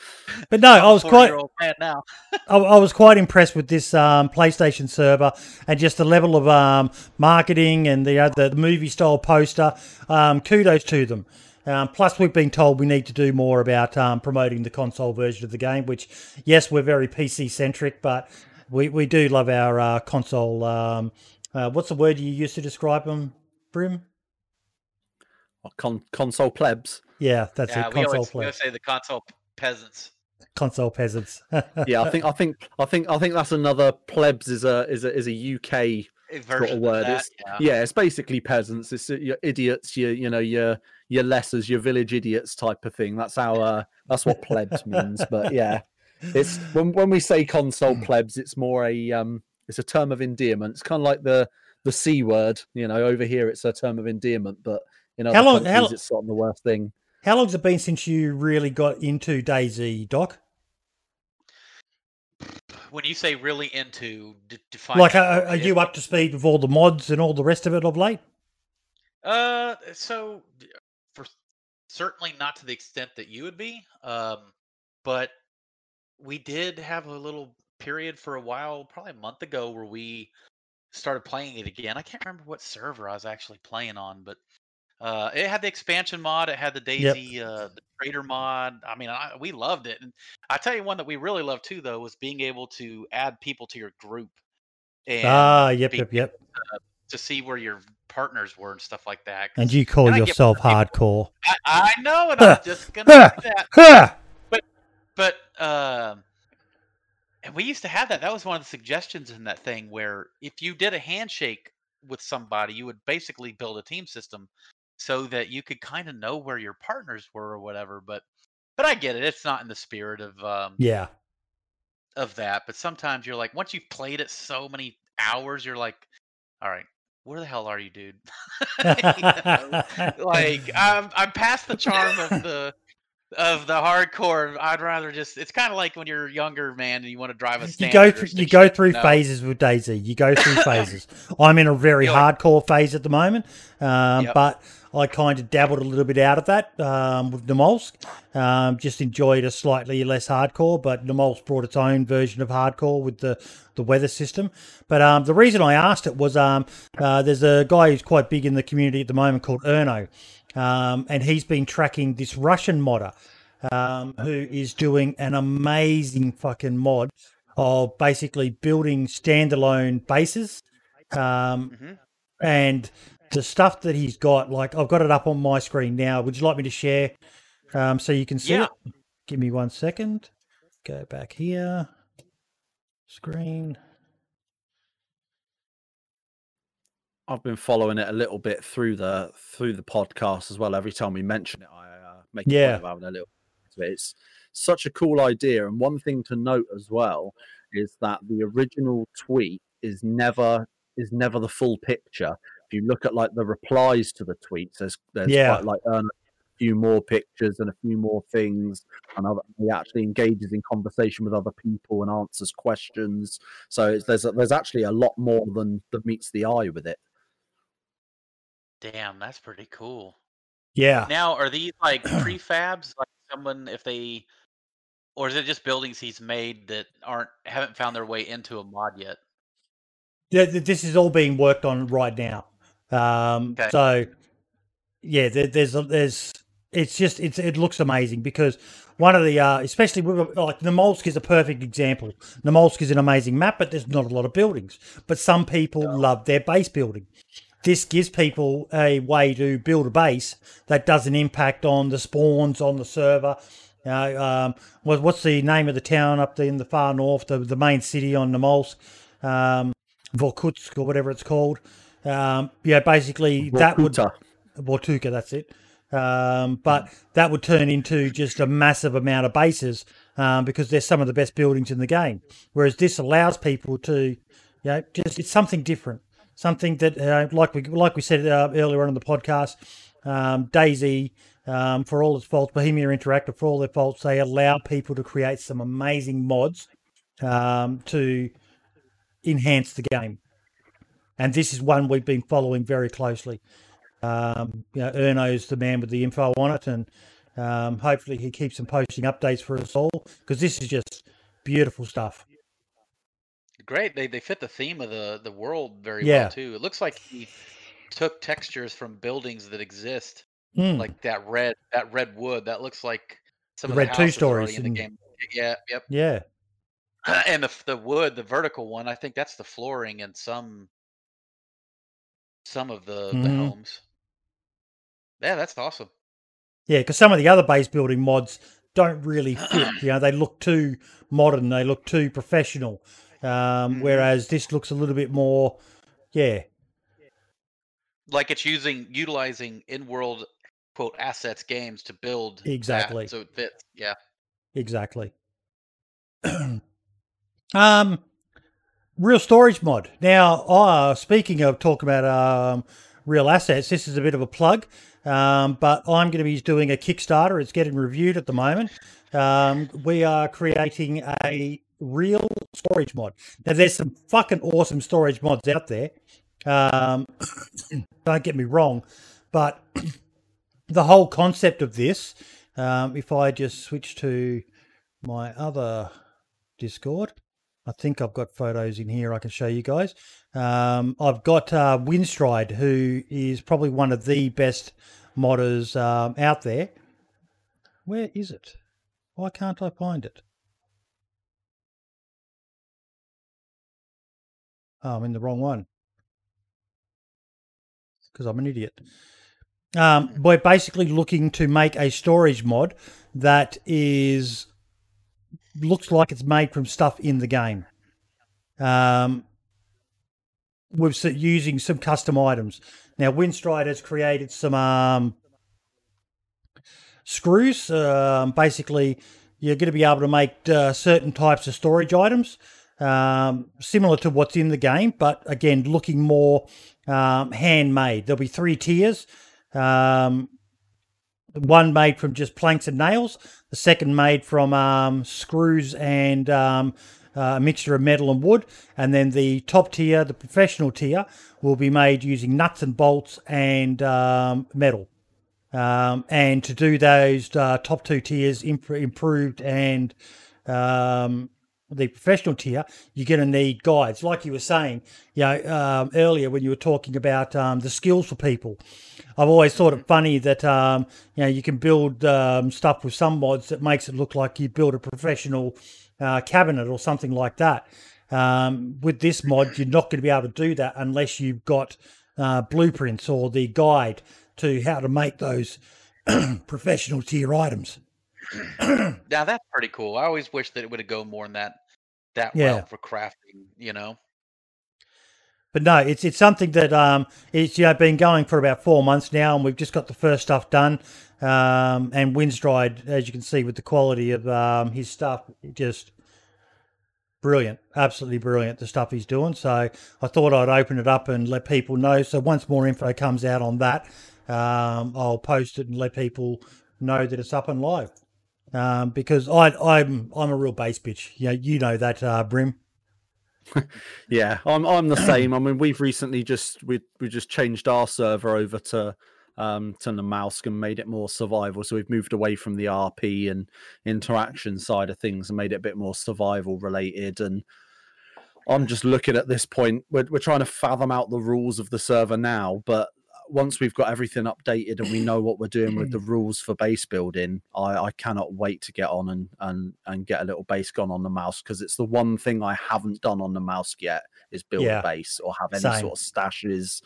but no, I was quite 40-year-old man now. I, I was quite impressed with this um, PlayStation server and just the level of um, marketing and the, uh, the movie style poster. Um, kudos to them. Um, plus, we've been told we need to do more about um, promoting the console version of the game. Which, yes, we're very PC centric, but we, we do love our uh, console. Um, uh, what's the word you used to describe them, Brim? Con- console plebs. Yeah, that's yeah, it. we Console always, we play, always say the console peasants. console peasants. [LAUGHS] yeah, I think I think I think I think that's another plebs is a is a is a UK A sort of word. that, It's, yeah. yeah. it's basically peasants. It's uh, your idiots, your you know your your lessers, your village idiots type of thing. That's how uh, that's what plebs means. But [LAUGHS] yeah, it's when when we say console plebs, it's more a um it's a term of endearment. It's kind of like the the c word. You know, over here it's a term of endearment, but in other How long- countries how- it's sort of the worst thing. How long's it been since you really got into DayZ, Doc? When you say really into, d- define. Like, are, for are you up to speed with all the mods and all the rest of it of late? Uh, so for certainly not to the extent that you would be. Um, but we did have a little period for a while, probably a month ago, where we started playing it again. I can't remember what server I was actually playing on, but uh, it had the expansion mod. It had the Yep. DayZ, uh, the Trader mod. I mean, I, we loved it. And I tell you, one that we really loved too, though, was being able to add people to your group and ah, yep, be- yep, yep. to see where your partners were and stuff like that. And you call and yourself hardcore. I, I know, and I'm [LAUGHS] just gonna say that. Ha! But um, and we used to have that. That was one of the suggestions in that thing where if you did a handshake with somebody, you would basically build a team system so that you could kind of know where your partners were or whatever. But but I get it. It's not in the spirit of um, Yeah. of that. But sometimes you're like, once you've played it so many hours, you're like, all right, where the hell are you, dude? [LAUGHS] You know? [LAUGHS] like I'm I'm past the charm of the of the hardcore. I'd rather just it's kind of like when you're younger, man, and you want to drive a you go through you go through know? phases with DayZ. You go through [LAUGHS] phases. I'm in a very hardcore phase at the moment, um, Yep. but I kind of dabbled a little bit out of that um, with Namalsk. Um, just enjoyed a slightly less hardcore, but Namalsk brought its own version of hardcore with the the weather system. But um, the reason I asked it was um, uh, there's a guy who's quite big in the community at the moment called Erno, um, and he's been tracking this Russian modder um, who is doing an amazing fucking mod of basically building standalone bases. Um, Mhm. And the stuff that he's got, like I've got it up on my screen now. Would you like me to share um, so you can see Yeah. it? give me one second. Go back here. Screen. I've been following it a little bit through the through the podcast as well. Every time we mention it, I uh, make a Yeah. having a little. It's such a cool idea, and one thing to note as well is that the original tweet is never is never the full picture. If you look at like the replies to the tweets, there's there's Yeah. quite like a few more pictures and a few more things, and other, he actually engages in conversation with other people and answers questions. So it's, there's there's actually a lot more than that meets the eye with it. Damn, that's pretty cool. Yeah. Now, are these like [CLEARS THROAT] prefabs? Like someone, if they, or is it just buildings he's made that aren't haven't found their way into a mod yet? Th- th- This is all being worked on right now. Um, Okay. So, yeah, there, there's a, there's it's just it's it looks amazing because one of the uh, especially with, like Namalsk is a perfect example. Namalsk is an amazing map, but there's not a lot of buildings. But some people love their base building. This gives people a way to build a base that doesn't impact on the spawns on the server. You know, um, what, what's the name of the town up there in the far north, the, the main city on Namalsk, um, Vorkutsk or whatever it's called. Um, yeah, basically that would Vorkuta. Bortuka, that's it. Um, but that would turn into just a massive amount of bases um, because they're some of the best buildings in the game. Whereas this allows people to, you know, just it's something different, something that, uh, like we like we said uh, earlier on in the podcast, um, DayZ, um, for all its faults, Bohemia Interactive, for all their faults, they allow people to create some amazing mods um, to enhance the game. And this is one we've been following very closely. Um, you know, Erno's the man with the info on it, and um, hopefully he keeps on posting updates for us all because this is just beautiful stuff. Great, they they fit the theme of the the world very Yeah. well too. It looks like he took textures from buildings that exist, Mm. like that red that red wood. That looks like some The of red the two stories in the game. Yeah, yep. yeah, [CLEARS THROAT] and the the wood, the vertical one, I think that's the flooring in some some of the, the Mhm. homes. Yeah, that's awesome. yeah, because some of the other base building mods don't really fit. You know, they look too modern, they look too professional. Um, Mhm. Whereas this looks a little bit more, yeah, Like it's using utilizing in-world quote assets games to build that, Exactly. so it fits. Yeah. Exactly. [CLEARS THROAT] um, real storage mod. Now, uh, speaking of talking about um, real assets, this is a bit of a plug, um, but I'm going to be doing a Kickstarter. It's getting reviewed at the moment. Um, we are creating a real storage mod. Now, there's some fucking awesome storage mods out there. Um, [COUGHS] don't get me wrong, but [COUGHS] the whole concept of this, um, if I just switch to my other Discord. I think I've got photos in here I can show you guys. Um, I've got uh, Winstride, who is probably one of the best modders um, out there. Where is it? Why can't I find it? Oh, I'm in the wrong one. Because I'm an idiot. Um, we're basically looking to make a storage mod that is looks like it's made from stuff in the game. Um, s- using some custom items. Now, Winstride has created some um, screws. Um, basically, you're going to be able to make uh, certain types of storage items, um, similar to what's in the game, but again, looking more um, handmade. There'll be three tiers. Um, one made from just planks and nails, the second made from um, screws and um, uh, a mixture of metal and wood, and then the top tier, the professional tier, will be made using nuts and bolts and um, metal. And to do those uh, top two tiers imp- improved and um, the professional tier, you're going to need guides. Like you were saying, you know, um, earlier when you were talking about um, the skills for people, I've always thought it funny that um, you know you can build um, stuff with some mods that makes it look like you build a professional uh, cabinet or something like that. Um, with this mod, you're not going to be able to do that unless you've got uh, blueprints or the guide to how to make those [CLEARS THROAT] professional tier items. [CLEARS THROAT] now that's pretty cool. I always wish that it would have go more in that that Yeah. route for crafting. You know, But no, it's it's something that um it's you know been going for about four months now, and we've just got the first stuff done. Um, and Windstride, as you can see, with the quality of um, his stuff, just brilliant, absolutely brilliant. The stuff he's doing. So I thought I'd open it up and let people know. So once more info comes out on that, um, I'll post it and let people know that it's up and live. Um, because I, I'm I'm a real base bitch. Yeah, you know that, uh, Brim. [LAUGHS] Yeah, I'm I'm the same. I mean, we've recently just we we just changed our server over to um to mouse and made it more survival. So we've moved away from the RP and interaction side of things and made it a bit more survival related. And I'm just looking at this point. We're we're trying to fathom out the rules of the server now, but once we've got everything updated and we know what we're doing with mm-hmm. the rules for base building, I, I cannot wait to get on and and and get a little base gone on the mouse because it's the one thing I haven't done on the mouse yet is build Yeah. a base or have any Same. sort of stashes.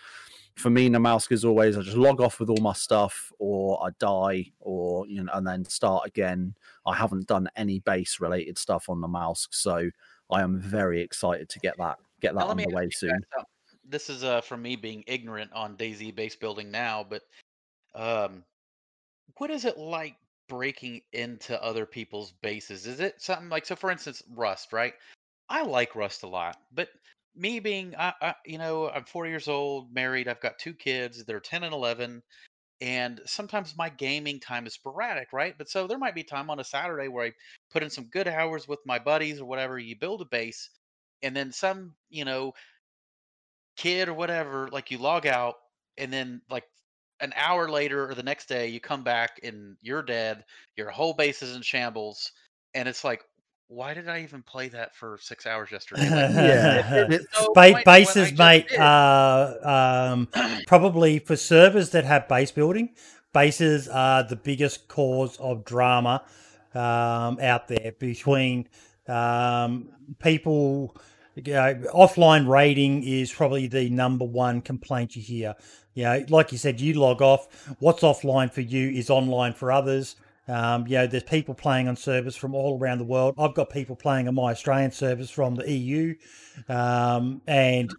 For me, Namalsk is always I just log off with all my stuff, or I die, or you know, and then start again. I haven't done any base related stuff on the mouse, so I am very excited to get that get that let on the way soon. guys something. This is uh from me being ignorant on DayZ base building now, but um, what is it like breaking into other people's bases? Is it something like so? For instance, Rust, right? I like Rust a lot, but me being, I, I, you know, I'm 40 years old, married, I've got two kids, they're 10 and 11, and sometimes my gaming time is sporadic, right? But so there might be time on a Saturday where I put in some good hours with my buddies or whatever. You build a base, and then some, you know, kid or whatever, like you log out, and then like an hour later or the next day, you come back and you're dead. Your whole base is in shambles, and it's like, why did I even play that for six hours [LAUGHS] yesterday? Like, Yeah, it- it's- it's [LAUGHS] so Ba- pointless when I bases, mate, uh, um, [CLEARS THROAT] probably for servers that have base building, bases are the biggest cause of drama um, out there between um, people. Know, offline raiding is probably the number one complaint you hear. Know, like you said, you log off. What's offline for you is online for others. Um, you know, there's people playing on servers from all around the world. I've got people playing on my Australian servers from the EU, um, and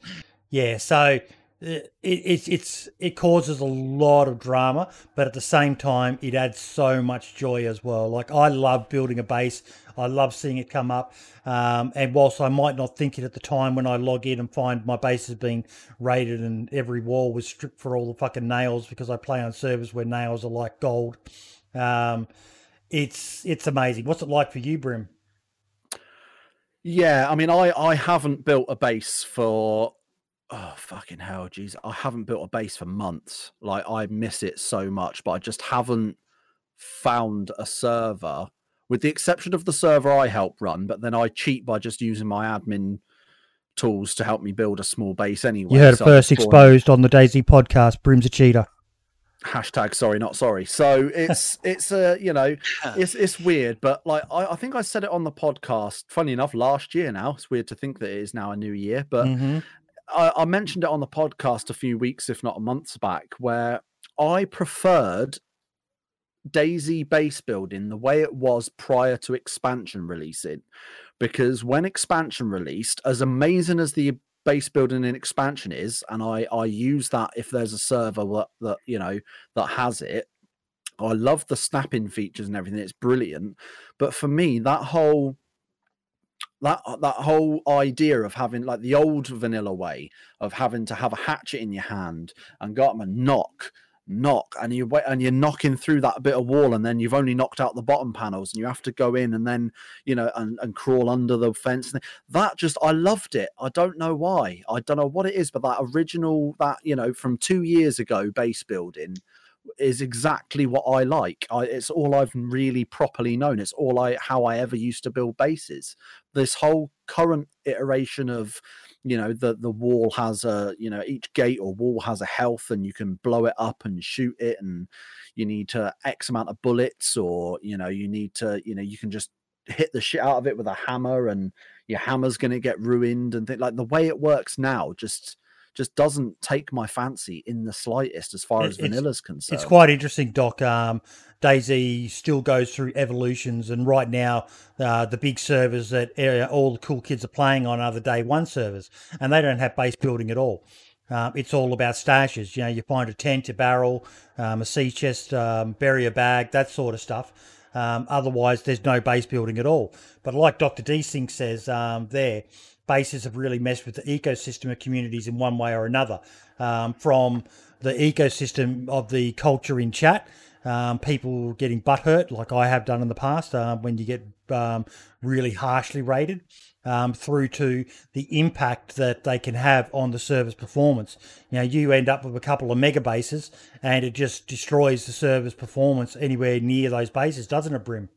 yeah, so it, it's it's it causes a lot of drama, but at the same time, it adds so much joy as well. Like I love building a base. I love seeing it come up. Um, and whilst I might not think it at the time when I log in and find my base has been raided and every wall was stripped for all the fucking nails because I play on servers where nails are like gold. Um, it's it's amazing. What's it like for you, Brim? Yeah, I mean, I I haven't built a base for oh fucking hell, jeez, I haven't built a base for months. Like I miss it so much, but I just haven't found a server, with the exception of the server I help run. But then I cheat by just using my admin tools to help me build a small base anyway. You heard it so first exposed on the DayZ podcast. Broom's a cheater. hashtag sorry not sorry so it's [LAUGHS] it's uh you know [LAUGHS] it's it's weird but like I, I think i said it on the podcast funny enough last year now it's weird to think that it is now a new year but Mhm. I, I mentioned it on the podcast a few weeks if not months back where i preferred DayZ base building the way it was prior to expansion releasing. Because when expansion released as amazing as the base building in expansion is and i i use that if there's a server that, that you know that has it i love the snapping features and everything. It's brilliant. But for me that whole that that whole idea of having like the old vanilla way of having to have a hatchet in your hand and go up and knock knock and you wait and you're knocking through that bit of wall and then you've only knocked out the bottom panels and you have to go in and then you know and, and crawl under the fence that just i loved it. I don't know why. I don't know what it is but that original that you know from two years ago base building is exactly what i like. I, it's all i've really properly known. It's all i how i ever used to build bases. This whole current iteration of you know the the wall has a you know each gate or wall has a health and you can blow it up and shoot it and you need to x amount of bullets or you know you need to you know you can just hit the shit out of it with a hammer and your hammer's going to get ruined and things like the way it works now just just doesn't take my fancy in the slightest as far as it's- vanilla's concerned. It's quite interesting, Doc. Um, DayZ still goes through evolutions, and right now, uh, the big servers that uh, all the cool kids are playing on are the day one servers, and they don't have base building at all. Um, it's all about stashes. You know, you find a tent, a barrel, um, a sea chest, um, bury a bag, that sort of stuff. Um, otherwise, there's no base building at all. But like Dr. Desync says um, there, bases have really messed with the ecosystem of communities in one way or another. Um, from the ecosystem of the culture in chat, um, people getting butthurt, like I have done in the past, um, when you get um, really harshly rated, um, through to the impact that they can have on the server's performance. You know, you end up with a couple of mega bases, and it just destroys the server's performance anywhere near those bases, doesn't it, Brim?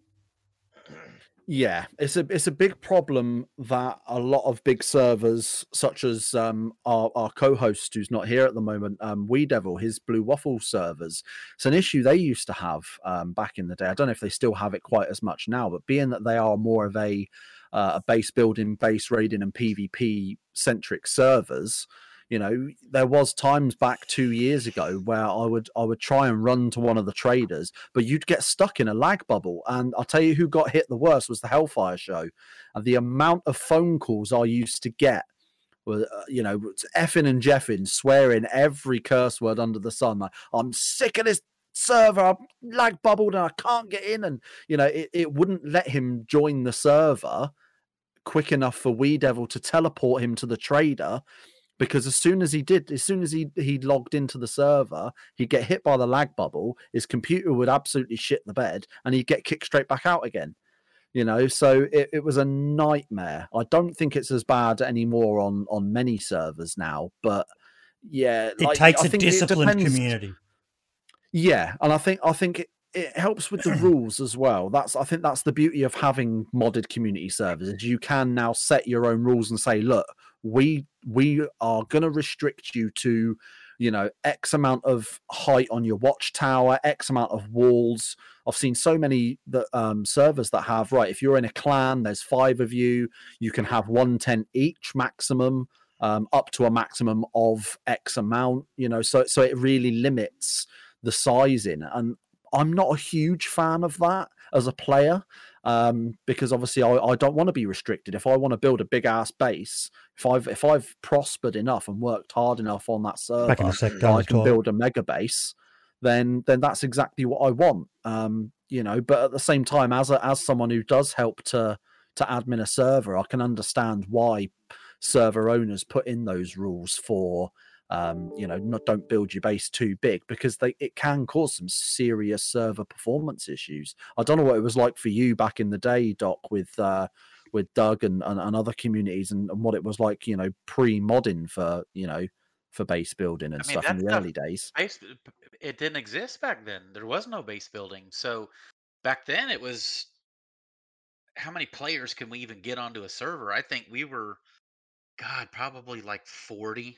Yeah, it's a it's a big problem that a lot of big servers, such as um, our our co-host who's not here at the moment, um, We Devil, his Blue Waffle servers. It's an issue they used to have um, back in the day. I don't know if they still have it quite as much now, but being that they are more of a uh, a base building, base raiding, and PvP centric servers, you know there was times back two years ago where i would i would try and run to one of the traders but you'd get stuck in a lag bubble. And i'll tell you who got hit the worst was the hellfire show. And the amount of phone calls i used to get uh, you know effing and jeffing swearing every curse word under the sun like i'm sick of this server i'm lag bubbled and i can't get in. And you know it, it wouldn't let him join the server quick enough for we devil to teleport him to the trader because as soon as he did, as soon as he he logged into the server, he'd get hit by the lag bubble. His computer would absolutely shit the bed, and he'd get kicked straight back out again. You know, so it, it was a nightmare. I don't think it's as bad anymore on on many servers now, but yeah, It like, takes I a think disciplined community. yeah, and I think I think it, it helps with the [CLEARS THROAT] rules as well. That's I think that's the beauty of having modded community servers. Is you can now set your own rules and say, look, we we are going to restrict you to you know x amount of height on your watchtower x amount of walls. I've seen so many that um servers that have right if you're in a clan there's five of you you can have one tent each maximum um, up to a maximum of x amount you know so so it really limits the sizing and i'm not a huge fan of that as a player um, because obviously I, I don't want to be restricted. If I want to build a big ass base, if I've if I've prospered enough and worked hard enough on that server, Back in the sec, that I can build a mega base, then then that's exactly what I want. Um, you know, but at the same time, as a, as someone who does help to to admin a server, I can understand why server owners put in those rules for um, you know, not don't build your base too big because they it can cause some serious server performance issues. I don't know what it was like for you back in the day, Doc, with uh, with Doug and, and, and other communities, and, and what it was like, you know, pre-modding for you know for base building and I mean, stuff in the stuff- early days. base it didn't exist back then there was no base building so back then it was how many players can we even get onto a server i think we were god probably like 40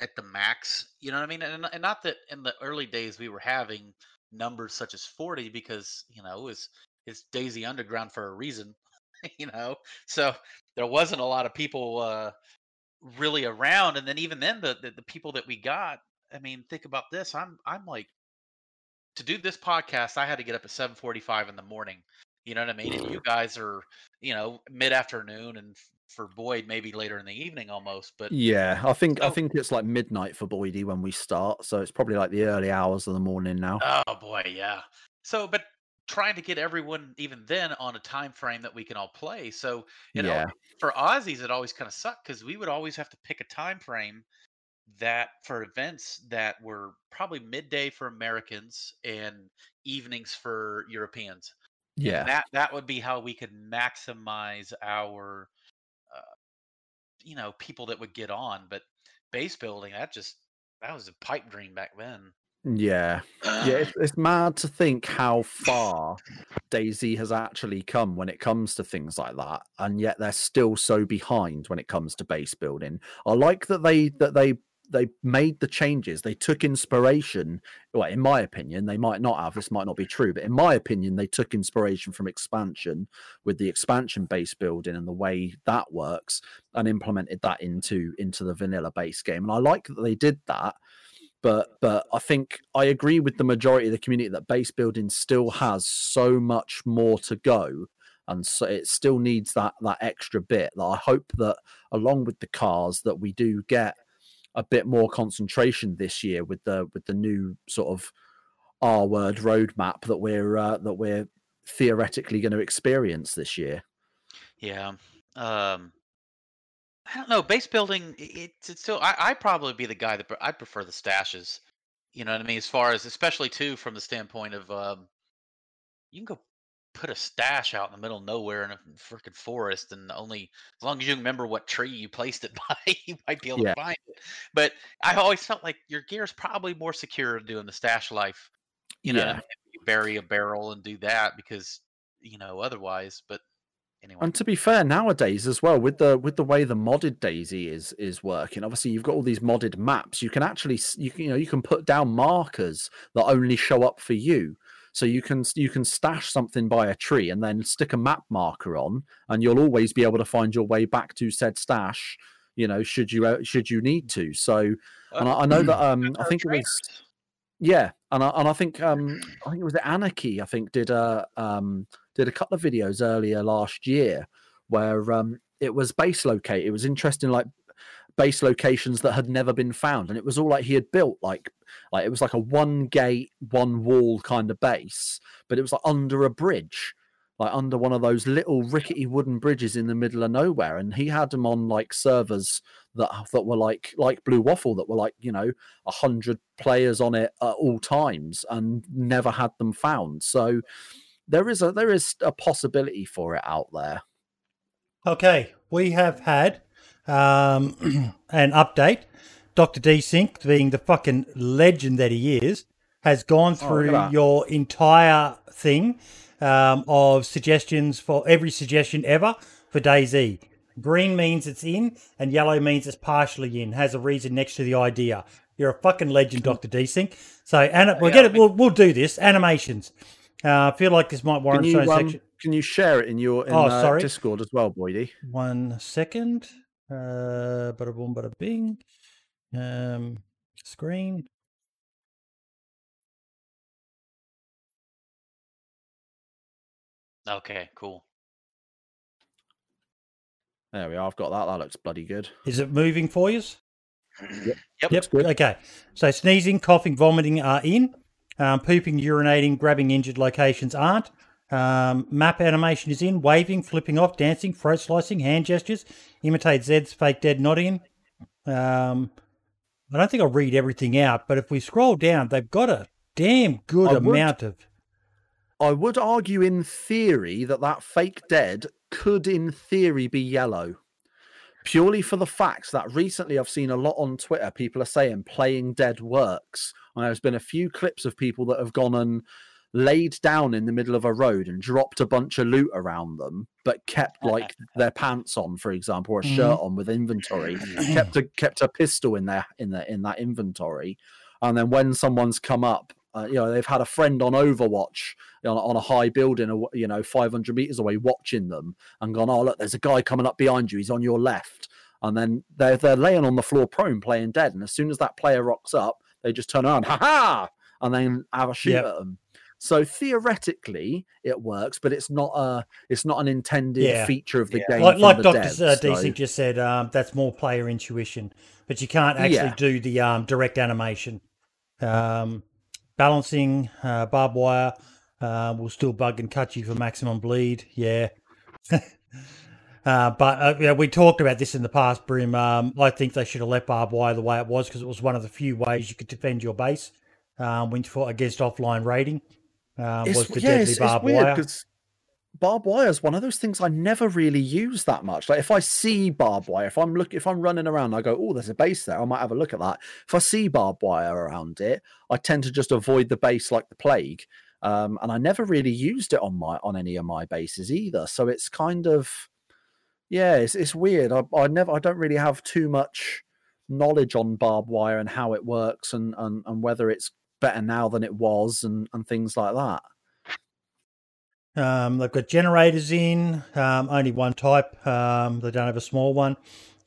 at the max you know what i mean? And, and not that in the early days we were having numbers such as 40 because you know it was it's DayZ underground for a reason [LAUGHS] you know? So there wasn't a lot of people uh really around and then even then the, the the people that we got i mean think about this i'm i'm like to do this podcast i had to get up at 7:45 in the morning you know what i mean? And you guys are you know mid afternoon and for boyd maybe later in the evening almost but Yeah, I think I think it's like midnight for Boydie when we start, so it's probably like the early hours of the morning now. oh boy yeah so but trying to get everyone even then on a time frame that we can all play so you know yeah, for Aussies, it always kind of sucked because we would always have to pick a time frame that for events that were probably midday for Americans and evenings for Europeans. And yeah. that that would be how we could maximize our, you know, people that would get on. But base building, that just that was a pipe dream back then. Yeah, yeah, it's, [SIGHS] it's mad to think how far DayZ has actually come when it comes to things like that, and yet they're still so behind when it comes to base building. I like that they that they they made the changes. They took inspiration. Well, in my opinion, they might not have. This might not be true, but in my opinion, they took inspiration from expansion with the expansion base building and the way that works, and implemented that into into the vanilla base game. And I like that they did that. But but I think I agree with the majority of the community that base building still has so much more to go and so it still needs that that extra bit that i hope that along with the cars that we do get a bit more concentration this year with the with the new sort of R word roadmap that we're uh, that we're theoretically going to experience this year. Yeah. Um, I don't know. Base building, it's, it's still. I I probably be the guy that I prefer the stashes. You know what I mean? As far as, especially too, from the standpoint of, um, you can go put a stash out in the middle of nowhere in a freaking forest, and only as long as you remember what tree you placed it [LAUGHS] by, you might be able Yeah. to find it. But I always felt like your gear is probably more secure doing the stash life. You know, Yeah. you bury a barrel and do that because you know otherwise. But anyway, And to be fair, nowadays as well, with the with the way the modded DayZ is is working, obviously you've got all these modded maps. You can actually you can, you know you can put down markers that only show up for you. So you can you can stash something by a tree and then stick a map marker on, and you'll always be able to find your way back to said stash. You know, should you uh, should you need to. So, and I, I know that [CLEARS THROAT] um I think it was yeah, and I, and I think um I think it was Anarchy. I think did a um did a couple of videos earlier last year where um it was base locate. It was interesting, like base locations that had never been found, and it was all like he had built like like it was like a one gate, one wall kind of base, but it was like under a bridge. Like under one of those little rickety wooden bridges in the middle of nowhere, and he had them on like servers that that were like like Blue Waffle that were like you know a hundred players on it at all times and never had them found. So there is a there is a possibility for it out there. Okay, we have had um, [CLEARS THROAT] an update. Dr. Desync, being the fucking legend that he is, has gone Oh, through that. your entire thing um, of suggestions for every suggestion ever for DayZ. Green means it's in, and yellow means it's partially in. Has a reason next to the idea. You're a fucking legend, Dr. Desync. So, and we'll yeah, get it. We'll, we'll do this. Animations. Uh, I feel like this might Can warrant its you um, section. can you share it in your in, Oh, uh, sorry. Discord as well, Boydie? One second. Uh, bada boom, bada bing. Um, screen. Okay, cool. There we are. I've got that. That looks bloody good. Is it moving for you? Yep. Yep. good. Okay. So sneezing, coughing, vomiting are in. Um, pooping, urinating, grabbing injured locations aren't. Um, map animation is in. Waving, flipping off, dancing, throat slicing, hand gestures. Imitate Zed's fake dead not in. Um, I don't think I'll read everything out, but if we scroll down, they've got a damn good I would- amount of. I would argue, in theory, that that fake dead could, in theory, be yellow. Purely for the fact that recently I've seen a lot on Twitter, people are saying playing dead works. And there's been a few clips of people that have gone and laid down in the middle of a road and dropped a bunch of loot around them, but kept like their pants on, for example, or a shirt on with inventory, kept a kept a pistol in their in the in that inventory. And then when someone's come up, uh, you know, they've had a friend on Overwatch on, on a high building, you know, 500 meters away, watching them, and gone, "Oh, look, there's a guy coming up behind you. He's on your left." And then they're they're laying on the floor prone, playing dead. And as soon as that player rocks up, they just turn around, ha ha, and then have a shoot Yep. at them. So theoretically, it works, but it's not a it's not an intended Yeah. feature of the Yeah. game. like like Doctor uh, so- DC just said, um, that's more player intuition, but you can't actually Yeah. do the um, direct animation. Um, balancing uh, barbed wire uh, will still bug and cut you for maximum bleed. Yeah. [LAUGHS] Uh, but uh, yeah, we talked about this in the past, Brim. Um, I think they should have left barbed wire the way it was because it was one of the few ways you could defend your base um, when fought against offline raiding. Um, was the deadly barbed wire. because barbed wire is one of those things I never really use that much. Like if I see barbed wire, if I'm look, if I'm running around, I go, "Oh, there's a base there. I might have a look at that." If I see barbed wire around it, I tend to just avoid the base like the plague. Um, and I never really used it on my on any of my bases either. So it's kind of yeah, it's it's weird. I, I never, I don't really have too much knowledge on barbed wire and how it works and and, and whether it's better now than it was and and things like that. Um, they've got generators in, um, only one type. Um, they don't have a small one.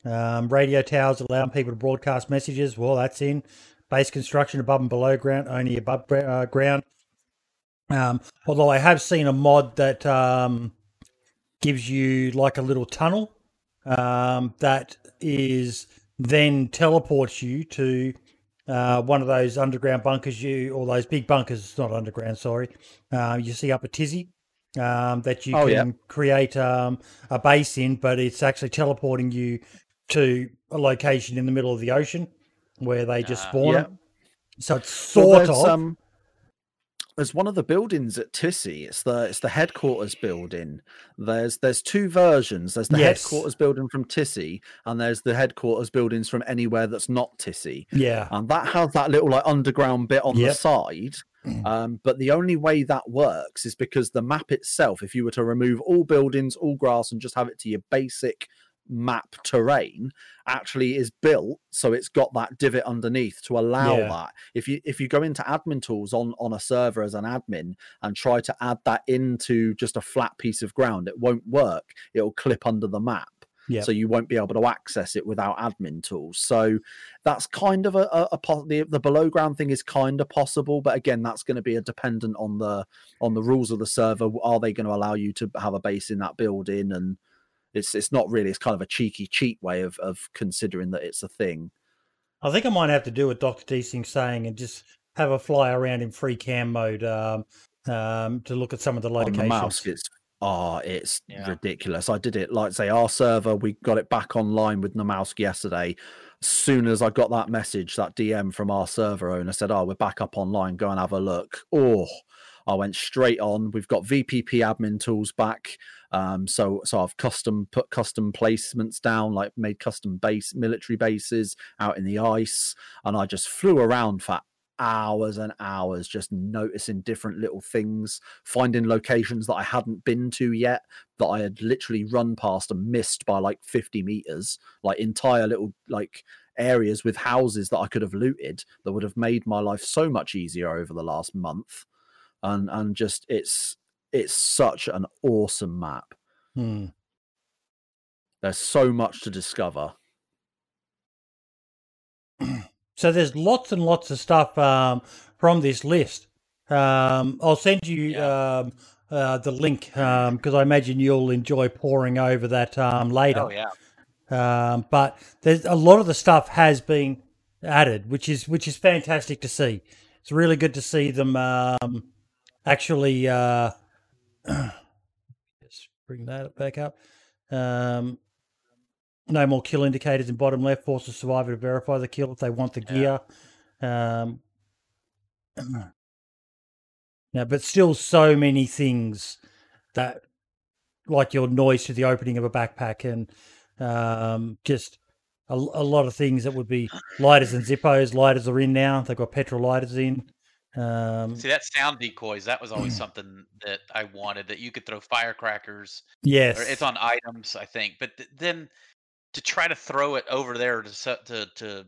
Um, radio towers allowing people to broadcast messages. Well, that's in. Base construction above and below ground, only above uh, ground. Um, although I have seen a mod that um, gives you like a little tunnel that is then teleports you to uh, one of those underground bunkers you or those big bunkers not underground, sorry. Uh, you see up a Tisy um, that you Oh, can yeah. create um, a base in, but it's actually teleporting you to a location in the middle of the ocean where they just Ah. spawn. Yeah. So it's sort there's, of. um, there's one of the buildings at Tisy. It's the it's the headquarters building. There's there's two versions. There's the Yes. headquarters building from Tisy, and there's the headquarters buildings from anywhere that's not Tisy. yeah. And that has that little like underground bit on the Yep. side. Um, but the only way that works is because the map itself, if you were to remove all buildings, all grass, and just have it to your basic map terrain, actually is built so it's got that divot underneath to allow Yeah. that. If you if you go into admin tools on on a server as an admin and try to add that into just a flat piece of ground, it won't work. It'll clip under the map. Yep. So you won't be able to access it without admin tools. So that's kind of a, a, a the, the below ground thing is kind of possible, but again, that's going to be a dependent on the on the rules of the server. Are they going to allow you to have a base in that building? And it's it's not really. It's kind of a cheeky cheat way of of considering that it's a thing. I think I might have to do what Dr. Desync's saying and just have a fly around in free cam mode um, um, to look at some of the on locations. the mouse. It's oh, it's Yeah. ridiculous. I did it like say our server. We got it back online with Namalsk yesterday. As soon as I got that message, that DM from our server owner said, "Oh, we're back up online. Go and have a look." Oh, I went straight on. We've got VPP admin tools back. Um, so so I've custom put custom placements down, like made custom base military bases out in the ice, and I just flew around for hours and hours just noticing different little things finding locations that I hadn't been to yet that I had literally run past and missed by like 50 meters, like entire little like areas with houses that I could have looted that would have made my life so much easier over the last month. And and just it's it's such an awesome map. Hmm. There's so much to discover. [CLEARS THROAT] So there's lots and lots of stuff um, from this list. Um, I'll send you Yeah. um, uh, the link because I imagine you'll enjoy poring over that um, later. Oh yeah. Um, but there's a lot of the stuff has been added, which is which is fantastic to see. It's really good to see them um, actually. Uh, just bring that back up. Um, no more kill indicators in bottom left. Force the survivor to verify the kill if they want the gear. Um, [CLEARS THROAT] now, but still, so many things that, like your noise to the opening of a backpack, and um, just a, a lot of things that would be lighters and zippos. Lighters are in now. They've got petrol lighters in. Um, See that sound decoys. That was always [CLEARS THROAT] something that I wanted. That you could throw firecrackers. yes, Or it's on items, I think. But th- then to try to throw it over there to set to to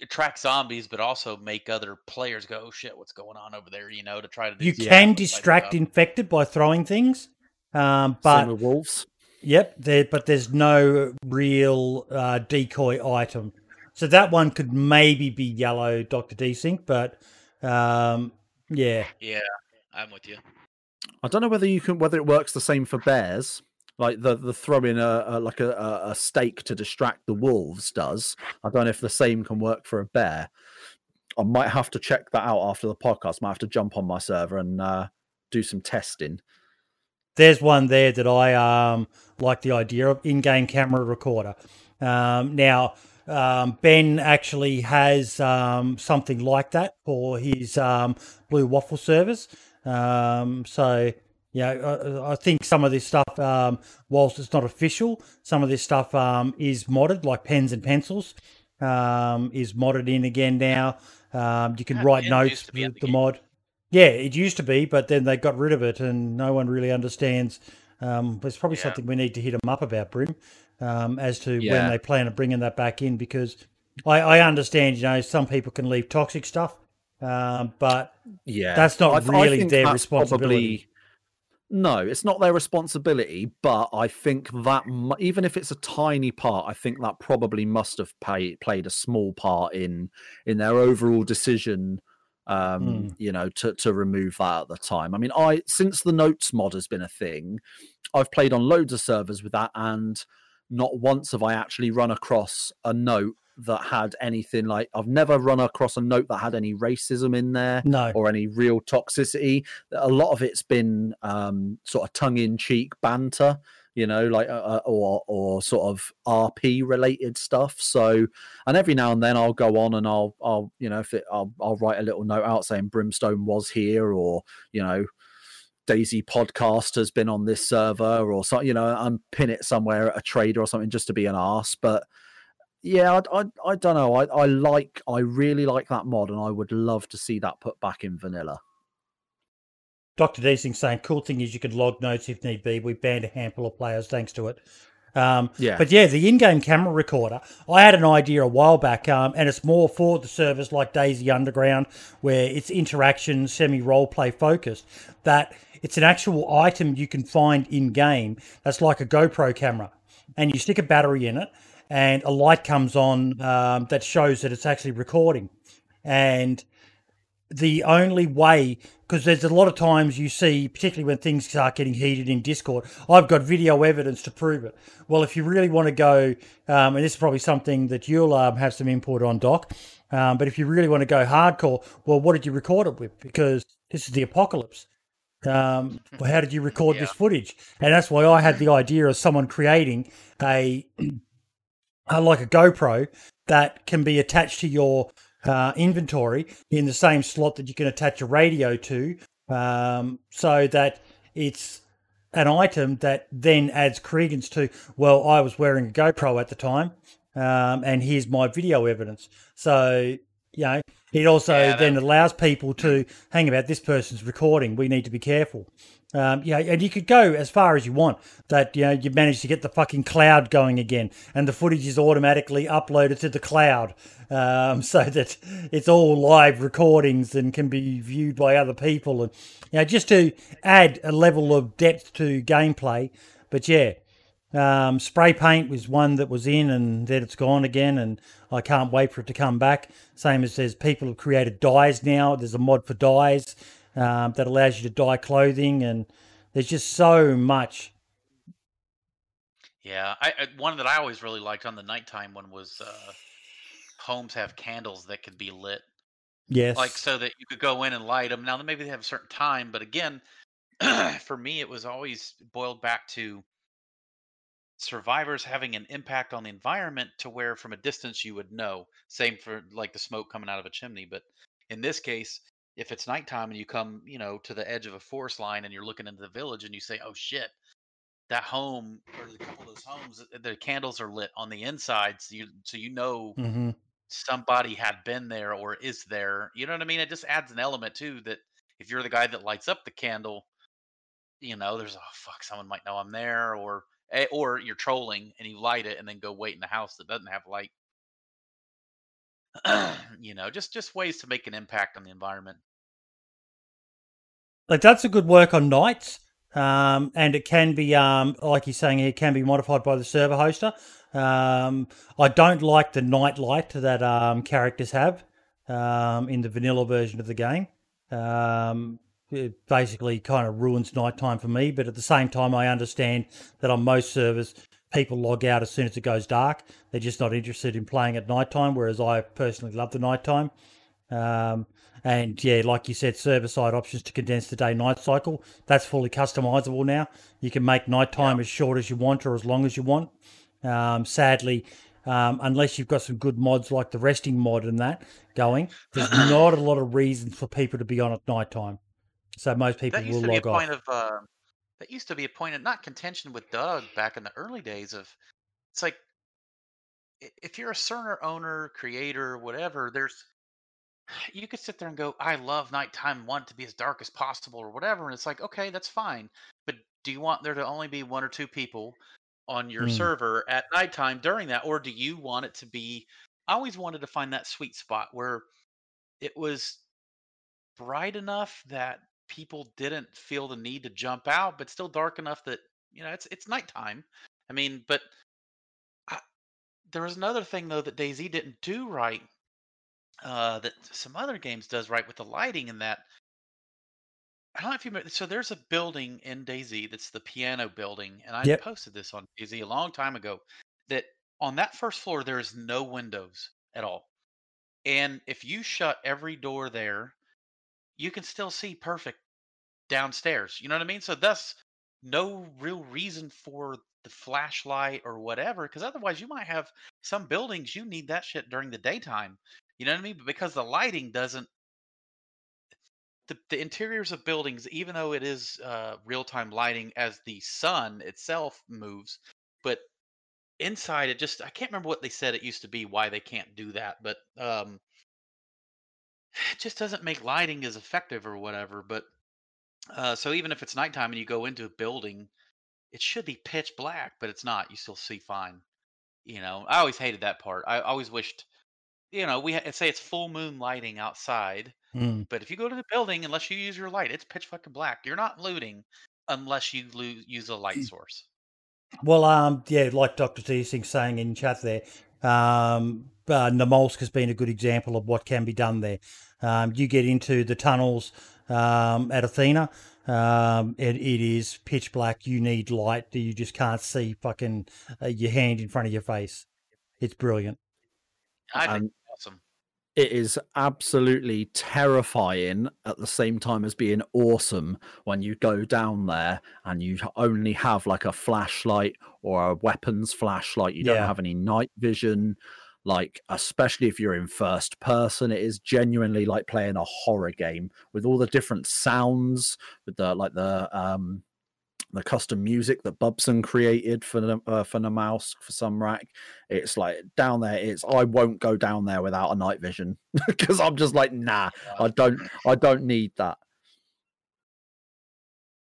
attract zombies, but also make other players go, "Oh shit, what's going on over there?" You know, to try to do you can distract stuff. infected by throwing things, um, Same with wolves. Yep, there, but there's no real uh, decoy item. So that one could maybe be yellow, Doctor Desync, but um, yeah, Yeah, I'm with you. I don't know whether you can whether it works the same for bears. Like the the throwing a, a like a, a- a stake to distract the wolves does. I don't know if the same can work for a bear. I might have to check that out after the podcast. Might have to jump on my server and uh, do some testing. there's one there that I um, like the idea of in-game camera recorder. Um, now, um, Ben actually has um, something like that for his um, Blue Waffle servers. Um, so, yeah, I, I think some of this stuff, um, whilst it's not official, some of this stuff um, is modded, like pens and pencils, um, is modded in again now. Um, you can Yeah, write notes used to be in with the mod. Yeah, it used to be, but then they got rid of it, and no one really understands. Um, it's probably Yeah. something we need to hit them up about, Brim, um, as to when they plan on bringing that back in, because I, I understand. You know, some people can leave toxic stuff, um, but Yeah, that's not I th- I really their responsibility. probably- No, it's not their responsibility, but I think that even if it's a tiny part, I think that probably must have pay, played a small part in in their overall decision. Um, Hmm. you know, to to remove that at the time. I mean, I since the notes mod has been a thing, I've played on loads of servers with that, and not once have I actually run across a note that had anything like I've never run across a note that had any racism in there No, or any real toxicity. A lot of it's been um, sort of tongue in cheek banter, you know, like uh, uh, or or sort of RP related stuff. So, and every now and then I'll go on and I'll I'll you know if it I'll I'll write a little note out saying Brimstone was here or you know. DayZ podcast has been on this server, or so you know, and pin it somewhere at a trader or something just to be an ass. But yeah, I, I, I don't know. I, I like, I really like that mod, and I would love to see that put back in vanilla. Dr. Desync saying, cool thing is you can log notes if need be. We banned a handful of players thanks to it. Um, Yeah. But yeah, the in-game camera recorder. I had an idea a while back, um, and it's more for the servers like DayZ Underground, where it's interaction, semi-role play focused. That it's an actual item you can find in game that's like a GoPro camera, and you stick a battery in it, and a light comes on um, that shows that it's actually recording, and the only way because there's a lot of times you see particularly when things start getting heated in discord i've got video evidence to prove it. Well if you really want to go um, and this is probably something that you'll um, have some input on doc um, but if you really want to go hardcore well what did you record it with? Because this is the apocalypse um, well, [LAUGHS] how did you record this footage and that's why i had the idea of someone creating a [CLEARS THROAT] uh, like a GoPro that can be attached to your uh, inventory in the same slot that you can attach a radio to, um, so that it's an item that then adds credence to. Well, I was wearing a GoPro at the time, um, and here's my video evidence. So you know, it also Yeah, then allows people to hang about this person's recording. We need to be careful. Um, yeah, and you could go as far as you want. That you know you managed to get the fucking cloud going again, and the footage is automatically uploaded to the cloud, um, [LAUGHS] so that it's all live recordings and can be viewed by other people, and you know just to add a level of depth to gameplay. But yeah, um, spray paint was one that was in, and then it's gone again, and I can't wait for it to come back. Same as there's people have created dyes now. There's a mod for dyes um, that allows you to dye clothing, and there's just so much. Yeah, I, I one that I always really liked on the nighttime one was uh, homes have candles that could be lit, Yes, like so that you could go in and light them. Now maybe they have a certain time, but again, [CLEARS THROAT] for me it was always boiled back to survivors having an impact on the environment to where from a distance you would know. Same for like the smoke coming out of a chimney, but in this case, if it's nighttime and you come, you know, to the edge of a forest line and you're looking into the village and you say, "Oh shit, that home or a couple of those homes, uh, the candles are lit on the inside, so you so you know hmm somebody had been there or is there. You know what I mean? It just adds an element too that if you're the guy that lights up the candle, you know, there's oh fuck, someone might know I'm there, or or you're trolling and you light it and then go wait in the house that doesn't have light. [CLEARS THROAT] you know, just just ways to make an impact on the environment. Like that's a good work on nights, um, and it can be, um, like you're saying, it can be modified by the server hoster. Um, I don't like the night light that um, characters have um, in the vanilla version of the game. It basically kind of ruins nighttime for me, but at the same time, I understand that on most servers, people log out as soon as it goes dark. They're just not interested in playing at nighttime, whereas I personally love the nighttime. Um, and yeah, like you said, server side options to condense the day night cycle. That's fully customizable now. You can make nighttime as short as you want or as long as you want. Um, sadly, um, unless you've got some good mods like the resting mod and that going, there's not a lot of reasons for people to be on at nighttime. So most people That used will to be a log off. point of uh, that used to be a point of not contention with Doug back in the early days of it's like if you're a Cerner owner, creator, whatever, there's [SIGHS] you could sit there and go, I love nighttime, want it to be as dark as possible or whatever, and it's like, okay, that's fine. But do you want there to only be one or two people on your Mm. server at nighttime during that, or do you want it to be I always wanted to find that sweet spot where it was bright enough that people didn't feel the need to jump out, but still dark enough that you know it's it's nighttime. I mean, but I, there was another thing though that DayZ didn't do right. Uh, that some other games does right with the lighting in that. I don't know if you remember. So there's a building in DayZ that's the piano building, and I Yep. posted this on DayZ a long time ago. That on that first floor there is no windows at all, and if you shut every door there, you can still see perfect downstairs. You know what I mean? So thus no real reason for the flashlight or whatever, because otherwise you might have some buildings you need that shit during the daytime. You know what I mean? But because the lighting doesn't the, the interiors of buildings, even though it is uh, real time lighting as the sun itself moves, but inside it just I can't remember what they said it used to be why they can't do that, but um it just doesn't make lighting as effective or whatever. But uh, so even if it's nighttime and you go into a building, it should be pitch black, but it's not. You still see fine. You know, I always hated that part. I always wished, you know, we ha- say it's full moon lighting outside, Mm. but if you go to the building, unless you use your light, it's pitch fucking black. You're not looting unless you lo- use a light source. Well, um, yeah, like Dr. T Singh saying in chat there, um, uh, Namalsk has been a good example of what can be done there. Um, you get into the tunnels um, at Athena, um, it, it is pitch black. You need light. You just can't see fucking uh, your hand in front of your face. It's brilliant. I think And it's awesome. it is absolutely terrifying at the same time as being awesome when you go down there and you only have like a flashlight or a weapons flashlight. You don't have any night vision. Like, especially if you're in first person, it is genuinely like playing a horror game with all the different sounds, with the like the um the custom music that Bubson created for the uh, for the mouse for Sumrak. It's like down there. It's I won't go down there without a night vision [LAUGHS] because I'm just like nah. I don't I don't need that.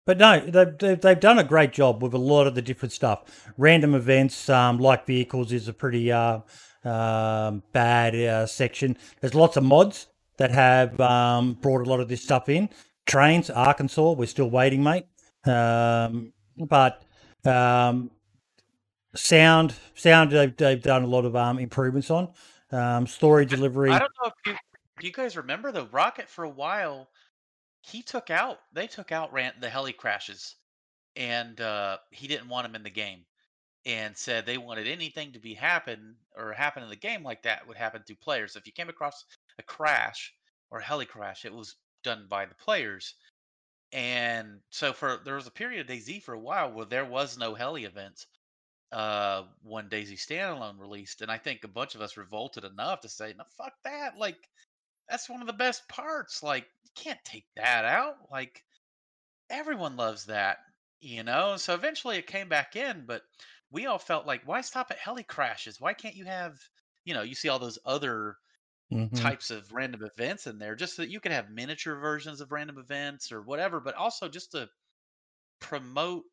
But no, they've, they've, they've done a great job with a lot of the different stuff. Random events, um, like vehicles, is a pretty uh, um, bad uh, section. There's lots of mods that have um, brought a lot of this stuff in. Trains, Arkansas, we're still waiting, mate. Um, but um, sound, sound, they've, they've done a lot of um, improvements on. Um, story delivery. I don't know if you do you guys remember the rocket for a while. He took out they took out ran the heli crashes, and uh, he didn't want them in the game, and said they wanted anything to be happen or happen in the game like that would happen to players. If you came across a crash or a heli crash, it was done by the players. And so for there was a period of DayZ for a while where there was no heli events uh when DayZ standalone released, and I think a bunch of us revolted enough to say, "No, fuck that! Like, that's one of the best parts. Like, you can't take that out. Like, everyone loves that, you know." So eventually, it came back in, but we all felt like, why stop at heli crashes? Why can't you have, you know, you see all those other Mhm. types of random events in there, just so that you can have miniature versions of random events or whatever, but also just to promote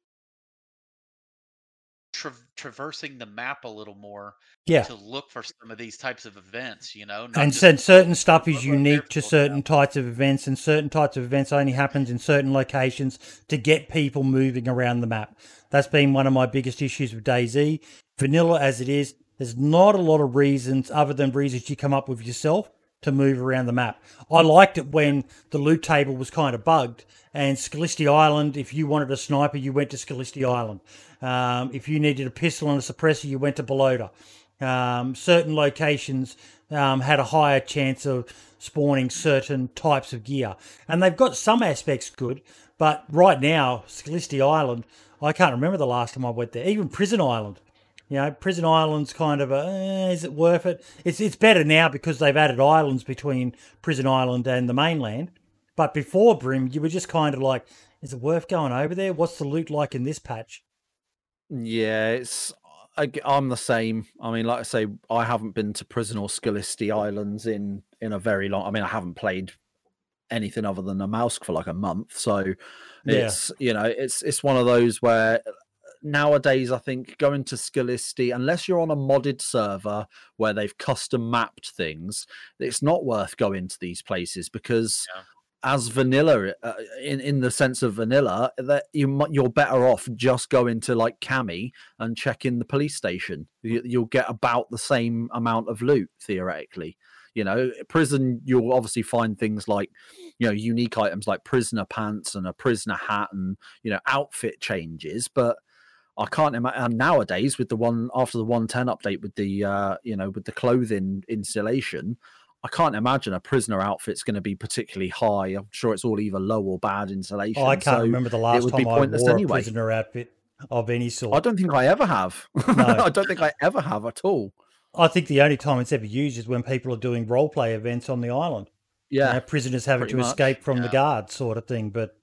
tra- traversing the map a little more Yeah. to look for some of these types of events, you know. and said certain stuff is unique to certain types of events and certain types of events only happens in certain locations to get people moving around the map that's been one of my biggest issues with DayZ vanilla as it is there's not a lot of reasons other than reasons you come up with yourself to move around the map i liked it when the loot table was kind of bugged and Skalisty Island, if you wanted a sniper, you went to Skalisty Island. Um, if you needed a pistol and a suppressor, you went to Balota um, certain locations um, had a higher chance of spawning certain types of gear. And they've got some aspects good, but right now, Skalisty Island, I can't remember the last time I went there. Even Prison Island. You know, Prison Island's kind of a, eh, is it worth it? It's it's better now because they've added islands between Prison Island and the mainland. But before Brim, you were just kind of like, is it worth going over there? What's the loot like in this patch? Yeah, it's I, I'm the same. I mean, like I say, I haven't been to Prison or Skalisty Islands in in a very long. I mean, I haven't played anything other than a mouse for like a month, so Yeah. it's you know, it's it's one of those where nowadays, I think going to Skalisty, unless you're on a modded server where they've custom mapped things, it's not worth going to these places because. Yeah. As vanilla, uh, in in the sense of vanilla, that you you're better off just going to like Cami and checking the police station. You, you'll get about the same amount of loot theoretically. You know, prison you'll obviously find things like you know unique items like prisoner pants and a prisoner hat and you know outfit changes, but I can't imagine and nowadays with the one after the 110 update with the uh, you know with the clothing insulation. I can't imagine a prisoner outfit's going to be particularly high. I'm sure it's all either low or bad insulation. Oh, I can't so remember the last time I wore anyway. a prisoner outfit of any sort. I don't think I ever have. [LAUGHS] No. I don't think I ever have at all. I think the only time it's ever used is when people are doing role play events on the island. You Yeah, know, prisoners having to much, escape from the yeah. guards, sort of thing. But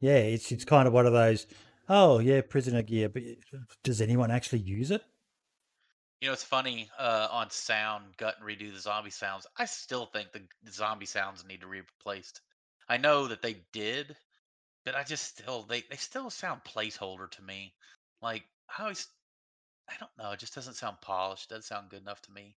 yeah, it's it's kind of one of those. Oh yeah, prisoner gear. But does anyone actually use it? You know, it's funny uh, on sound, gut and redo the zombie sounds. I still think the zombie sounds need to be replaced. I know that they did, but I just still they they still sound placeholder to me. Like I always, I don't know. It just doesn't sound polished. It doesn't sound good enough to me.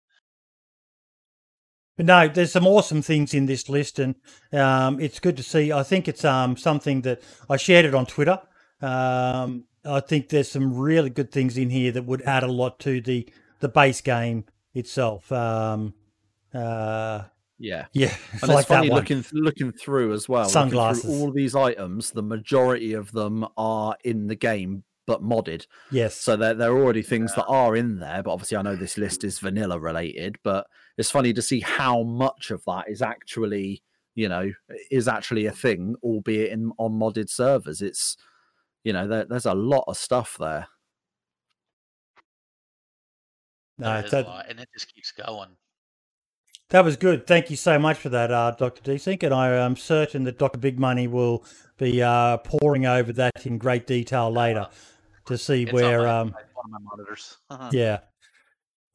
But no, there's some awesome things in this list, and um, it's good to see. I think it's um, something that I shared it on Twitter. Um, I think there's some really good things in here that would add a lot to the the base game itself. Um, uh, yeah. yeah, [LAUGHS] And like it's funny looking looking through as well. Sunglasses. through all these items, the majority of them are in the game but modded. Yes, So there there are already things that are in there, but obviously I know this list is vanilla related, but it's funny to see how much of that is actually, you know, is actually a thing, albeit in on modded servers. It's you know, there, there's a lot of stuff there. no, There is a that, and it just keeps going. that was good. Thank you so much for that, uh, Doctor Desync, and I am certain that Doctor Big Money will be uh, pouring over that in great detail later to see It's where. my- Um, my- one of my monitors. [LAUGHS] Yeah.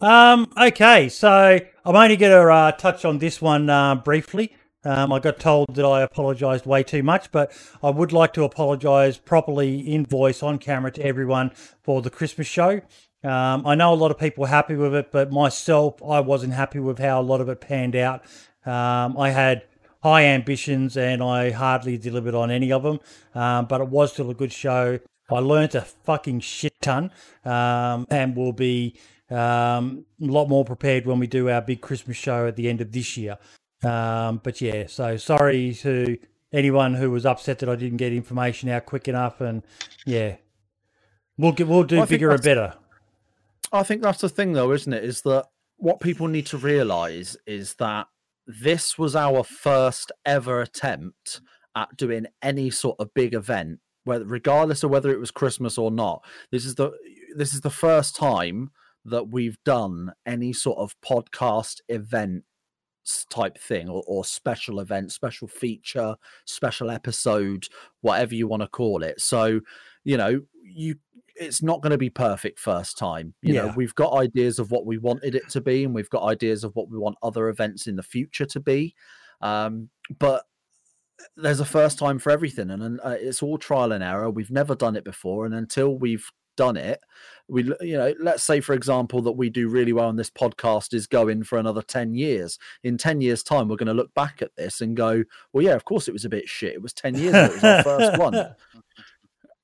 Um, okay, so I'm only going to uh, touch on this one uh, briefly. Um, I got told that I apologised way too much, but I would like to apologise properly in voice on camera to everyone for the Christmas show. Um, I know a lot of people were happy with it, but myself, I wasn't happy with how a lot of it panned out. Um, I had high ambitions and I hardly delivered on any of them, um, but it was still a good show. I learnt a fucking shit ton um, and will be um, a lot more prepared when we do our big Christmas show at the end of this year. Um, but yeah, so sorry to anyone who was upset that I didn't get information out quick enough, and yeah, we'll get we'll do I bigger and better. I think that's the thing, though, isn't it? Is that what people need to realize is that this was our first ever attempt at doing any sort of big event, whether regardless of whether it was Christmas or not. This is the this is the first time that we've done any sort of podcast event type thing or, or special event, special feature, special episode, whatever you want to call it. So, you know, you it's not going to be perfect first time. You know, we've got ideas of what we wanted it to be, and we've got ideas of what we want other events in the future to be. Um, but there's a first time for everything, and, uh, it's all trial and error. We've never done it before, and until we've done it, we you know, let's say for example that we do really well, and this podcast is going for another ten years. In ten years' time, we're going to look back at this and go, "Well, yeah, of course it was a bit shit. It was ten years ago. It was our first one." [LAUGHS]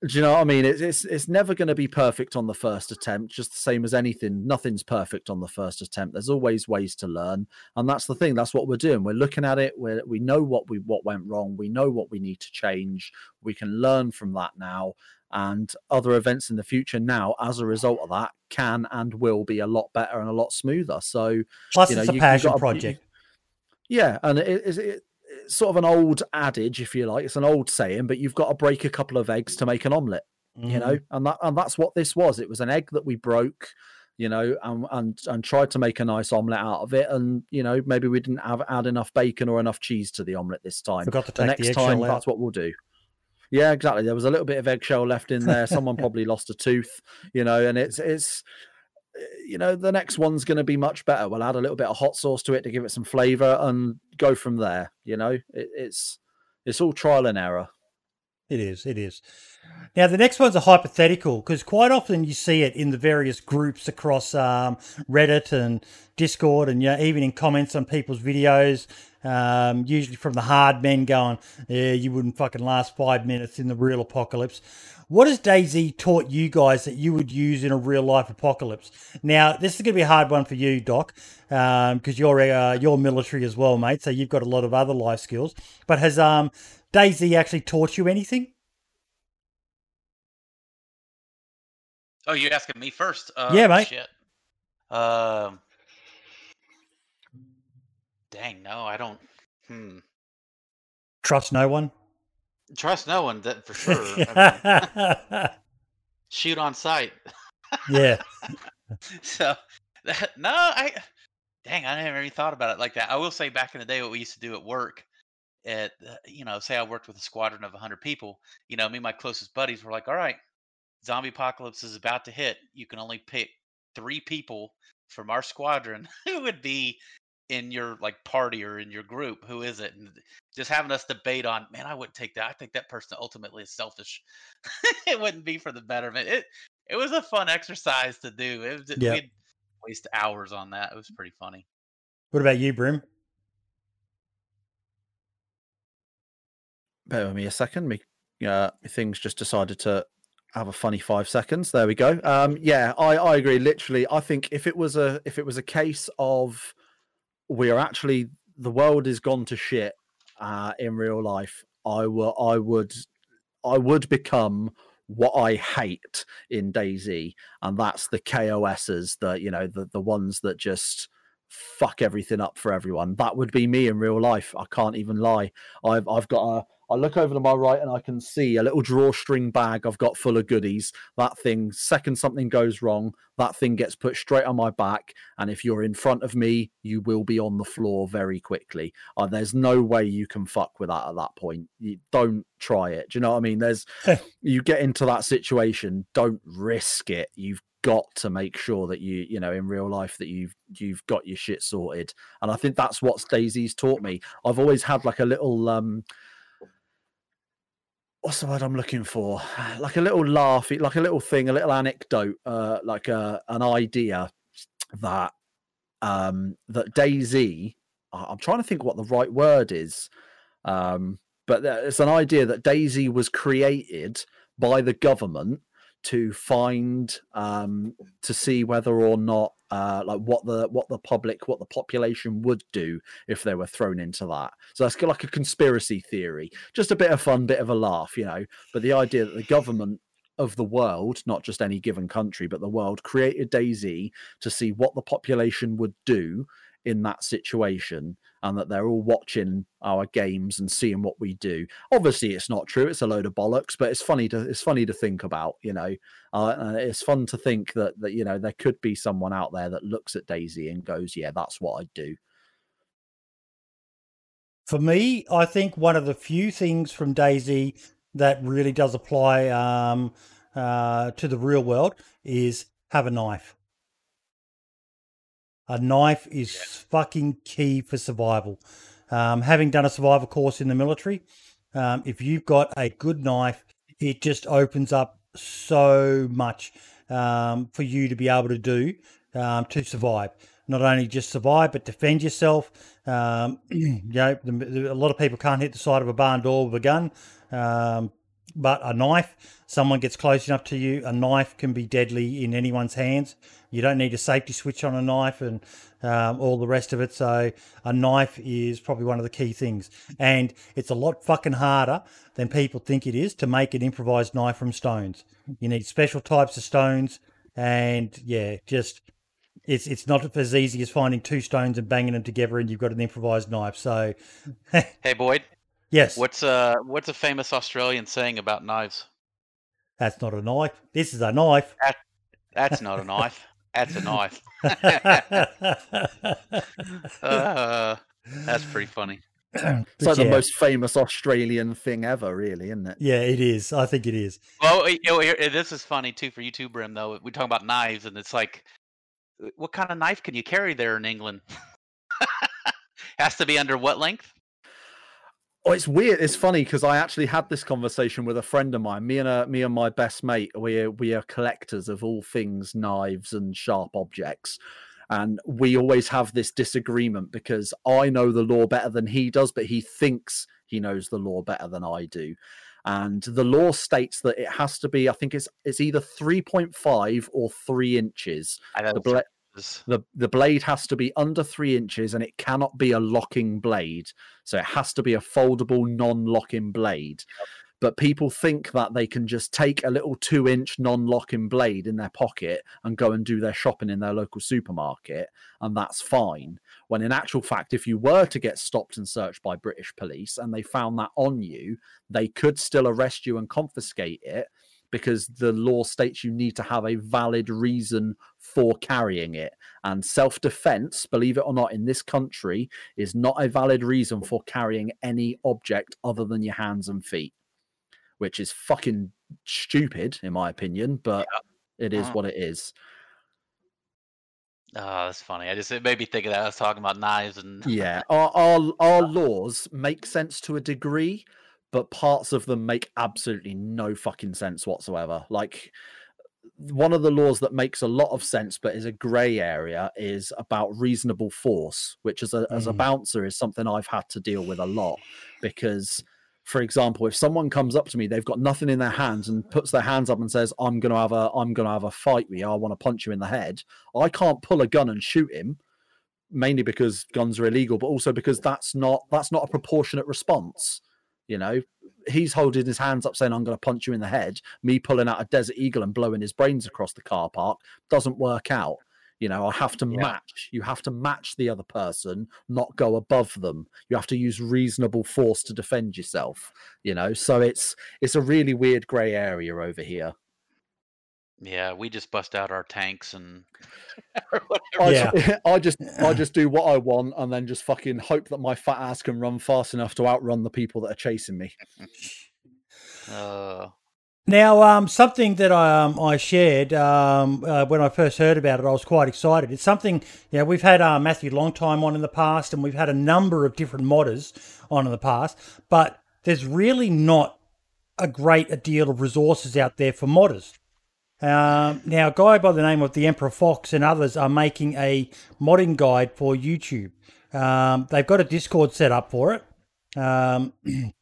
Do you know what I mean? It's it's, it's never going to be perfect on the first attempt, just the same as anything. Nothing's perfect on the first attempt. There's always ways to learn, and that's the thing. That's what we're doing. We're looking at it. We we know what we what went wrong. We know what we need to change. We can learn from that now, and other events in the future now, as a result of that, can and will be a lot better and a lot smoother. So Plus, you know, it's a passion gotta- you- project. yeah, and it, it, it, it's sort of an old adage, if you like. It's an old saying, but you've got to break a couple of eggs to make an omelette you Mhm. know and that and that's what this was it was an egg that we broke you know and and and tried to make a nice omelette out of it and you know maybe we didn't have add enough bacon or enough cheese to the omelette this time Forgot to the next the time out. that's what we'll do yeah exactly there was a little bit of eggshell left in there someone [LAUGHS] probably lost a tooth you know and it's it's you know the next one's going to be much better we'll add a little bit of hot sauce to it to give it some flavor and go from there you know it, it's it's all trial and error It is. It is. Now, the next one's a hypothetical because quite often you see it in the various groups across um, Reddit and Discord, and you know, even in comments on people's videos. Um, usually from the hard men going, "Yeah, you wouldn't fucking last five minutes in the real apocalypse." What has DayZ taught you guys that you would use in a real life apocalypse? Now, this is going to be a hard one for you, Doc, because um, you're uh, you're military as well, mate. So you've got a lot of other life skills. But has um, DayZ actually taught you anything? Oh, you're asking me first? Uh, Yeah, mate. Shit. Um. dang, no, I don't. Hmm. Trust no one. Trust no one, that for [LAUGHS] sure. I mean, [LAUGHS] shoot on sight. Yeah. [LAUGHS] so that, no, I dang, I never even thought about it like that. I will say, back in the day, what we used to do at work, at uh, you know, say I worked with a squadron of 100 people. You know, me and my closest buddies were like, "All right, zombie apocalypse is about to hit. You can only pick three people from our squadron who would be in your like party or in your group. Who is it?" And just having us debate on, man, I wouldn't take that. I think that person ultimately is selfish. [LAUGHS] it wouldn't be for the betterment. It it was a fun exercise to do. It was, Yeah. we'd waste hours on that. It was pretty funny. What about you, Brim? Bear with me a second. Me, uh, things just decided to have a funny five seconds. There we go. Um, yeah, I, I agree. Literally, I think if it was a if it was a case of we are actually the world is gone to shit uh, in real life, I will I would I would become what I hate in DayZ, and that's the KOSs, the you know the the ones that just fuck everything up for everyone. That would be me in real life. I can't even lie. I've I've got a I look over to my right and I can see a little drawstring bag I've got full of goodies. That thing, second something goes wrong, that thing gets put straight on my back. And if you're in front of me, you will be on the floor very quickly. Uh, there's no way you can fuck with that at that point. You don't try it. Do you know what I mean? There's [LAUGHS] you get into that situation, don't risk it. You've got to make sure that you, you know, in real life that you've you've got your shit sorted. And I think that's what DayZ's taught me. I've always had like a little um what's the word I'm looking for? Like a little laugh, like a little thing, a little anecdote, uh, like a, an idea that um, that DayZ. I'm trying to think what the right word is, um, but it's an idea that DayZ was created by the government to find um, to see whether or not uh, like what the what the public what the population would do if they were thrown into that. So that's like a conspiracy theory, just a bit of fun, bit of a laugh, you know. But the idea that the government of the world, not just any given country, but the world, created DayZ to see what the population would do in that situation, and that they're all watching our games and seeing what we do. Obviously, it's not true; it's a load of bollocks. But it's funny to it's funny to think about, you know. Uh, and it's fun to think that that you know there could be someone out there that looks at DayZ and goes, "Yeah, that's what I'd do." For me, I think one of the few things from DayZ that really does apply um, uh, to the real world is have a knife. A knife is fucking key for survival. Um, having done a survival course in the military, um, if you've got a good knife, it just opens up so much um, for you to be able to do um, to survive. Not only just survive, but defend yourself. Um, [CLEARS THROAT] you know, the, the- a lot of people can't hit the side of a barn door with a gun, um, but a knife, someone gets close enough to you, a knife can be deadly in anyone's hands. You don't need a safety switch on a knife and um, all the rest of it. So a knife is probably one of the key things, and it's a lot fucking harder than people think it is to make an improvised knife from stones. You need special types of stones, and yeah, just it's it's not as easy as finding two stones and banging them together, and you've got an improvised knife. So Hey Boyd, yes, what's uh what's a famous Australian saying about knives? that's not a knife. This is a knife. That's not a knife. That's a knife. [LAUGHS] Uh, that's pretty funny. It's [CLEARS THROAT] But like the most famous Australian thing ever, really, isn't it? Yeah, it is. I think it is. Well, you know, this is funny too for you too, Brim. Though we talk about knives, and it's like, what kind of knife can you carry there in England? [LAUGHS] Has to be under what length? Oh, it's weird. It's funny because I actually had this conversation with a friend of mine. Me and a, me and my best mate. We are, we are collectors of all things knives and sharp objects, and we always have this disagreement because I know the law better than he does, but he thinks he knows the law better than I do. And the law states that it has to be. I think it's it's either three point five or three inches. I know The the the blade has to be under three inches and it cannot be a locking blade. So it has to be a foldable non-locking blade. But people think that they can just take a little two inch non-locking blade in their pocket and go and do their shopping in their local supermarket and that's fine. When in actual fact if you were to get stopped and searched by british police and they found that on you they could still arrest you and confiscate it because the law states you need to have a valid reason for carrying it. And self defense, believe it or not, in this country is not a valid reason for carrying any object other than your hands and feet, which is fucking stupid, in my opinion, but it is Uh-huh. what it is. Oh, that's funny. I just it made me think of that. I was talking about knives and Yeah, [LAUGHS] our, our, our laws make sense to a degree, but parts of them make absolutely no fucking sense whatsoever. Like, one of the laws that makes a lot of sense but is a gray area is about reasonable force which as a as a Mm. bouncer is something i've had to deal with a lot because for example if someone comes up to me they've got nothing in their hands and puts their hands up and says i'm going to have a i'm going to have a fight with you i want to punch you in the head i can't pull a gun and shoot him mainly because guns are illegal but also because that's not that's not a proportionate response you know he's holding his hands up saying i'm going to punch you in the head. Me pulling out a desert eagle and blowing his brains across the car park doesn't work out. You know i have to Yeah. match you have to match the other person not go above them. You have to use reasonable force to defend yourself you know? So it's it's a really weird gray area over here yeah, we just bust out our tanks and [LAUGHS] [LAUGHS] I, Yeah. ju- [LAUGHS] I just I just do what I want and then just fucking hope that my fat ass can run fast enough to outrun the people that are chasing me. uh, Now, um, something that I, um, I shared um, uh, when I first heard about it, I was quite excited. It's something, you know, we've had uh, Matthew Longtime on in the past, and we've had a number of different modders on in the past, but there's really not a great a deal of resources out there for modders. Um, now, a guy by the name of the Emperor Fox and others are making a modding guide for YouTube. Um, they've got a Discord set up for it. Um, [CLEARS THROAT]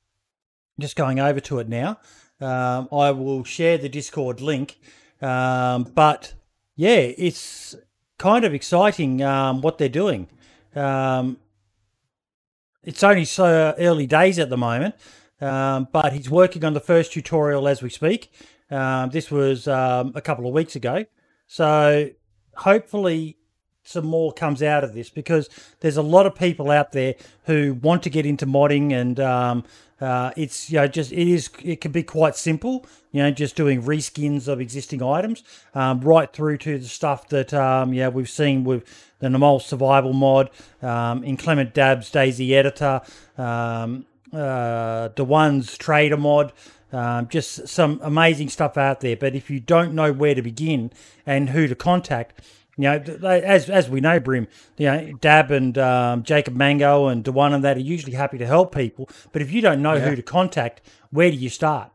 just going over to it now. Um, I will share the Discord link. Um, but yeah, it's kind of exciting um, what they're doing. It's only so early days at the moment, but he's working on the first tutorial as we speak. Um, this was um, a couple of weeks ago. So hopefully some more comes out of this because there's a lot of people out there who want to get into modding and um, uh, it's you know just it is it can be quite simple you know just doing reskins of existing items um, right through to the stuff that um, yeah we've seen with the Namalsk survival mod um, inclement dabs DayZ editor um, uh, the ones trader mod um, just some amazing stuff out there but if you don't know where to begin and who to contact you know, as as we know, Brim, you know, Dab and um, Jacob Mango and Dewan and that are usually happy to help people. But if you don't know Yeah. who to contact, where do you start?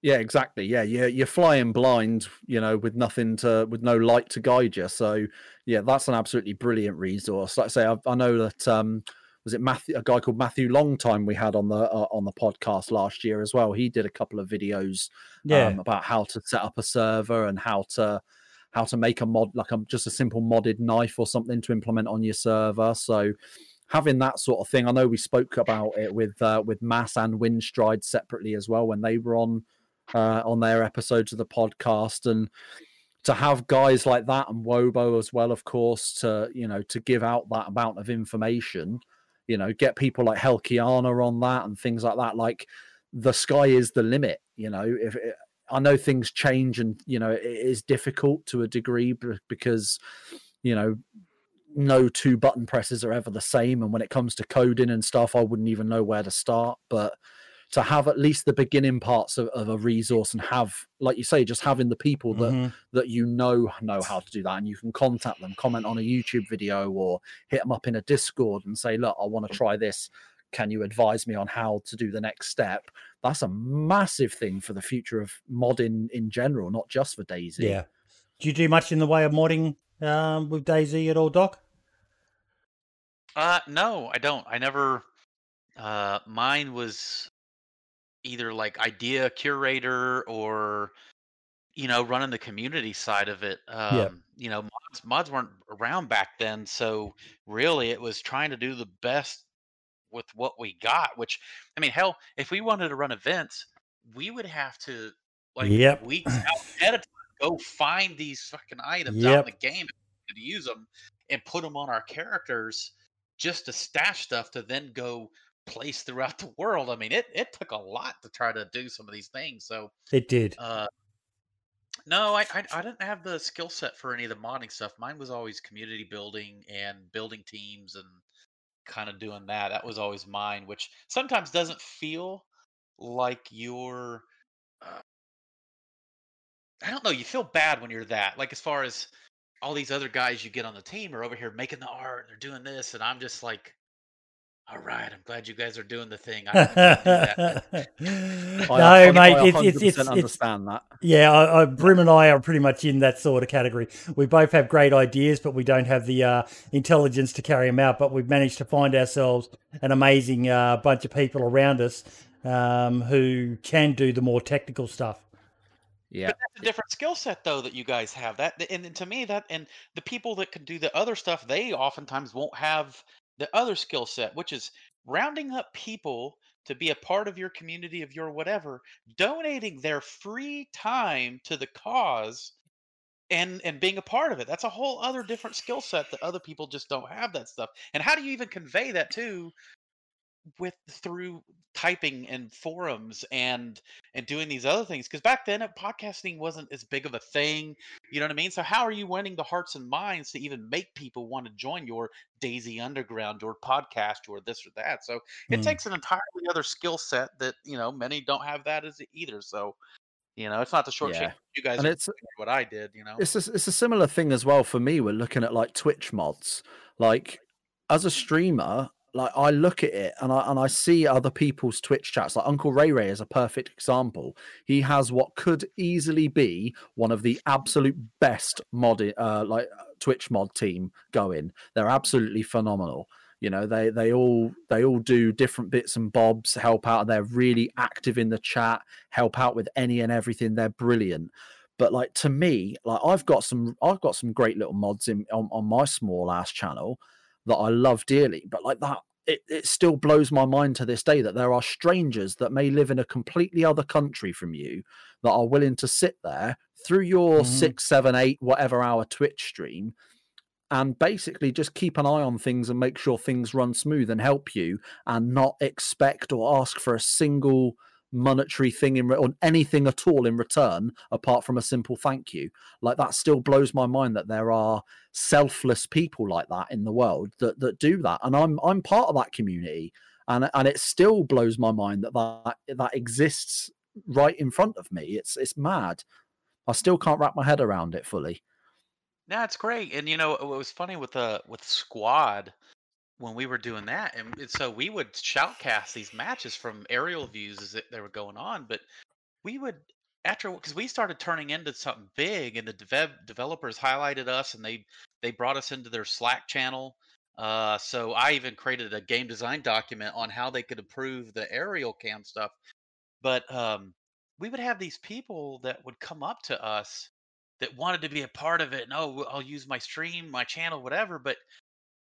Yeah, exactly. Yeah, you're you're flying blind, you know, with nothing to with no light to guide you. So yeah, that's an absolutely brilliant resource. Like I say, I, I know that um was it Matthew a guy called Matthew Longtime we had on the uh, on the podcast last year as well. He did a couple of videos Yeah, um, about how to set up a server and how to how to make a mod like a, just a simple modded knife or something to implement on your server. So having that sort of thing, I know we spoke about it with uh, with Mass and Windstride separately as well when they were on uh, on their episodes of the podcast and to have guys like that and Wobo as well, of course, to you know to give out that amount of information, you know, get people like Helkiana on that and things like that. Like the sky is the limit. You know, if it, I know things change and you know it is difficult to a degree because you know no two button presses are ever the same and when it comes to coding and stuff i wouldn't even know where to start but to have at least the beginning parts of, of a resource and have like you say just having the people that Mhm. that you know know how to do that and you can contact them comment on a youtube video or hit them up in a discord and say look i want to try this can you advise me on how to do the next step that's a massive thing for the future of modding in general not just for DayZ Yeah. Do you do much in the way of modding um, with DayZ at all, Doc? Uh, no, I don't. I never. Uh, mine was either like idea curator or you know running the community side of it. Um, Yeah. You know, mods mods weren't around back then, so really it was trying to do the best with what we got. Which I mean, hell, if we wanted to run events, we would have to like Yep. weeks [LAUGHS] out ahead of time go find these fucking items out Yep. in the game to use them and put them on our characters just to stash stuff to then go place throughout the world. I mean, it it took a lot to try to do some of these things. So, It did. uh, no, I, I I didn't have the skill set for any of the modding stuff. Mine was always community building and building teams and kind of doing that. That was always mine, which sometimes doesn't feel like you're. Uh, I don't know. You feel bad when you're that. Like as far as all these other guys you get on the team are over here making the art, they're doing this, and I'm just like, all right, I'm glad you guys are doing the thing. I don't [LAUGHS] I that. no, I, I, mate, I it's, 100% it's, it's, it's, understand that yeah, I, I, Brim and I are pretty much in that sort of category. We both have great ideas, but we don't have the uh, intelligence to carry them out. But we've managed to find ourselves an amazing uh, bunch of people around us um, who can do the more technical stuff. yeah But that's a different skill set, though, that you guys have. That and, and to me, that and the people that can do the other stuff, they oftentimes won't have the other skill set, which is rounding up people to be a part of your community of your whatever, donating their free time to the cause, and and being a part of it. That's a whole other different skill set that other people just don't have that stuff. And how do you even convey that too? With through typing and forums and and doing these other things because back then uh, podcasting wasn't as big of a thing you know what i mean so how are you winning the hearts and minds to even make people want to join your DayZ underground or podcast or this or that so it Mm. takes an entirely other skill set that you know many don't have that as either so you know it's not the short Yeah. you guys and it's what i did you know it's a, it's a similar thing as well for me we're looking at like twitch mods like as a streamer like i look at it and i and i see other people's twitch chats. Like uncle ray ray is a perfect example. He has what could easily be one of the absolute best mod uh like twitch mod team going. They're absolutely phenomenal. You know they they all they all do different bits and bobs help out they're really active in the chat help out with any and everything they're brilliant. But like to me like i've got some i've got some great little mods in on, on my small ass channel that i love dearly but like that it, it still blows my mind to this day that there are strangers that may live in a completely other country from you that are willing to sit there through your Mhm. six seven eight whatever hour twitch stream and basically just keep an eye on things and make sure things run smooth and help you and not expect or ask for a single monetary thing in re- or anything at all in return apart from a simple thank you. Like that still blows my mind that there are selfless people like that in the world that that do that. And i'm i'm part of that community. And and it still blows my mind that that that exists right in front of me. It's it's mad. I still can't wrap my head around it fully. Yeah, it's great. And you know, it was funny with the with squad when we were doing that, and and so we would shoutcast these matches from aerial views as they were going on, but we would after because we started turning into something big, and the dev- developers highlighted us, and they they brought us into their Slack channel. Uh, so I even created a game design document on how they could improve the aerial cam stuff. But um, we would have these people that would come up to us that wanted to be a part of it. And oh, I'll use my stream, my channel, whatever. But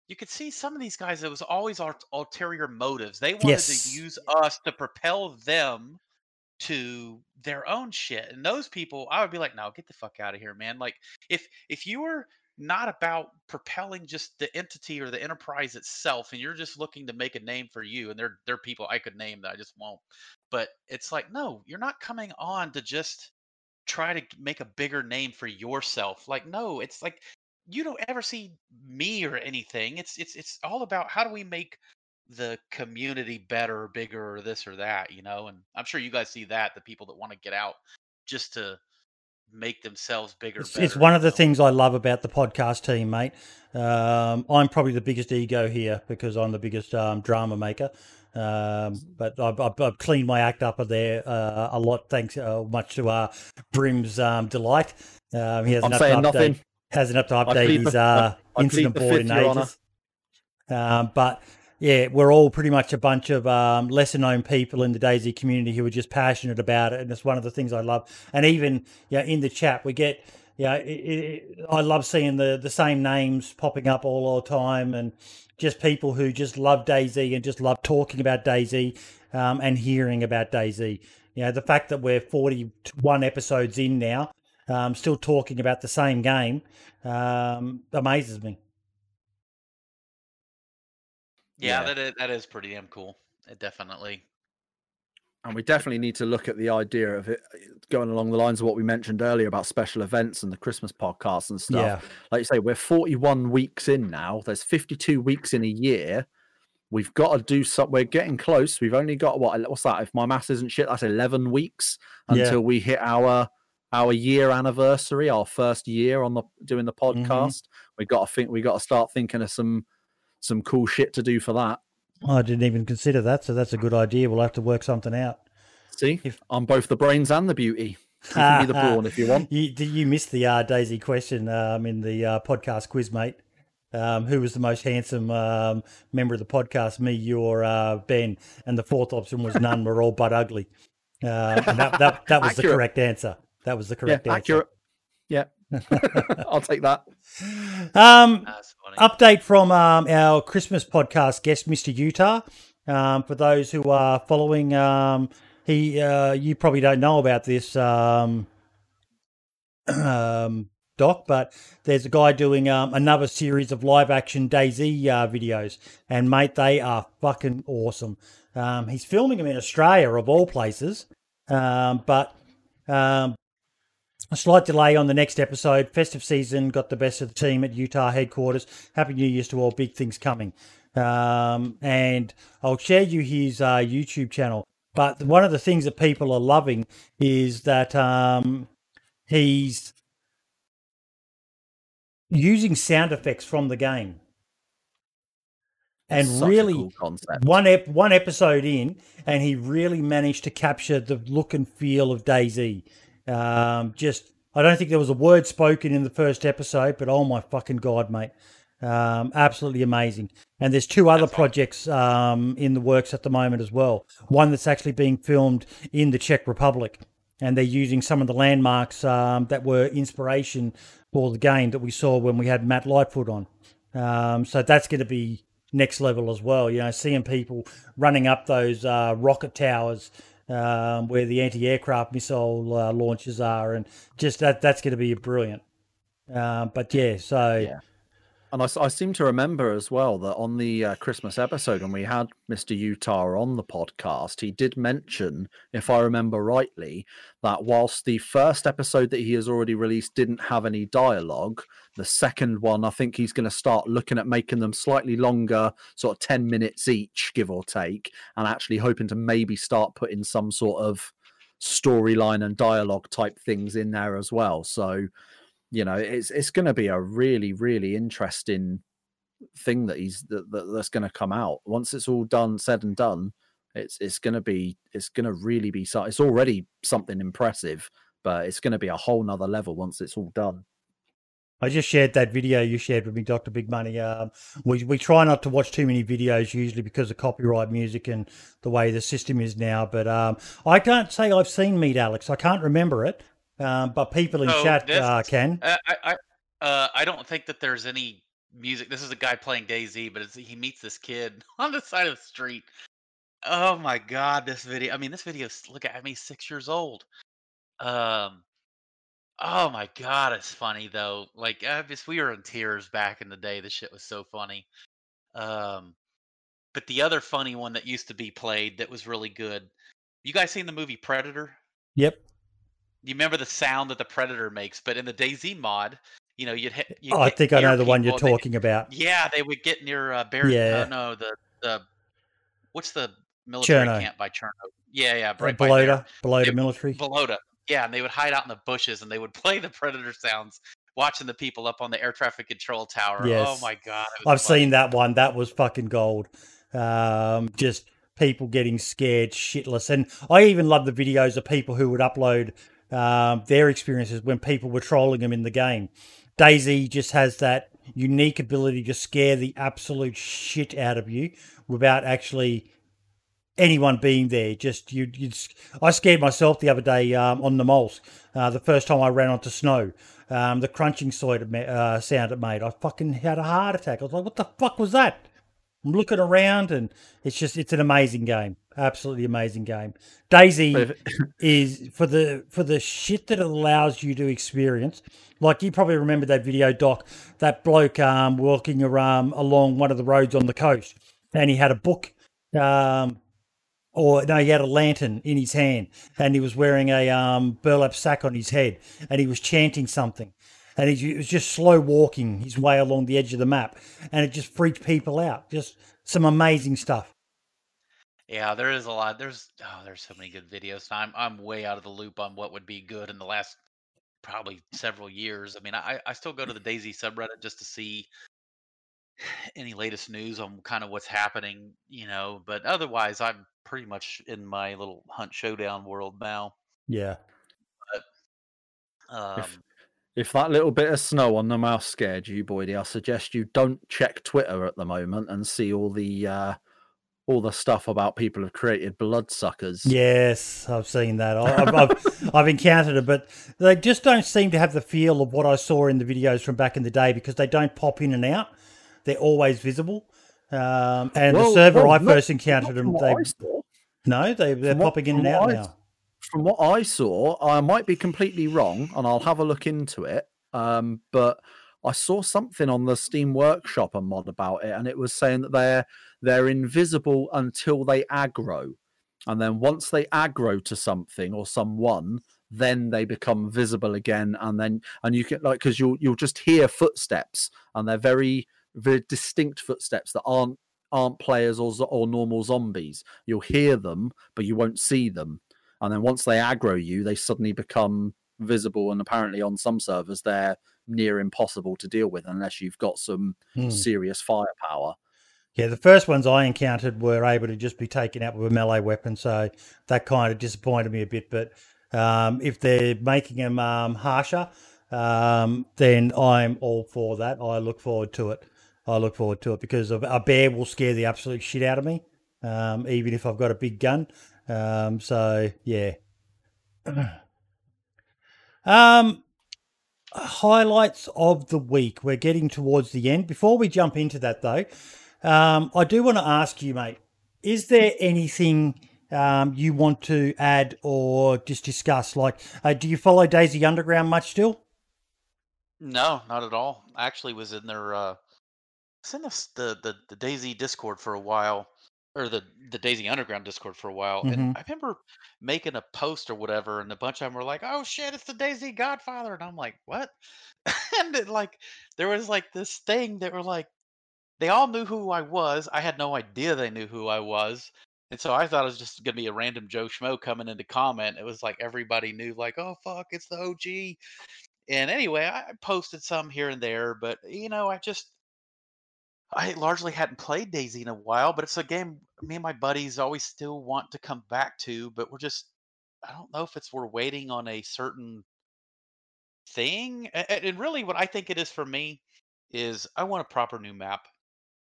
you could see some of these guys. It was always ul- ulterior motives. They wanted Yes. to use us to propel them to their own shit. And those people, I would be like, no, get the fuck out of here, man. Like, if if you were not about propelling just the entity or the enterprise itself, and you're just looking to make a name for you, and they're they're people I could name that I just won't. But it's like, no, you're not coming on to just try to make a bigger name for yourself. Like, no, it's like you don't ever see me or anything. It's it's it's all about how do we make the community better or bigger or this or that, you know? And I'm sure you guys see that, the people that want to get out just to make themselves bigger. It's, better, it's one of the know? things I love about the podcast team, mate. Um, I'm probably the biggest ego here because I'm the biggest um, drama maker. Um, but I've, I've, I've cleaned my act up there uh, a lot, thanks uh, much to uh, Brim's um, delight. Um, he has I'm saying update, nothing. Hasn't up to update his uh, incident board in ages. Um, but yeah, we're all pretty much a bunch of um, lesser known people in the DayZ community who are just passionate about it, and it's one of the things I love. And even yeah, in the chat we get yeah, it, it, I love seeing the the same names popping up all the time, and just people who just love DayZ and just love talking about DayZ um, and hearing about DayZ. You know, the fact that we're forty one episodes in now, um, still talking about the same game, um, amazes me. Yeah, Yeah. that is, that is pretty damn cool. It definitely. And we definitely need to look at the idea of it going along the lines of what we mentioned earlier about special events and the Christmas podcasts and stuff. Yeah. Like you say, we're 41 weeks in now. There's 52 weeks in a year. We've got to do something. We're getting close. We've only got what? What's that? If my maths isn't shit, that's 11 weeks Yeah. until we hit our our year anniversary, our first year on the doing the Mm-hmm. podcast. We got to think. We got to start thinking of some some cool shit to do for that. I didn't even consider that, so that's a good idea. We'll have to work something out. See, If- I'm both the brains and the beauty. You can be the [LAUGHS] brawn if you want. You, did you missed the uh, DayZ question um, in the uh, podcast quiz, mate? Um, who was the most handsome um, member of the podcast? Me, you, or uh, Ben? And the fourth option was none. We're all but ugly. Uh, and that, that, that was the correct answer. That was the Yeah, correct answer. accurate. Yeah, [LAUGHS] I'll take that. [LAUGHS] Um, update from um, our Christmas podcast guest, Mr. Utah. Um, for those who are following, um, he uh, you probably don't know about this um, [CLEARS THROAT] um, doc, but there's a guy doing um, another series of live action DayZ uh, videos, and mate, they are fucking awesome. Um, he's filming them in Australia, of all places, um, but um, a slight delay on the next episode. Festive season got the best of the team at Utah headquarters. Happy New Year's to all. Big things coming. Um, and I'll share you his uh, YouTube channel. But one of the things that people are loving is that um, he's using sound effects from the game. And Such really, cool one ep- one episode in, and he really managed to capture the look and feel of DayZ. Um, just, I don't think there was a word spoken in the first episode, but oh my fucking god, mate, um, absolutely amazing. And there's two other projects um, in the works at the moment as well. One that's actually being filmed in the Czech Republic, and they're using some of the landmarks um, that were inspiration for the game that we saw when we had Matt Lightfoot on. Um, so that's going to be next level as well. You know, seeing people running up those uh, rocket towers um, where the anti-aircraft missile uh, launches are, and just that that's going to be brilliant. Um, but yeah, so Yeah. and i seem to remember as well that on the uh, Christmas episode, when we had Mr. Utah on the podcast, he did mention, if I remember rightly, that whilst the first episode that he has already released didn't have any dialogue, the second one, I think he's going to start looking at making them slightly longer, sort of 10 minutes each, give or take, and actually hoping to maybe start putting some sort of storyline and dialogue type things in there as well. So, you know it's it's going to be a really really interesting thing that he's that, that that's going to come out once it's all done said and done it's it's going to be it's going to really be it's already something impressive but it's going to be a whole nother level once it's all done I just shared that video you shared with me, Doctor Big Money. Um, we we try not to watch too many videos usually because of copyright music and the way the system is now. But um, I can't say I've seen Meet Alex. I can't remember it. Um, but people in So chat this- uh, can. I, I, uh, I don't think that there's any music. This is a guy playing DayZ, but it's, he meets this kid [LAUGHS] on the side of the street. Oh my god, this video! I mean, this video's look at me, six years old. Um, oh my god, it's funny though. Like, I just we were in tears back in the day. The shit was so funny. Um, but the other funny one that used to be played that was really good. You guys seen the movie Predator? Yep. you remember the sound that the predator makes but in the DayZ mod you know you'd hit you'd Oh, I think I know the one you're and they- talking about. yeah they would get near uh bear Yeah. uh, no the the what's the military Cherno. camp by cherno yeah yeah Uh, right by below below the military. Balota. Yeah and they would hide out in the bushes and they would [LAUGHS] play the predator sounds watching the people up on the air traffic control tower oh my god I've funny. seen that one. That was fucking gold. Um, just people getting scared shitless. And I even love the videos of people who would upload um, their experiences when people were trolling them in the game. DayZ just has that unique ability to scare the absolute shit out of you without actually anyone being there. Just you, you I scared myself the other day um, on the moles. Uh, the first time I ran onto snow, um, the crunching sound it, uh, sound it made, I fucking had a heart attack. I was like, "What the fuck was that?" I'm looking around, and it's just it's an amazing game, absolutely amazing game. DayZ [LAUGHS] is for the for the shit that it allows you to experience. Like you probably remember that video, Doc, that bloke um, walking around along one of the roads on the coast, and he had a book um, or no, he had a lantern in his hand and he was wearing a um, burlap sack on his head and he was chanting something. And he was just slow walking his way along the edge of the map and it just freaked people out. Just some amazing stuff. Yeah, there is a lot. There's oh, there's so many good videos. I'm I'm way out of the loop on what would be good in the last probably several years. I mean, I I still go to the DayZ subreddit just to see [SIGHS] any latest news on kind of what's happening, you know. But otherwise, I'm pretty much in my little Hunt Showdown world now. Yeah. But, um, if, if that little bit of snow on the mouse scared you, Boydie, I suggest you don't check Twitter at the moment and see all the uh, all the stuff about people have created bloodsuckers. Yes, I've seen that. I've, I've, [LAUGHS] I've encountered it, but they just don't seem to have the feel of what I saw in the videos from back in the day because they don't pop in and out they're always visible. Um, and well, the server well, I first encountered them, they no, they they're popping in and out I, now. From what I saw, I might be completely wrong, and I'll have a look into it. Um, but I saw something on the Steam Workshop a mod about it, and it was saying that they're they're invisible until they aggro, and then once they aggro to something or someone, then they become visible again, and then and you can like because you'll you'll just hear footsteps, and they're very very distinct footsteps that aren't aren't players or or normal zombies. You'll hear them, but you won't see them. And then once they aggro you, they suddenly become visible. And apparently, on some servers, they're near impossible to deal with unless you've got some hmm. serious firepower. Yeah, the first ones I encountered were able to just be taken out with a melee weapon, so that kind of disappointed me a bit. But um, if they're making them um, harsher, um, then I'm all for that. I look forward to it. I look forward to it because a bear will scare the absolute shit out of me, um, even if I've got a big gun. Um, so yeah. [CLEARS THROAT] um, highlights of the week. We're getting towards the end. Before we jump into that, though, um, I do want to ask you, mate. Is there anything um, you want to add or just discuss? Like, uh, do you follow DayZ Underground much still? No, not at all. I actually was in their uh, send us the, the the DayZ Discord for a while, or the the DayZ Underground Discord for a while, and Mhm. I remember making a post or whatever, and a bunch of them were like, "Oh shit, it's the DayZ Godfather," and I'm like, "What?" [LAUGHS] and it, like there was like this thing that were like they all knew who I was. I had no idea they knew who I was. And so I thought it was just gonna be a random Joe Schmo coming in to comment. It was like everybody knew, like, oh fuck, it's the OG. And anyway, I posted some here and there, but you know, I just I largely hadn't played DayZ in a while, but it's a game me and my buddies always still want to come back to, but we're just I don't know if it's we're waiting on a certain thing. And, and really what I think it is for me is I want a proper new map.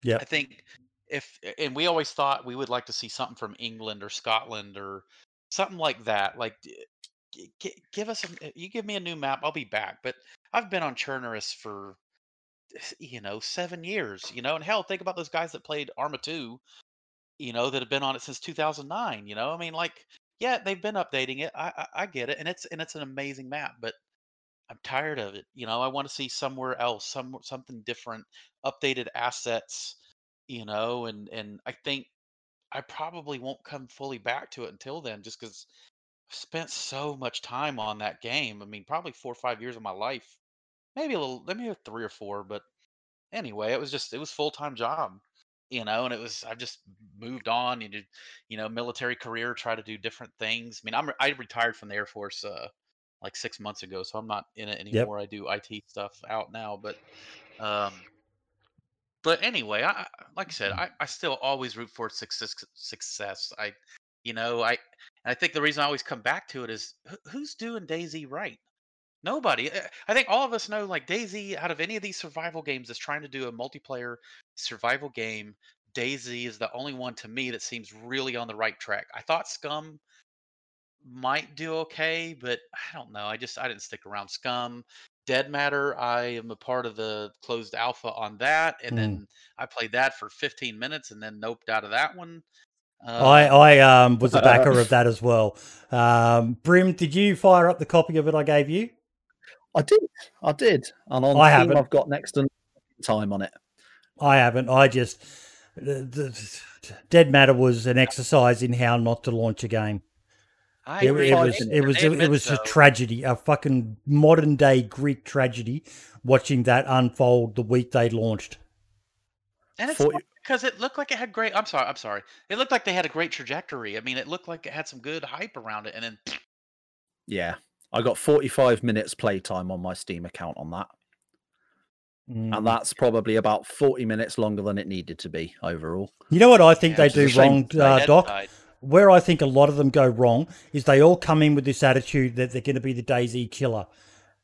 Yeah. I think if and we always thought we would like to see something from England or Scotland or something like that. Like give us a, you give me a new map, I'll be back. But I've been on Chernarus for you know, seven years, you know, and hell, think about those guys that played Arma 2, you know, that have been on it since 2009, you know, I mean, like, yeah, they've been updating it. I, I, I get it. And it's, and it's an amazing map, but I'm tired of it. You know, I want to see somewhere else, some, something different, updated assets, you know, and, and I think I probably won't come fully back to it until then, just because I've spent so much time on that game. I mean, probably four or five years of my life maybe a little maybe three or four but anyway it was just it was full-time job you know and it was i've just moved on you did you know military career try to do different things i mean i'm i retired from the air force uh like six months ago so i'm not in it Yep. anymore i do it stuff out now but um but anyway, I I- like I said, I, I still always root for success. Success. I, you know, I and I think the reason I always come back to it is who's doing DayZ right? Nobody. Uh, I think all of us know like DayZ. Out of any of these survival games is trying to do a multiplayer survival game, DayZ is the only one to me that seems really on the right track. I thought Scum might do okay, but I don't know. I just I didn't stick around. Scum, Dead Matter. I am a part of the closed alpha on that, and Mm. then I played that for 15 minutes, and then noped out of that one. I Um, I um was a backer of that as well. Um, Brim, did you fire up the copy of it I gave you? I did, I did, and on I Steam haven't. I've got next to time on it. I haven't. I just the, the, Dead Matter was an exercise in how not to launch a game. I It, agree. it was it was they it, admit was a tragedy, a fucking modern day Greek tragedy. Watching that unfold the week they launched. And it's because it looked like it had great. I'm sorry. I'm sorry. It looked like they had a great trajectory. I mean, it looked like it had some good hype around it, and then Yeah, I got 45 minutes playtime on my Steam account on that, Mm. and that's probably about 40 minutes longer than it needed to be overall. You know what I think Yeah, they do is a shame. wrong, the uh, Doc? side- where I think a lot of them go wrong is they all come in with this attitude that they're going to be the DayZ killer.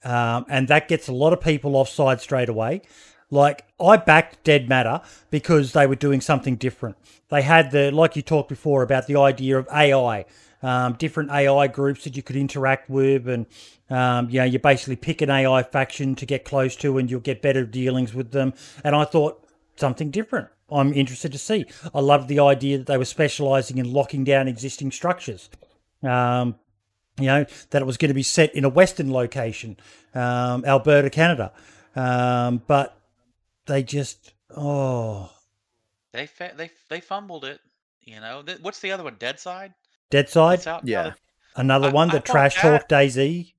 Um, and that gets a lot of people offside straight away. Like, I backed Dead Matter because they were doing something different. They had the, like you talked before about the idea of AI, um, different AI groups that you could interact with. And, um, you know, you basically pick an AI faction to get close to and you'll get better dealings with them. And I thought, something different. I'm interested to see. I loved the idea that they were specializing in locking down existing structures. Um, you know, that it was going to be set in a Western location, um, Alberta, Canada. Um, but they just, oh, They fa- they they fumbled it. You know, what's the other one? Deadside. Deadside, It's out. Yeah. another I- one I that thought trash that- talk DayZ.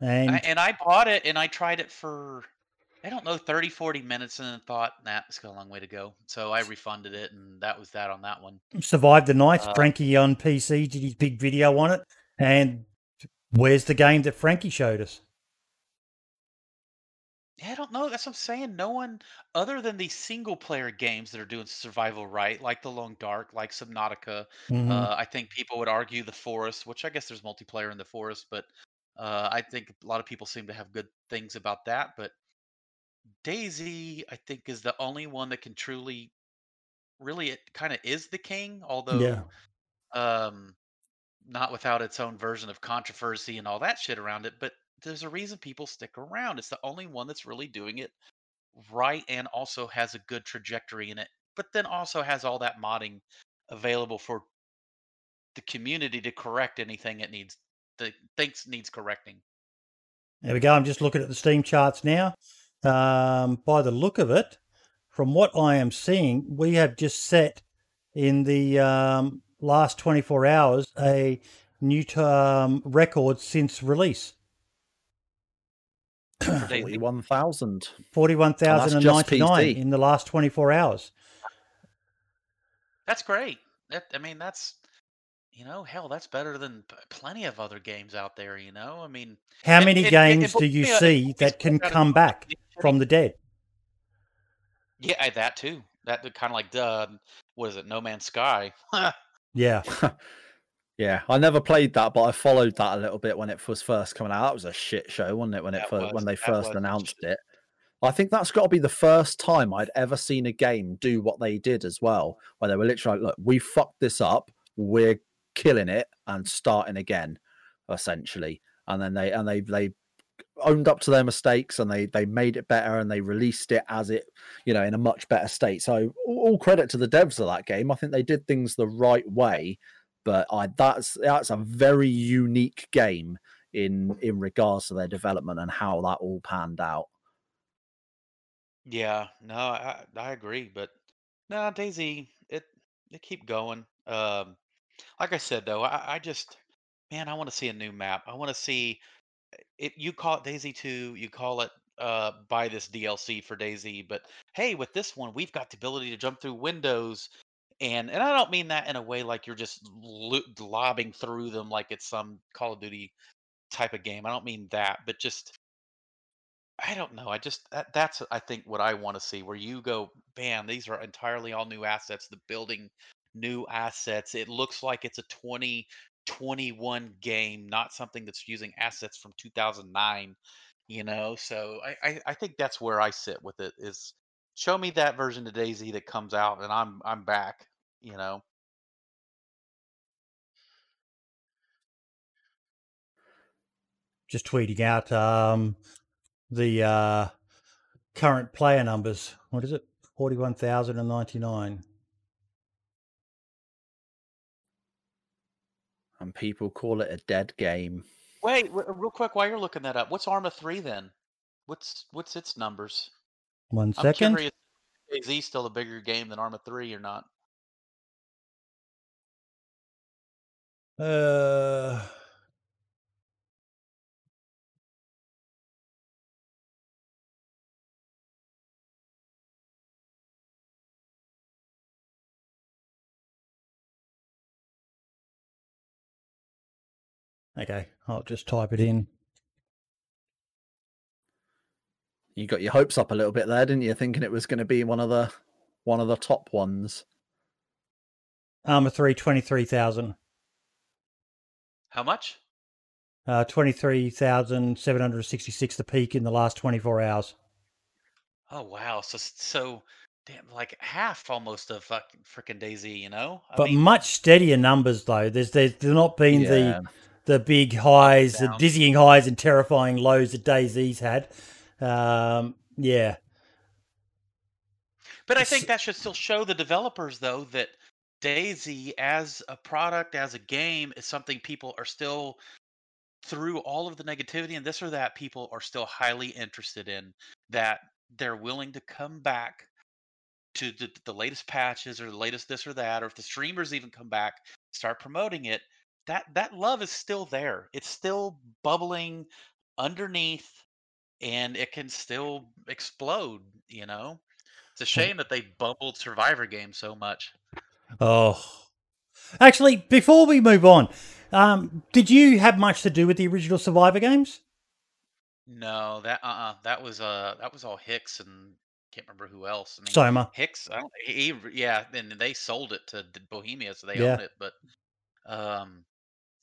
And I, and I bought it and I tried it for I don't know 30 40 minutes and then thought nah it's got a long way to go so I refunded it and that was that on that one survived the night. Uh, Frankie on PC did his big video on it. And where's the game that Frankie showed us? Yeah I don't know that's what I'm saying no one other than these single player games that are doing survival right like the Long Dark like Subnautica Mhm. uh, I think people would argue the Forest which I guess there's multiplayer in the Forest but uh, I think a lot of people seem to have good things about that but DayZ I think is the only one that can truly really it kind of is the king although yeah. um not without its own version of controversy and all that shit around it but there's a reason people stick around it's the only one that's really doing it right and also has a good trajectory in it but then also has all that modding available for the community to correct anything it needs that thinks needs correcting There we go. I'm just looking at the Steam charts now. Um, by the look of it, from what I am seeing, we have just set in the um, last 24 hours a new um, record since release for DayZ. 41,000. 41,099 PC. in the last 24 hours. that's great that, i mean that's you know hell that's better than plenty of other games out there you know i mean How And- many and- and- games and do you me see put that can straight of come back from the dead? Yeah, that too. That kind of like uh, what is it? No Man's Sky. [LAUGHS] Yeah. [LAUGHS] Yeah, I never played that, but I followed that a little bit when it was first coming out. That was a shit show, wasn't it? When it That first, was- when they first announced it. I think that's got to be the first time I'd ever seen a game do what they did as well, where they were literally like, "Look, we fucked this up. We're killing it and starting again," essentially. And then they and they they owned up to their mistakes and they they made it better and they released it as it you know in a much better state so all, all credit to the devs of that game i think they did things the right way but i that's that's a very unique game in in regards to their development and how that all panned out yeah, no, I I agree, but no, DayZ, it they keep going. Um, like I said though, I, I just man, I want to see a new map. I want to see it. You call it DayZ Two, you call it uh buy this DLC for DayZ, but hey, with this one, we've got the ability to jump through windows. And and I don't mean that in a way like you're just lo- lobbing through them like it's some Call of Duty type of game. I don't mean that, but just I don't know. I just that, that's I think what I want to see where you go, bam, these are entirely all new assets, the building new assets. It looks like it's a 2021 game, not something that's using assets from 2009, you know. So I, I I think that's where I sit with it is show me that version of DayZ that comes out and I'm I'm back, you know. Just tweeting out um, the uh, current player numbers. What is it? 41,099. And people call it a dead game. Wait, w- real quick while you're looking that up, what's Arma 3 then? What's what's its numbers? One second. I'm curious is he still a bigger game than Arma 3 or not? Uh, okay, I'll just type it in. You got your hopes up a little bit there, didn't you? Thinking it was going to be one of the one of the top ones. Arma 3, 23,000. How much? Uh, 23,766 the peak in the last 24 hours. Oh wow, so so damn like half almost of fucking freaking DayZ, you know? I But mean, much steadier numbers though. There's there's there not been the the big highs, the dizzying highs and terrifying lows that DayZ's had. Um, yeah, but I think that should still show the developers though that DayZ as a product, as a game, is something people are still through all of the negativity and this or that, people are still highly interested in. That they're willing to come back to the, the latest patches or the latest this or that, or if the streamers even come back, start promoting it. That that love is still there. It's still bubbling underneath, and it can still explode. You know, it's a shame that they bumbled Survivor game so much. Oh, actually, before we move on, um, did you have much to do with the original Survivor games? No, that uh uh that was uh that was all Hicks and can't remember who else. I mean, Soma. Hicks, I don't, he- yeah, and they sold it to Bohemia, so they Yeah. own it. But, um,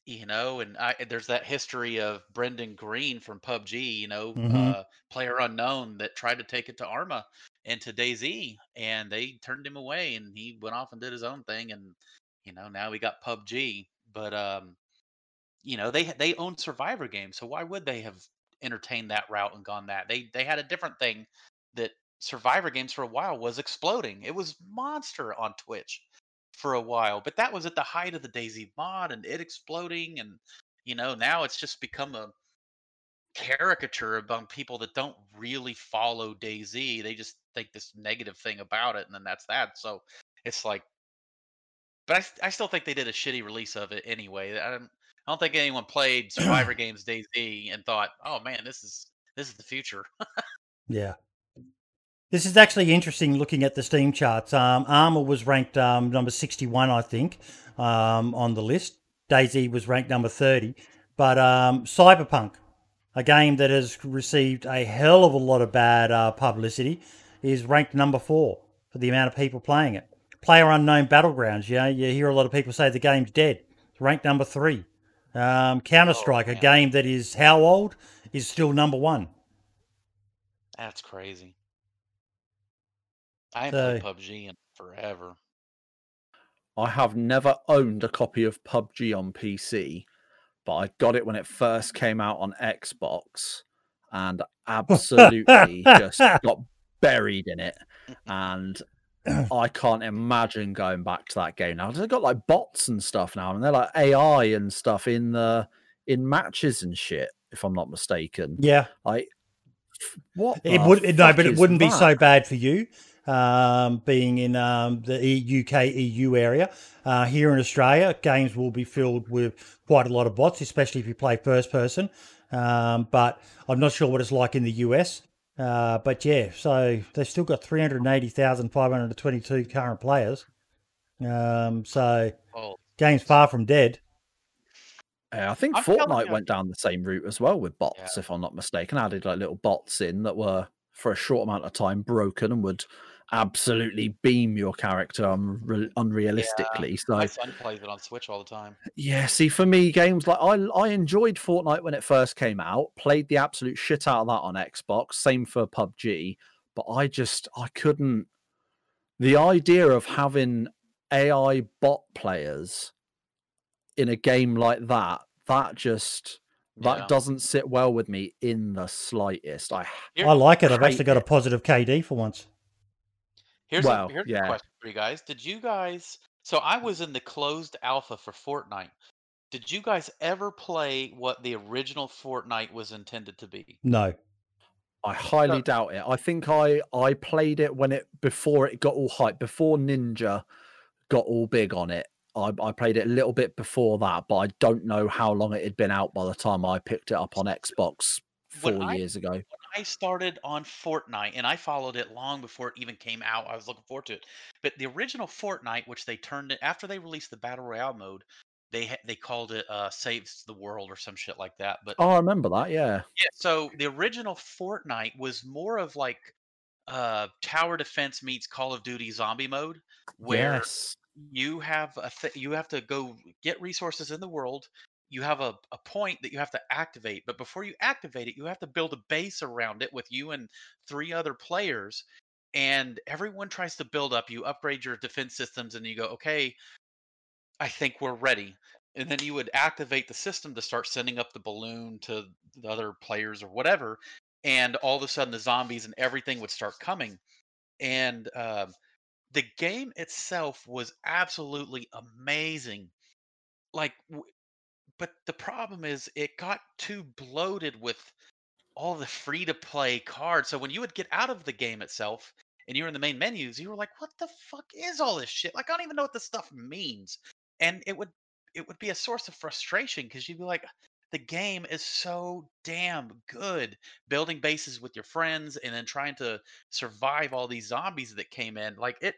you know, and I there's that history of Brendan Green from PUBG, you know, Mhm. uh, player unknown that tried to take it to Arma and to DayZ, and they turned him away, and he went off and did his own thing, and you know now we got PUBG. But um, you know they they own Survivor games, so why would they have entertained that route and gone that? They they had a different thing that Survivor games for a while was exploding. It was monster on Twitch for a while, but that was at the height of the DayZ mod and it exploding, and you know now it's just become a caricature among people that don't really follow DayZ. They just think this negative thing about it, and then that's that. So it's like, but I, I still think they did a shitty release of it anyway. I don't, I don't think anyone played [CLEARS THROAT] Survivor Games DayZ and thought, oh man, this is this is the future. Yeah. This is actually interesting looking at the Steam charts. Um, Arma was ranked um, number 61, I think, um, on the list. DayZ was ranked number 30. But um, Cyberpunk, a game that has received a hell of a lot of bad uh, publicity, is ranked number four for the amount of people playing it. Player Unknown Battlegrounds, you know, you hear a lot of people say the game's dead. It's ranked number three. Um, Counter Strike, a game that is how old, is still number one. That's crazy. I haven't So- played PUBG in forever. I have never owned a copy of PUBG on PC, but I got it when it first came out on Xbox and absolutely just [LAUGHS] got buried in it. [LAUGHS] And [CLEARS THROAT] I can't imagine going back to that game now. They've got like bots and stuff now, and they're like AI and stuff in the in matches and shit, if I'm not mistaken. Yeah. Like what It would no, but it wouldn't be so bad for you, um, being in um, the E- UK EU area. Uh, here in Australia, games will be filled with quite a lot of bots, especially if you play first person. Um, but I'm not sure what it's like in the US. Uh, but yeah, so they've still got 380,522 current players. Um, so Oh, game's far from dead. Yeah, I think I'm Fortnite you. went down the same route as well with bots, Yeah. if I'm not mistaken. Added like little bots in that were for a short amount of time broken and would absolutely beam your character unre- unrealistically. My So son plays it on Switch all the time. yeah, see for me, games like I I enjoyed Fortnite when it first came out, played the absolute shit out of that on Xbox. Same for PUBG, but I just I couldn't. The idea of having AI bot players in a game like that, that just that Yeah. doesn't sit well with me in the slightest. I I like it. I've actually got a positive KD for once. Here's Well, a, here's yeah. a question for you guys. Did you guys? So I was in the closed alpha for Fortnite. Did you guys ever play what the original Fortnite was intended to be? No. I highly So- doubt it. I think I I played it when it before it got all hype, before Ninja got all big on it. I, I played it a little bit before that, but I don't know how long it had been out by the time I picked it up on Xbox four When I- years ago. I started on Fortnite, and I followed it long before it even came out. I was looking forward to it. But the original Fortnite, which they turned it after they released the battle royale mode, they ha- they called it uh, "Saves the World" or some shit like that. But Oh, I remember that. Yeah, Yeah, so the original Fortnite was more of like uh tower defense meets Call of Duty zombie mode where yes, you have a th- you have to go get resources in the world. You have a, a point that you have to activate, but before you activate it, you have to build a base around it with you and three other players. And everyone tries to build up. You upgrade your defense systems, and you go, okay, I think we're ready. And then you would activate the system to start sending up the balloon to the other players or whatever. And all of a sudden, the zombies and everything would start coming. And um, the game itself was absolutely amazing. Like, but the problem is, it got too bloated with all the free to play cards. So when you would get out of the game itself and you're in the main menus, you were like, "What the fuck is all this shit?" Like, I don't even know what this stuff means. And it would it would be a source of frustration because you'd be like, "The game is so damn good, building bases with your friends and then trying to survive all these zombies that came in." Like it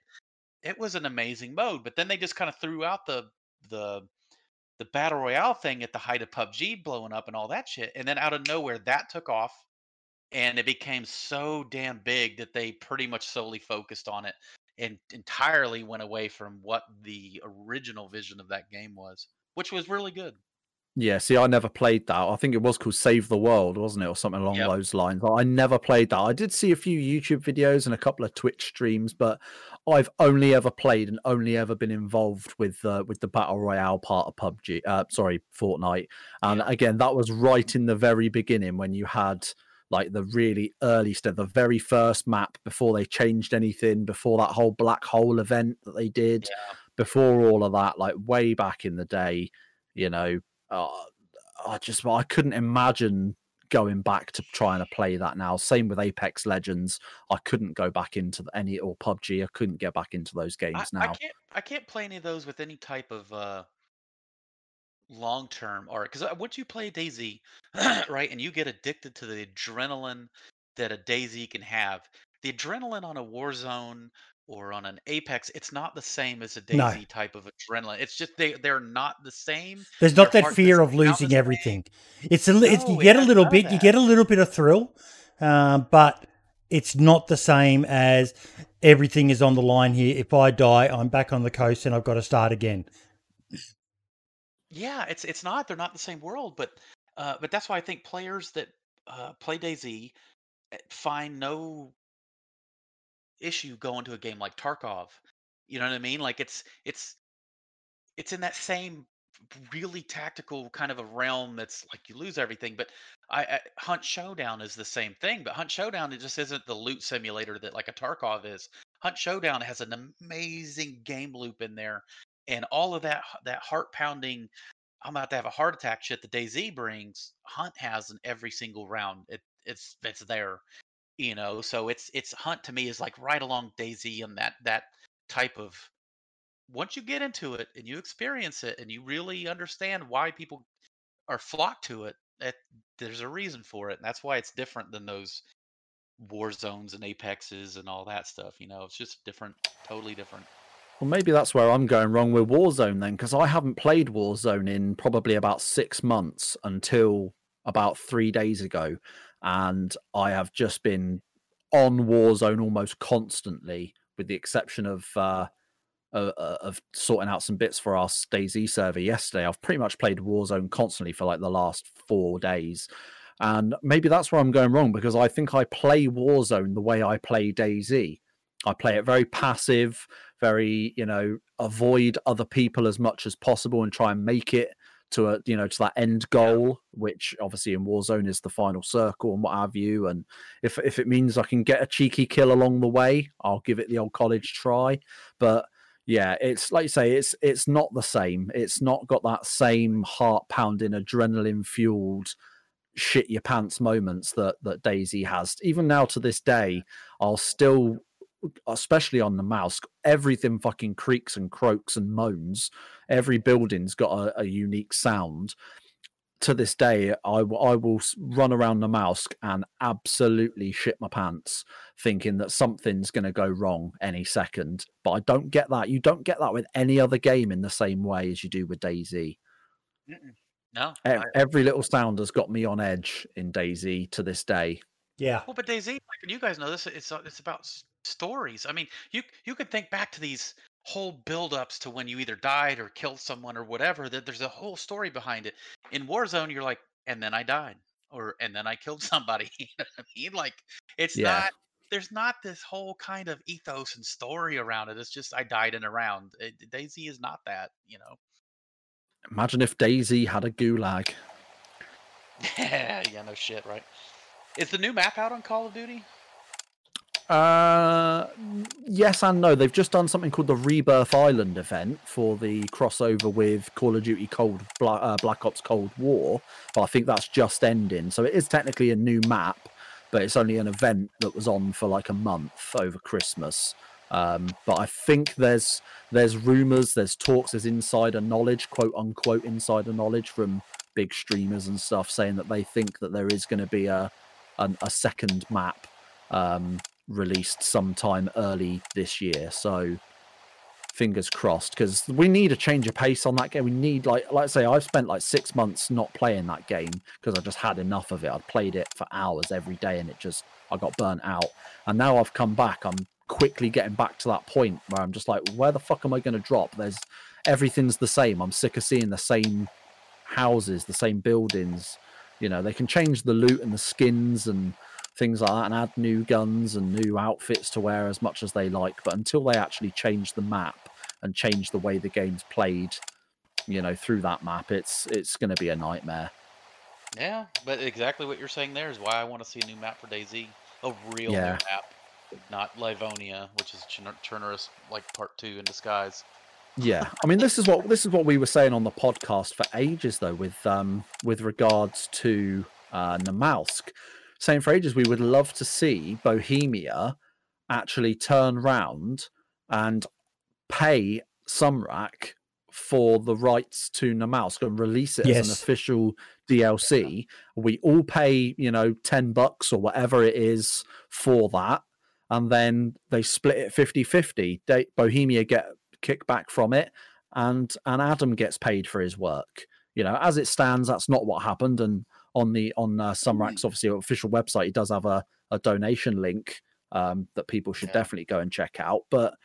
it was an amazing mode. But then they just kind of threw out the the the battle royale thing at the height of PUBG blowing up and all that shit. And then out of nowhere, that took off and it became so damn big that they pretty much solely focused on it and entirely went away from what the original vision of that game was, which was really good. Yeah. See, I never played that. I think it was called Save the World, wasn't it, or something along Yep. those lines. I never played that. I did see a few YouTube videos and a couple of Twitch streams, but I've only ever played and only ever been involved with uh, with the battle royale part of PUBG. Uh, sorry, Fortnite. And again, that was right in the very beginning when you had like the really early step, the very first map before they changed anything, before that whole black hole event that they did, Yeah. before all of that, like way back in the day. You know, uh, I just I couldn't imagine going back to trying to play that now. Same with Apex Legends. I couldn't go back into the- any or PUBG. I couldn't get back into those I, games I now. can't I can't play any of those with any type of uh long term art because once you play DayZ, [CLEARS THROAT] right, and you get addicted to the adrenaline that a DayZ can have, the adrenaline on a Warzone or on an Apex, it's not the same as a DayZ No. type of adrenaline. It's just they they're not the same. There's not Their that fear of losing same. everything. It's a li- it's, you get a little bit, you get a little bit of thrill, um, but it's not the same as everything is on the line here. If I die, I'm back on the coast and I've got to start again. Yeah, it's it's not. They're not the same world, but uh, but that's why I think players that uh, play DayZ eh, find no issue going to a game like Tarkov. You know what I mean? Like it's it's it's in that same really tactical kind of a realm that's like you lose everything. But I, I Hunt Showdown is the same thing. But Hunt Showdown it just isn't the loot simulator that like a Tarkov is. Hunt Showdown has an amazing game loop in there, and all of that that heart pounding. I'm about to have a heart attack. Shit, the DayZ brings Hunt has in every single round. It it's it's there, you know. So it's it's Hunt to me is like right along DayZ and that that type of. Once you get into it and you experience it and you really understand why people are flocked to it, that there's a reason for it, and that's why it's different than those war zones and apexes and all that stuff. You know, it's just different, totally different. Well, maybe that's where I'm going wrong with Warzone then, because I haven't played Warzone in probably about six months until about three days ago. And I have just been on Warzone almost constantly, with the exception of uh, uh, uh of sorting out some bits for our DayZ server yesterday. I've pretty much played Warzone constantly for like the last four days. And maybe that's where I'm going wrong because I think I play Warzone the way I play DayZ. I play it very passive, very, you know, avoid other people as much as possible and try and make it to a you know to that end goal which obviously in warzone is the final circle and what have you. And if if it means i can get a cheeky kill along the way i'll give it the old college try. But yeah it's like you say it's it's not the same. It's not got that same heart pounding adrenaline fueled shit your pants moments that that DayZ has. Even now to this day i'll still especially on the mouse, everything fucking creaks and croaks and moans. Every building's got a, a unique sound. To this day, I, I will run around the mouse and absolutely shit my pants, thinking that something's going to go wrong any second. But I don't get that. You don't get that with any other game in the same way as you do with DayZ. No, every, every little sound has got me on edge in DayZ to this day. Yeah. Well, but DayZ, like, you guys know this. It's uh, it's about stories. I mean, you you could think back to these whole build-ups to when you either died or killed someone or whatever. That there's a whole story behind it. In Warzone, you're like, and then I died, or and then I killed [LAUGHS] somebody. you know what I mean? Like, it's Yeah. not. There's not this whole kind of ethos and story around it. It's just I died in a round. Eh, it, DayZ is not that. You know. Imagine if DayZ had a gulag. [LAUGHS] yeah, no shit, right? Is the new map out on Call of Duty? Uh, yes and no. They've just done something called the Rebirth Island event for the crossover with Call of Duty Cold Bla- uh, Black Ops Cold War, but I think that's just ending. So it is technically a new map, but it's only an event that was on for like a month over Christmas. Um, but I think there's there's rumors, there's talks, there's insider knowledge, quote unquote insider knowledge from big streamers and stuff, saying that they think that there is going to be a an, a second map um, released sometime early this year. So fingers crossed because we need a change of pace on that game. We need like like I say, I've spent like six months not playing that game because I just had enough of it. I'd played it for hours every day and it just I got burnt out. And now I've come back. I'm quickly getting back to that point where I'm just like, where the fuck am I going to drop? There's everything's the same. I'm sick of seeing the same houses, the same buildings. You know, they can change the loot and the skins and things like that and add new guns and new outfits to wear as much as they like. But until they actually change the map and change the way the game's played, you know, through that map, it's it's going to be a nightmare. Yeah, but exactly what you're saying there is why I want to see a new map for DayZ. A real Yeah. new map, not Livonia, which is Chernarus like part two in disguise. Yeah, I mean, this is what this is what we were saying on the podcast for ages, though, with um with regards to uh Namalsk, saying for ages we would love to see Bohemia actually turn round and pay Sumrak for the rights to Namalsk and release it as an official DLC. We all pay, you know, 10 bucks or whatever it is for that. And then they split it 50 50. Bohemia get kickback from it, and, and Adam gets paid for his work. You know, as it stands, that's not what happened. And on the on uh, Sumrak's obviously official website, he does have a, a donation link um, that people should Yeah. definitely go and check out. But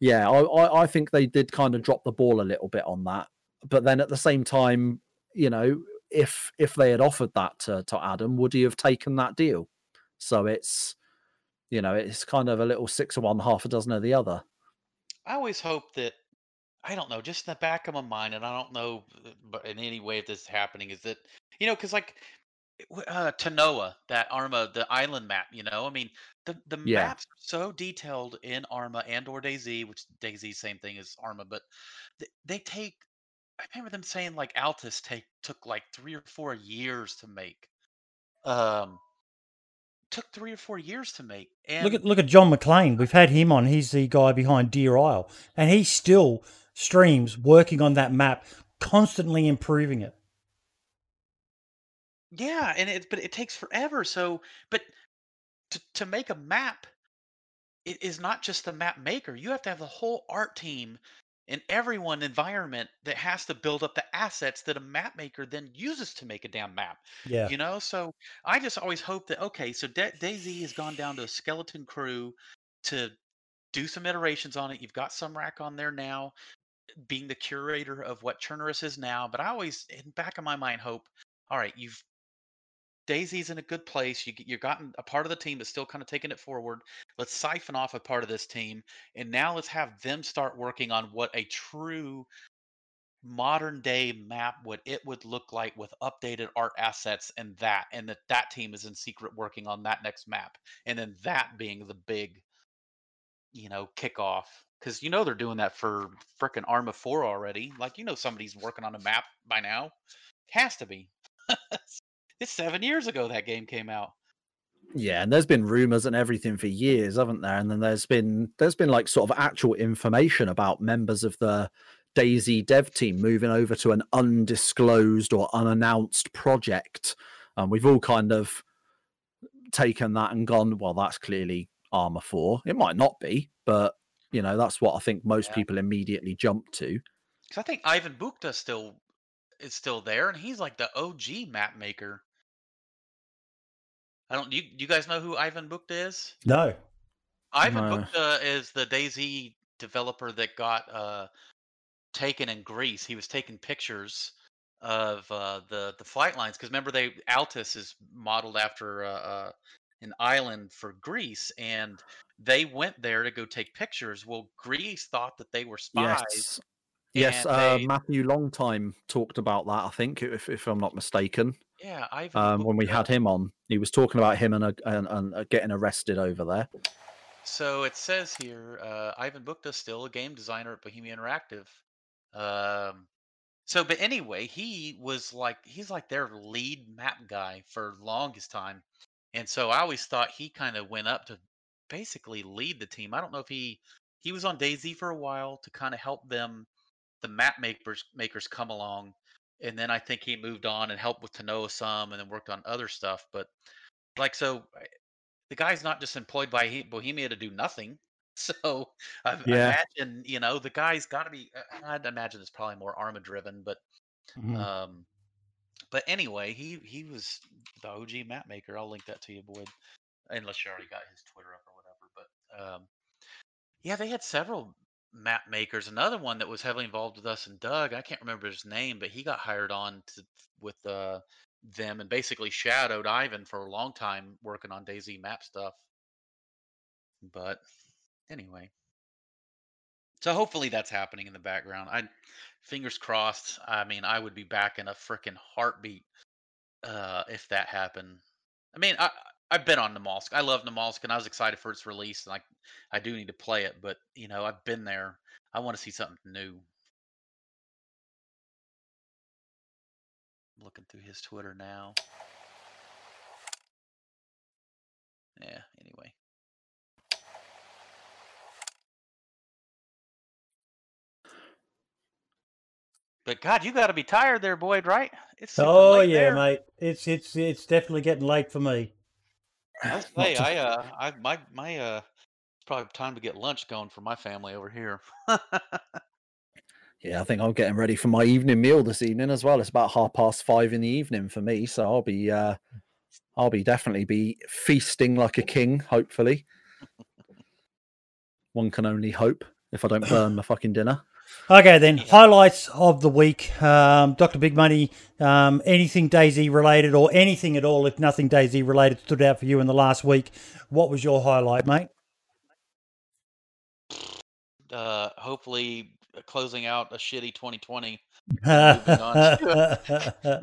yeah, I, I, I think they did kind of drop the ball a little bit on that. But then at the same time, you know, if if they had offered that to, to Adam, would he have taken that deal? So it's you know, it's kind of a little six of one, half a dozen of the other. I always hope that I don't know, just in the back of my mind, and I don't know, uh, but in any way if this is happening, is that you know, because like uh, Tanoa, that Arma, the island map, you know, I mean, the the Yeah. maps are so detailed in Arma and or DayZ, which DayZ same thing as Arma, but they, they take. I remember them saying like Altis take took like three or four years to make. Um, took three or four years to make, and Look at look at John McLean. We've had him on. He's the guy behind Deer Isle, and he still streams working on that map, constantly improving it. Yeah, and it but it takes forever. So, but to to make a map it is not just the map maker. You have to have the whole art team and everyone environment that has to build up the assets that a map maker then uses to make a damn map. Yeah. You know, so I just always hope that okay, so Da- DayZ has gone down to a skeleton crew to do some iterations on it. You've got Sumrak on there now, being the curator of what Chernarus is now. But I always, in back of my mind, hope, all right, you've DayZ's in a good place. You you've gotten a part of the team that's still kind of taking it forward. Let's siphon off a part of this team, and now let's have them start working on what a true modern day map what it would look like with updated art assets and that and that that team is in secret working on that next map and then that being the big you know kickoff because you know they're doing that for frickin' arma 4 already like you know somebody's working on a map by now has to be [LAUGHS] it's seven years ago that game came out Yeah, and there's been rumors and everything for years, haven't there? And then there's been there's been like sort of actual information about members of the DayZ dev team moving over to an undisclosed or unannounced project. And we've all kind of taken that and gone, well, that's clearly Arma 4. It might not be, but you know, that's what I think most Yeah. people immediately jump to. because i think ivan buchta still is still there and he's like the og map maker i don't you, you guys know who ivan buchta is No. Ivan No. Buchta is the DayZ developer that got uh, taken in Greece. He was taking pictures of uh, the the flight lines because remember they Altis is modeled after uh, uh, an island for Greece, and they went there to go take pictures. Well, Greece thought that they were spies. Yes. Yes, uh, they- Matthew Longtime talked about that, I think, if, if I'm not mistaken. Yeah, Ivan. um, when we had him on. He was talking about him and, uh, and, and uh, getting arrested over there. So it says here, uh, Ivan Buchta still a game designer at Bohemia Interactive. Um, so, but anyway, he was like he's like their lead map guy for longest time, and so I always thought he kind of went up to basically lead the team. I don't know if he he was on DayZ for a while to kind of help them, the map makers makers come along, and then I think he moved on and helped with Tanoa some, and then worked on other stuff. But like so, the guy's not just employed by Bohemia to do nothing. [LAUGHS] So I, Yeah. imagine you know the guy's got to be. uh, I'd imagine it's probably more Arma driven, but Mhm. um, but anyway, he he was the OG map maker. I'll link that to you, Boyd, unless you already got his Twitter up or whatever. But um, yeah, they had several map makers. Another one that was heavily involved with us and Doug. I can't remember his name, but he got hired on to with uh, them and basically shadowed Ivan for a long time working on DayZ map stuff. But anyway, so hopefully that's happening in the background. I fingers crossed. I mean, I would be back in a freaking heartbeat uh, if that happened. I mean, I I've been on Namalsk. I love Namalsk, and I was excited for its release. And I I do need to play it, but you know, I've been there. I want to see something new. looking through his Twitter now. Yeah. Anyway. But God, you got to be tired there, Boyd, right? It's Oh late yeah, there. mate. It's it's it's definitely getting late for me. I'll [LAUGHS] say, I uh, I my my uh, it's probably time to get lunch going for my family over here. [LAUGHS] Yeah, I think I'm getting ready for my evening meal this evening as well. It's about half past five in the evening for me, so I'll be uh I'll be definitely be feasting like a king, hopefully. [LAUGHS] One can only hope if I don't burn my fucking dinner. Okay, then highlights of the week. Um, Doctor Big Money. Um, anything DayZ related, or anything at all, if nothing DayZ related, stood out for you in the last week. What was your highlight, mate? uh, hopefully, uh, closing out a shitty 2020. Mate, [LAUGHS] Mo-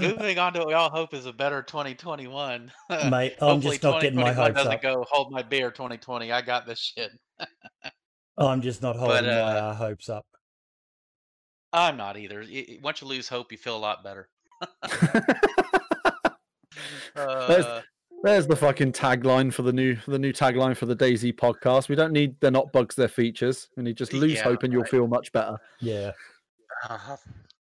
Moving on to what we all hope is a better 2021. Mate, I'm Hopefully just not getting my 2021 hopes doesn't up. go hold my beer 2020. I got this shit. [LAUGHS] I'm just not holding my uh, uh, hopes up. I'm not either. Y- y- Once you lose hope, you feel a lot better. [LAUGHS] Uh, There's the fucking tagline for the new the new tagline for the DayZ podcast. We don't need they're not bugs, they're features. We need just lose Yeah, hope and you'll right. feel much better. Yeah. uh,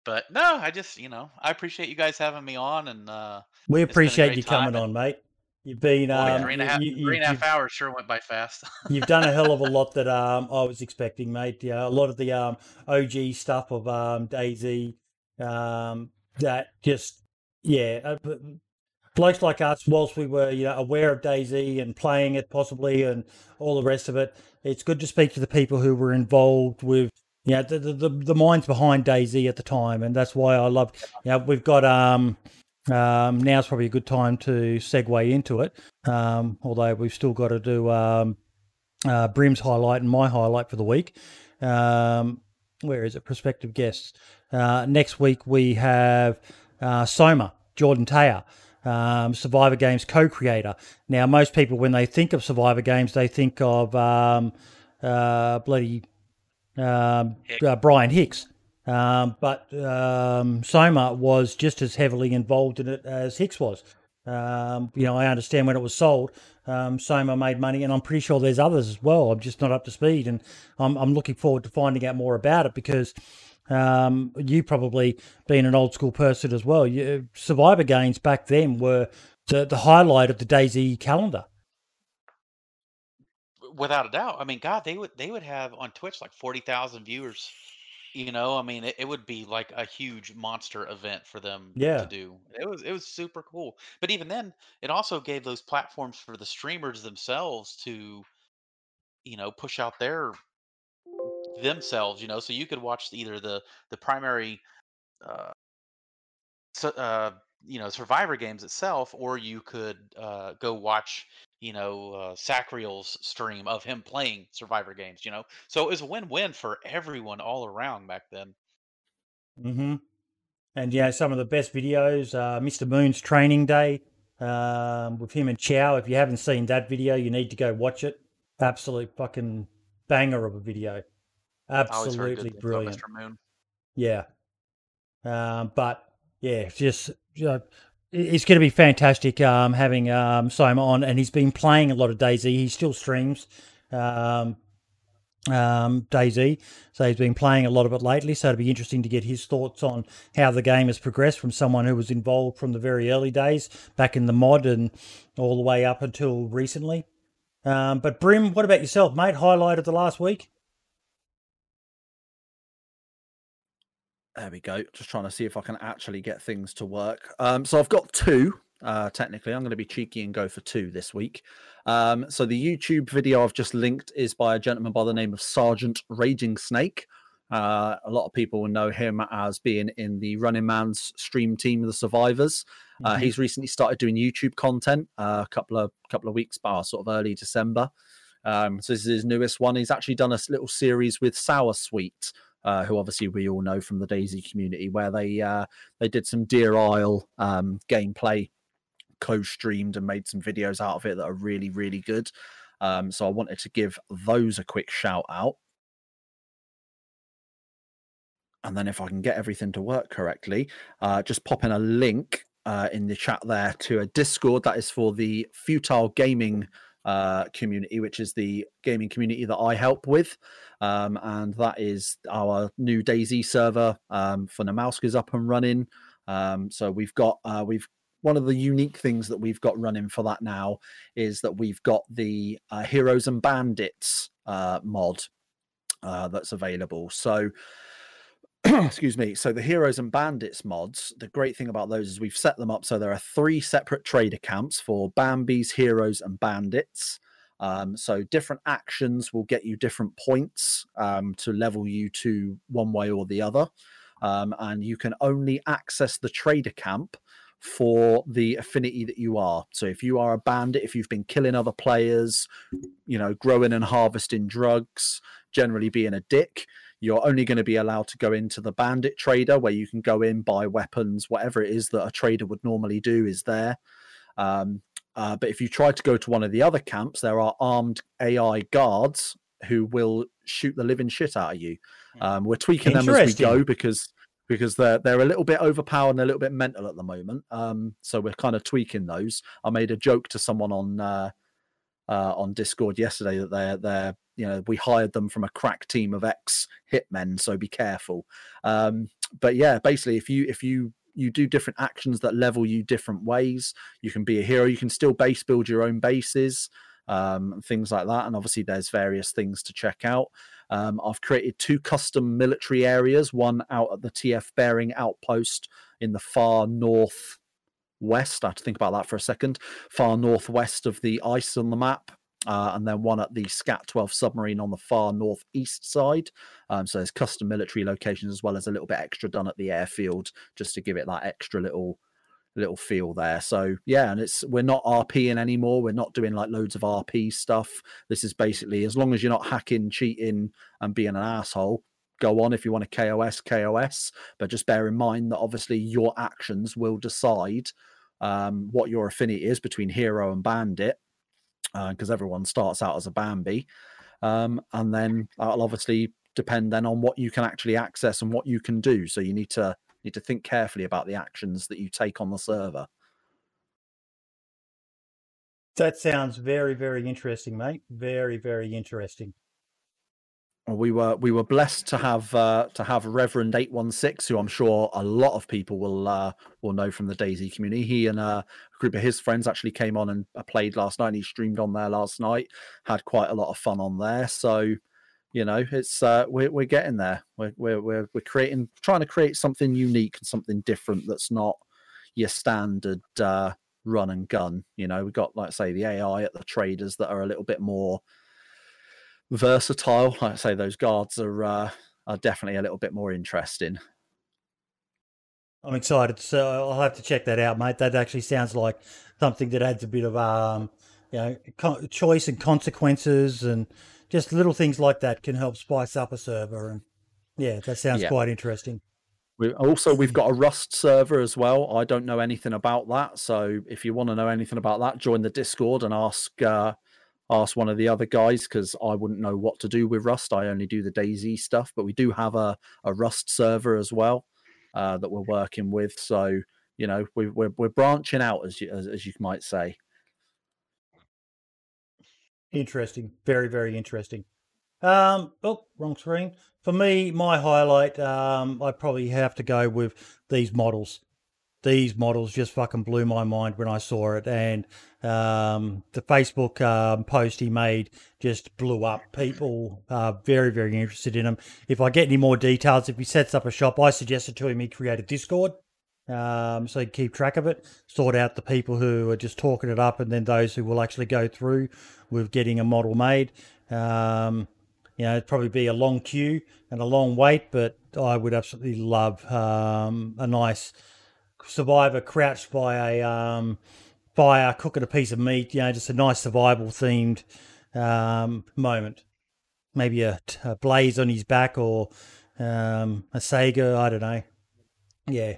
but no, I just you know I appreciate you guys having me on, and uh, We appreciate you coming and- on, mate. You've been um, three and a half, you, you, three and a half you've, hours sure went by fast. [LAUGHS] you've done a hell of a lot that um, I was expecting, mate. Yeah, a lot of the um, OG stuff of um, DayZ, um, that just yeah, uh, blokes like us, whilst we were you know aware of DayZ and playing it possibly and all the rest of it, it's good to speak to the people who were involved with. Yeah, the, the the the minds behind DayZ at the time, and that's why I love. Yeah, we've got um, um, now's probably a good time to segue into it. Um, although we've still got to do um, uh, Brim's highlight and my highlight for the week. Um, where is it? Prospective guests. Uh, next week we have uh, Soma, Jordan Taylor, um, Survivor Games co-creator. Now, most people, when they think of Survivor Games, they think of um, uh, bloody um, Hick. uh, Brian Hicks. Um, but um, Soma was just as heavily involved in it as Hicks was. Um, you know, I understand when it was sold, um, Soma made money, and I'm pretty sure there's others as well. I'm just not up to speed, and I'm, I'm looking forward to finding out more about it because um, you probably being an old school person as well. You, Survivor games back then were the, the highlight of the DayZ calendar. Without a doubt. I mean, God, they would they would have on Twitch like forty thousand viewers. You know, I mean, it, it would be like a huge monster event for them Yeah. to do. It was it was super cool. But even then, it also gave those platforms for the streamers themselves to, you know, push out their themselves. You know, so you could watch either the the primary, uh, so, uh, you know, Survivor games itself, or you could uh, go watch, you know, uh, Sacriel's stream of him playing Survivor games. You know, so it was a win-win for everyone all around back then. hmm And yeah, some of the best videos, uh, Mr. Moon's training day um, with him and Chow. If you haven't seen that video, you need to go watch it. Absolute fucking banger of a video. I always heard Absolutely good things about brilliant. Mr. Moon. Yeah. Um, but yeah, just it- it's going to be fantastic um, having um, Soma on, and he's been playing a lot of DayZ. He still streams um, um, DayZ, so he's been playing a lot of it lately. So it'll be interesting to get his thoughts on how the game has progressed from someone who was involved from the very early days back in the mod and all the way up until recently. Um, but Brim, what about yourself, mate? Highlight of the last week? There we go. Just trying to see if I can actually get things to work. Um, so I've got two. Uh, technically, I'm going to be cheeky and go for two this week. Um, so the YouTube video I've just linked is by a gentleman by the name of Sergeant Raging Snake. Uh, a lot of people will know him as being in the Running Man's stream team of the Survivors. Uh, Mhm. he's recently started doing YouTube content uh, a couple of couple of weeks back, sort of early December. Um, so this is his newest one. He's actually done a little series with Sour Sweet, uh, who obviously we all know from the DayZ community, where they uh, they did some Deer Isle um, gameplay, co-streamed and made some videos out of it that are really really good. Um, so I wanted to give those a quick shout out. And then if I can get everything to work correctly, uh, just pop in a link uh, in the chat there to a Discord that is for the Futile Gaming uh, community, which is the gaming community that I help with. Um, and that is our new DayZ server um, for Namalsk is up and running. Um, so we've got uh, we've one of the unique things that we've got running for that now is that we've got the uh, Heroes and Bandits uh, mod uh, that's available. So [CLEARS THROAT] excuse me. So the Heroes and Bandits mods, the great thing about those is we've set them up so there are three separate trader camps for Bambi's Heroes and Bandits. Um, so different actions will get you different points um, to level you to one way or the other. Um, and you can only access the trader camp for the affinity that you are. So if you are a bandit, if you've been killing other players, you know, growing and harvesting drugs, generally being a dick, you're only going to be allowed to go into the bandit trader where you can go in, buy weapons, whatever it is that a trader would normally do is there. Um, uh, but if you try to go to one of the other camps, there are armed AI guards who will shoot the living shit out of you. Um, we're tweaking them as we go because because they're they're a little bit overpowered and a little bit mental at the moment. Um, so we're kind of tweaking those. I made a joke to someone on uh, uh, on Discord yesterday that they're they're you know we hired them from a crack team of ex hitmen, so be careful. Um, but yeah, basically, if you if you you do different actions that level you different ways. You can be a hero. You can still base build your own bases, um, things like that. And obviously, there's various things to check out. Um, I've created two custom military areas. One out at the TF Bearing outpost in the far north west. I have to think about that for a second. Far northwest of the ice on the map, uh, and then one at the Scat 12 submarine on the far northeast side. Um, so there's custom military locations as well as a little bit extra done at the airfield just to give it that extra little little feel there. So yeah, and it's we're not RPing anymore. We're not doing like loads of RP stuff. This is basically as long as you're not hacking, cheating, and being an asshole. Go on if you want to KOS, KOS, but just bear in mind that obviously your actions will decide um, what your affinity is between hero and bandit because uh, everyone starts out as a Bambi. Um, and then that'll obviously depend then on what you can actually access and what you can do. So you need to need to think carefully about the actions that you take on the server. That sounds very, very interesting, mate. Very, very interesting we were we were blessed to have uh, to have Reverend eight one six, who I'm sure a lot of people will uh, will know from the DayZ community. He and uh, a group of his friends actually came on and uh, played last night. And he streamed on there last night, had quite a lot of fun on there. So, you know, it's uh, we're we're getting there. We're we're we're, creating trying to create something unique and something different that's not your standard uh, run and gun. You know, we've got like say the AI at the traders that are a little bit more versatile. [LAUGHS] Like I say, those guards are uh, are definitely a little bit more interesting. I'm excited, so I'll have to check that out, mate. That actually sounds like something that adds a bit of um, you know, choice and consequences, and just little things like that can help spice up a server. And yeah, that sounds yeah. quite interesting. We also we've got a Rust server as well. I don't know anything about that, so if you want to know anything about that, join the Discord and ask uh, ask one of the other guys because I wouldn't know what to do with Rust. I only do the DayZ stuff, but we do have a, a Rust server as well uh, that we're working with. So you know we, we're we're branching out as you as, as you might say. Interesting, very very interesting. Um, oh, wrong screen. For me, my highlight, um, I probably have to go with these models these models just fucking blew my mind when I saw it. And um, the Facebook um, post he made just blew up. People are very, very interested in him. If I get any more details, if he sets up a shop, I suggested to him he create a Discord um, so he'd keep track of it, sort out the people who are just talking it up, and then those who will actually go through with getting a model made. Um, you know, it'd probably be a long queue and a long wait, but I would absolutely love um, a nice survivor crouched by a um, fire cooking a piece of meat. You know, just a nice survival themed um, moment. Maybe a, a, blaze on his back or um, a Sega. I don't know. Yeah.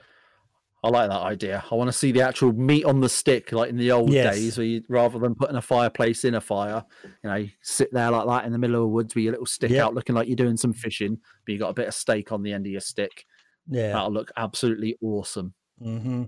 I like that idea. I want to see the actual meat on the stick, like in the old yes. days, where you, rather than putting a fireplace in a fire, you know, you sit there like that in the middle of the woods with your little stick yep. out, looking like you're doing some fishing, but you got a bit of steak on the end of your stick. Yeah, that'll look absolutely awesome. Mm-hmm.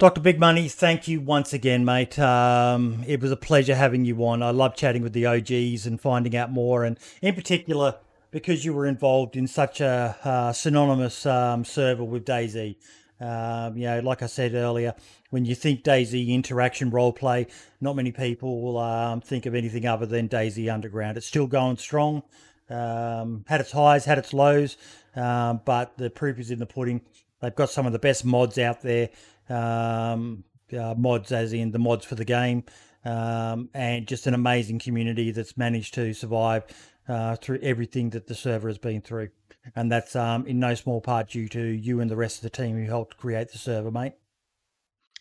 Dr. Big Money, thank you once again, mate. Um, it was a pleasure having you on. I love chatting with the OGs and finding out more, and in particular, because you were involved in such a uh, synonymous um, server with DayZ. Um, you know, like I said earlier, when you think DayZ interaction roleplay, not many people will um, think of anything other than DayZ Underground. It's still going strong. Um, had its highs, had its lows, um, but the proof is in the pudding. They've got some of the best mods out there. Um, uh, mods, as in the mods for the game, um, and just an amazing community that's managed to survive uh, through everything that the server has been through. And that's um, in no small part due to you and the rest of the team who helped create the server, mate.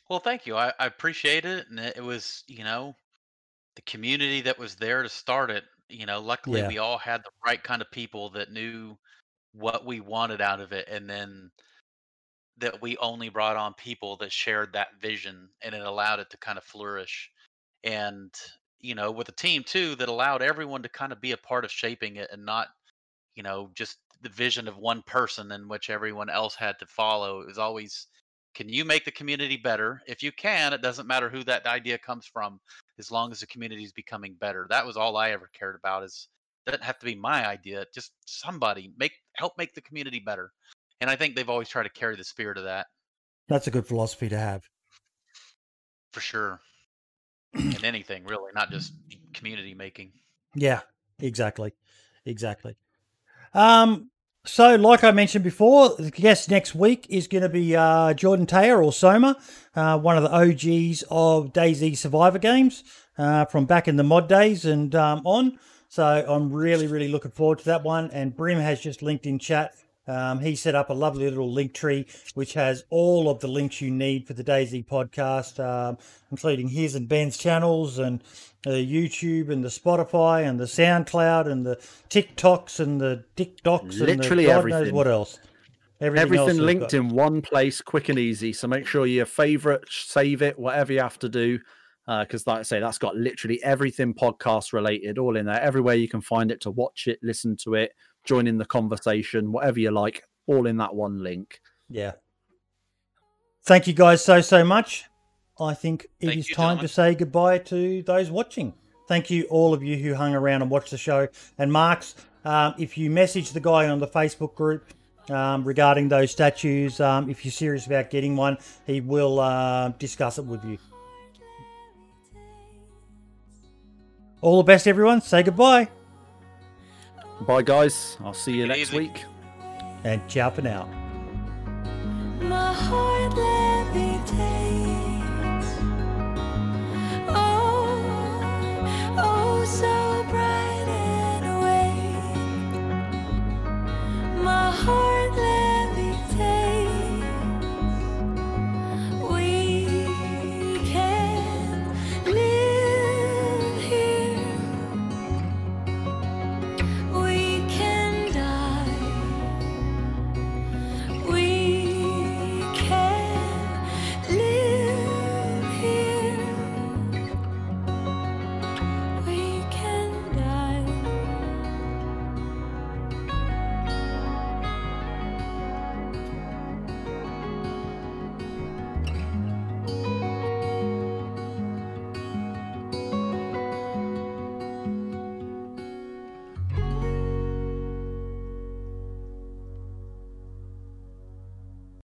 Well, thank you. I, I appreciate it. And it was, you know, the community that was there to start it. You know, luckily yeah. we all had the right kind of people that knew what we wanted out of it. And then that we only brought on people that shared that vision and it allowed it to kind of flourish. And you know with a team too that allowed everyone to kind of be a part of shaping it and not you know just the vision of one person in which everyone else had to follow. It was always can you make the community better? If you can it doesn't matter who that idea comes from as long as the community is becoming better. That was all i ever cared about is doesn't have to be my idea just somebody make help make the community better And I think they've always tried to carry the spirit of that That's a good philosophy to have. for sure. [CLEARS THROAT] in anything really, not just community making. Yeah, exactly. Exactly. Um, so, like I mentioned before, the guest next week is going to be uh, Jordan Taylor or Soma, uh, one of the OGs of DayZ Survivor games uh, from back in the mod days and um, on. So, I'm really, really looking forward to that one. And Brim has just linked in chat. Um, he set up a lovely little link tree which has all of the links you need for the DayZ podcast, um, including his and Ben's channels and the YouTube and the Spotify and the SoundCloud and the TikToks and the TikToks Literally and the God knows everything. what else. Everything, Everything linked in one place, quick and easy. So make sure you favorite, save it, whatever you have to do. Because, like I say, that's got literally everything podcast related, all in there. Everywhere you can find it to watch it, listen to it, join in the conversation, whatever you like, all in that one link. Yeah. Thank you guys so, so much. I think it is Thank you, time gentlemen. to say goodbye to those watching. Thank you, all of you who hung around and watched the show. And Marks, um, if you message the guy on the Facebook group um, regarding those statues, um, if you're serious about getting one, he will uh, discuss it with you. All the best, everyone. Say goodbye. Bye, guys. I'll see you Take next easy. week. And ciao for now. My heart